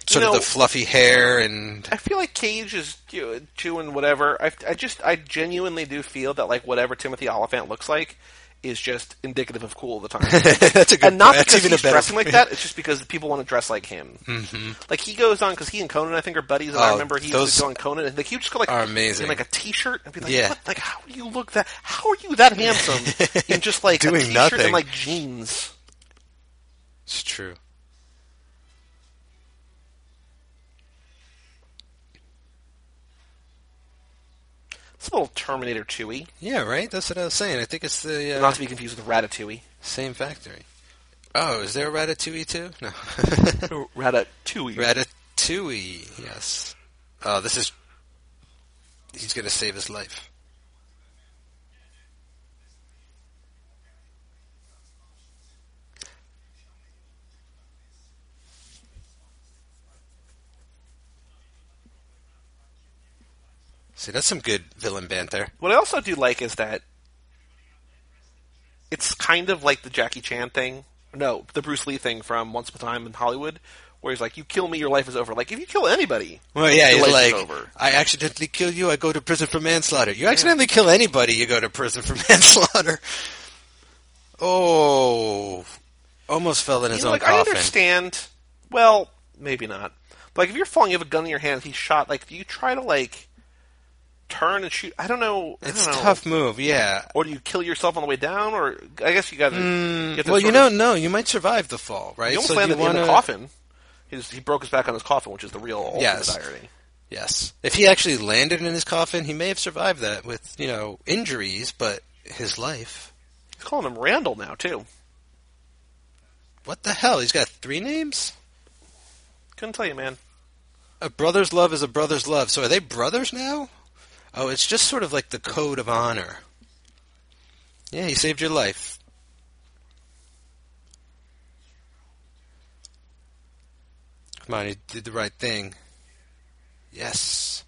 Speaker 2: sort
Speaker 1: know-
Speaker 2: of the fluffy hair and
Speaker 1: I feel like Cage is you know, doing whatever. I, I just, I genuinely do feel that like whatever Timothy Olyphant looks like is just indicative of cool of the time.
Speaker 2: that's a good.
Speaker 1: and not
Speaker 2: point. That's
Speaker 1: because he's
Speaker 2: a
Speaker 1: dressing like that. It's just because people want to dress like him. Mm-hmm. Like he goes on because he and Conan, I think, are buddies. And I
Speaker 2: Oh,
Speaker 1: remember he
Speaker 2: those
Speaker 1: used to go on Conan, and like he would just go like
Speaker 2: are amazing.
Speaker 1: in like a t-shirt and be like,
Speaker 2: Yeah.
Speaker 1: what? like how do you look that? How are you that handsome in just like
Speaker 2: Doing
Speaker 1: t-shirt
Speaker 2: nothing.
Speaker 1: and like jeans?
Speaker 2: It's true.
Speaker 1: It's a little Terminator 2y,
Speaker 2: Yeah, right. That's what I was saying. I think it's the uh,
Speaker 1: not to be confused with Ratatouille.
Speaker 2: Same factory. Oh, is there a Ratatouille too? No.
Speaker 1: Ratatouille.
Speaker 2: Ratatouille, yes. Oh, this is. He's going to save his life. See, that's some good villain banter.
Speaker 1: What I also do like is that it's kind of like the Jackie Chan thing. No, the Bruce Lee thing from Once Upon a Time in Hollywood, where he's like, "You kill me, your life is over." Like if you kill anybody,
Speaker 2: Well, yeah,
Speaker 1: your
Speaker 2: he's
Speaker 1: life is over.
Speaker 2: I accidentally kill you, I go to prison for manslaughter. You accidentally kill anybody, you go to prison for manslaughter. Oh, almost fell in his
Speaker 1: You know,
Speaker 2: own
Speaker 1: like I understand. Well, maybe not. But like if you're falling, you have a gun in your hand, he's shot. Like, do you try to like turn and shoot? I don't know. I
Speaker 2: It's
Speaker 1: don't know.
Speaker 2: tough move, yeah.
Speaker 1: Or do you kill yourself on the way down? Or I guess you got to.
Speaker 2: Mm, well, you know, no, you might survive the fall, right?
Speaker 1: he almost
Speaker 2: So
Speaker 1: landed
Speaker 2: you
Speaker 1: in the coffin. He's, he broke his back on his coffin, which is the real
Speaker 2: Yes.
Speaker 1: irony.
Speaker 2: Yes. If he actually landed in his coffin, he may have survived that with, you know, injuries, but his life.
Speaker 1: He's calling him Randall now too.
Speaker 2: What the hell? He's got three names?
Speaker 1: Couldn't tell you, man.
Speaker 2: A brother's love is a brother's love. So are they brothers now? Oh, it's just sort of like the code of honor. Yeah, he saved your life. Come on, he did the right thing. Yes.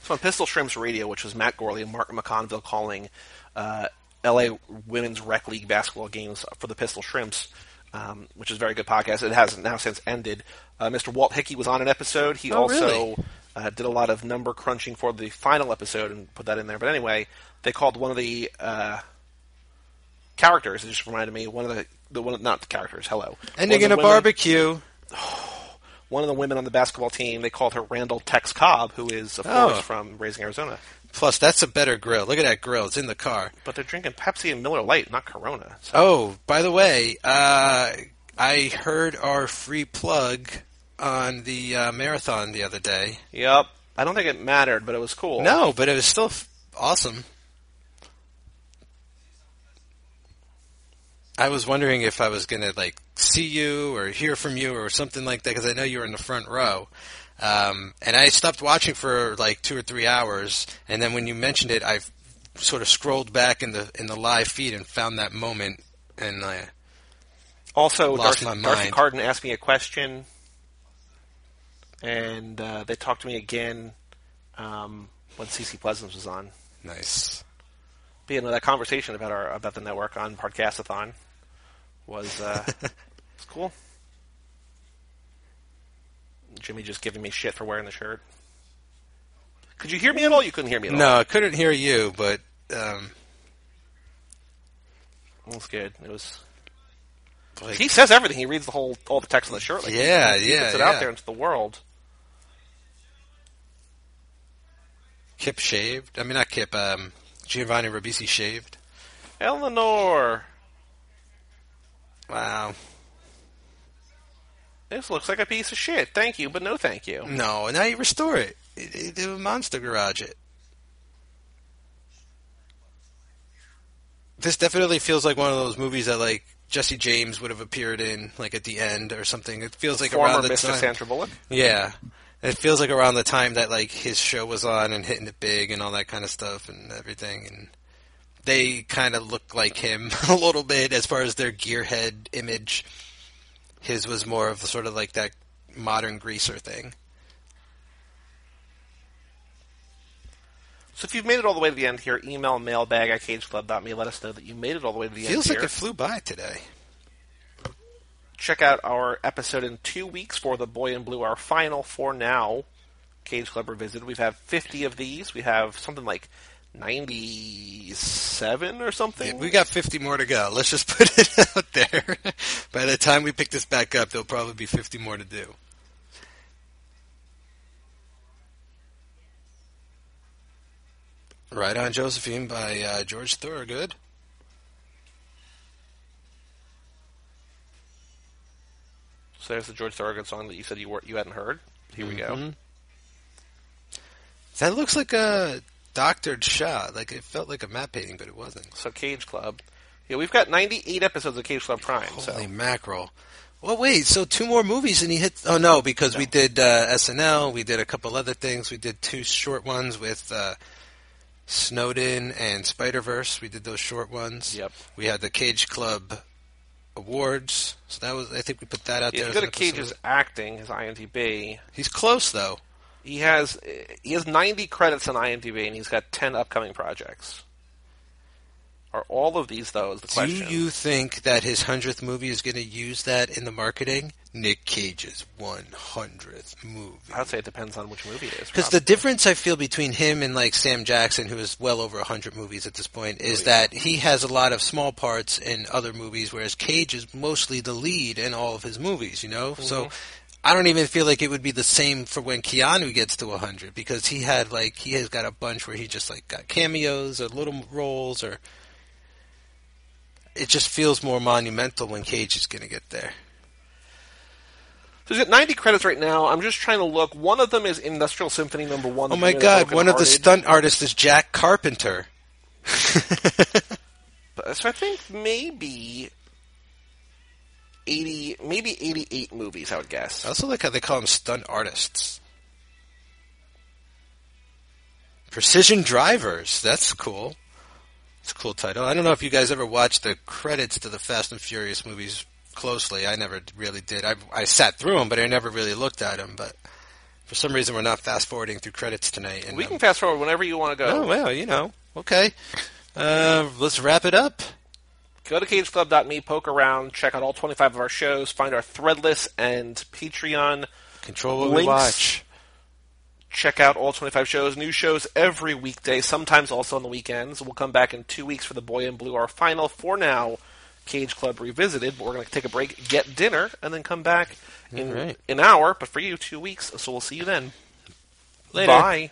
Speaker 1: So on Pistol Shrimps Radio, which was Matt Gourley and Mark McConville calling uh, L.A. Women's Rec League basketball games for the Pistol Shrimps, um, which is a very good podcast. It has now since ended. Uh, Mr. Walt Hickey was on an episode. He
Speaker 2: Oh,
Speaker 1: also
Speaker 2: really?
Speaker 1: uh, did a lot of number crunching for the final episode and put that in there. But anyway, they called one of the uh, characters. It just reminded me one of the the one, not the characters. Hello,
Speaker 2: Ending in a
Speaker 1: women-
Speaker 2: barbecue.
Speaker 1: One of the women on the basketball team, they called her Randall Tex Cobb, who is of
Speaker 2: Oh.
Speaker 1: course from Raising Arizona.
Speaker 2: Plus, that's a better grill. Look at that grill. It's in the car.
Speaker 1: But they're drinking Pepsi and Miller Lite, not Corona. So
Speaker 2: Oh, by the way, uh, I heard our free plug on the uh, marathon the other day.
Speaker 1: Yep. I don't think it mattered, but it was cool.
Speaker 2: No, but it was still f- awesome. I was wondering if I was gonna like see you or hear from you or something like that because I know you were in the front row. Um, and I stopped watching for like two or three hours, and then when you mentioned it, I sort of scrolled back in the in the live feed and found that moment, and I
Speaker 1: Also,
Speaker 2: Lost
Speaker 1: Darcy,
Speaker 2: my
Speaker 1: Darcy. Carden asked me a question, and uh, they talked to me again um, when CC Pleasance was on.
Speaker 2: nice.
Speaker 1: But, you know, that conversation about our about the network on Podcastathon was uh, was cool. Jimmy just giving me shit for wearing the shirt. Could you hear me at all? You couldn't hear me at
Speaker 2: No. I couldn't hear you, but um,
Speaker 1: It was good. It was.
Speaker 2: like,
Speaker 1: He says everything. He reads the whole all the text on the shirt. Like,
Speaker 2: Yeah,
Speaker 1: he, he
Speaker 2: yeah,
Speaker 1: puts it
Speaker 2: yeah.
Speaker 1: out there into the world.
Speaker 2: Kip shaved. I mean, not Kip. Um, Giovanni Ribisi shaved.
Speaker 1: Eleanor,
Speaker 2: Wow.
Speaker 1: This looks like a piece of shit. Thank you, but no thank you.
Speaker 2: No, and now you restore it. It, it, it monster garage it. This definitely feels like one of those movies that like Jesse James would have appeared in, like at the end or something. It feels like
Speaker 1: Former
Speaker 2: around the
Speaker 1: Mr.
Speaker 2: time.
Speaker 1: Sandra Bullock.
Speaker 2: Yeah, it feels like around the time that like his show was on and hitting it big and all that kind of stuff and everything. And they kind of look like him a little bit as far as their gearhead image. His was more of sort of like that modern greaser thing.
Speaker 1: So if you've made it all the way to the end here, email mailbag at cageclub.me. Let us know that you made it all the way to the
Speaker 2: Feels
Speaker 1: end Feels
Speaker 2: like
Speaker 1: here.
Speaker 2: it flew by today.
Speaker 1: Check out our episode in two weeks for the Boy in Blue, our final for now Cage Club Revisited. We've had 50 of these. We have something like 97 or something.
Speaker 2: Yeah, we got 50 more to go. Let's just put it out there. By the time we pick this back up, there'll probably be 50 more to do. Ride On Josephine by uh, George Thorogood.
Speaker 1: so there's the George Thorogood song that you said you were, you hadn't heard. Here we go.
Speaker 2: Mhm. That looks like a doctored shot. Like it felt like a matte painting, but it wasn't.
Speaker 1: So Cage Club. Yeah, we've got 98 episodes of Cage Club Prime.
Speaker 2: Holy
Speaker 1: so
Speaker 2: mackerel. Well, wait, so two more movies and he hit. Oh, no, because we did uh, SNL, we did a couple other things. We did two short ones with uh, Snowden and Spider Verse. We did those short ones.
Speaker 1: Yep.
Speaker 2: We had the Cage Club Awards. So that was, I think we put that out
Speaker 1: He's
Speaker 2: there.
Speaker 1: good at Cage's acting, his IMDb.
Speaker 2: He's close, though.
Speaker 1: He has he has 90 credits on IMDb, and he's got 10 upcoming projects. Are all of these though? Is the question.
Speaker 2: Do you think that his hundredth movie is going to use that in the marketing? Nick Cage's one hundredth movie.
Speaker 1: I would say it depends on which movie it is.
Speaker 2: Because the difference I feel between him and like Sam Jackson, who is well over hundred movies at this point, is
Speaker 1: Oh, yeah.
Speaker 2: that he has a lot of small parts in other movies, whereas Cage is mostly the lead in all of his movies. You know, so
Speaker 1: Mm-hmm.
Speaker 2: I don't even feel like it would be the same for when Keanu gets to hundred because he had like he has got a bunch where he just like got cameos or little roles or. It just feels more monumental when Cage is going to get there.
Speaker 1: So he's got 90 credits right now. I'm just trying to look. One of them is Industrial Symphony Number One.
Speaker 2: Oh
Speaker 1: the
Speaker 2: my God! One of the stunt artists is Jack Carpenter.
Speaker 1: So I think maybe 80, maybe 88 movies. I would guess.
Speaker 2: I also like how they call them stunt artists. Precision Drivers. That's cool. It's a cool title. I don't know if you guys ever watched the credits to the Fast and Furious movies closely. I never really did. I, I sat through them, but I never really looked at them. But for some reason, we're not fast forwarding through credits tonight. And
Speaker 1: we
Speaker 2: um,
Speaker 1: can fast forward whenever you want to go.
Speaker 2: Oh well, you know. Okay. Uh, let's wrap it up.
Speaker 1: Go to cageclub.me, poke around, check out all 25 of our shows, find our Threadless and Patreon.
Speaker 2: Control what
Speaker 1: Links.
Speaker 2: watch.
Speaker 1: Check out all 25 shows, new shows every weekday, sometimes also on the weekends. We'll come back in two weeks for The Boy in Blue, our final, for now, Cage Club Revisited. But we're going to take a break, get dinner, and then come back in
Speaker 2: right.
Speaker 1: an hour. But for you, two weeks. So we'll see you then.
Speaker 2: Later.
Speaker 1: Bye.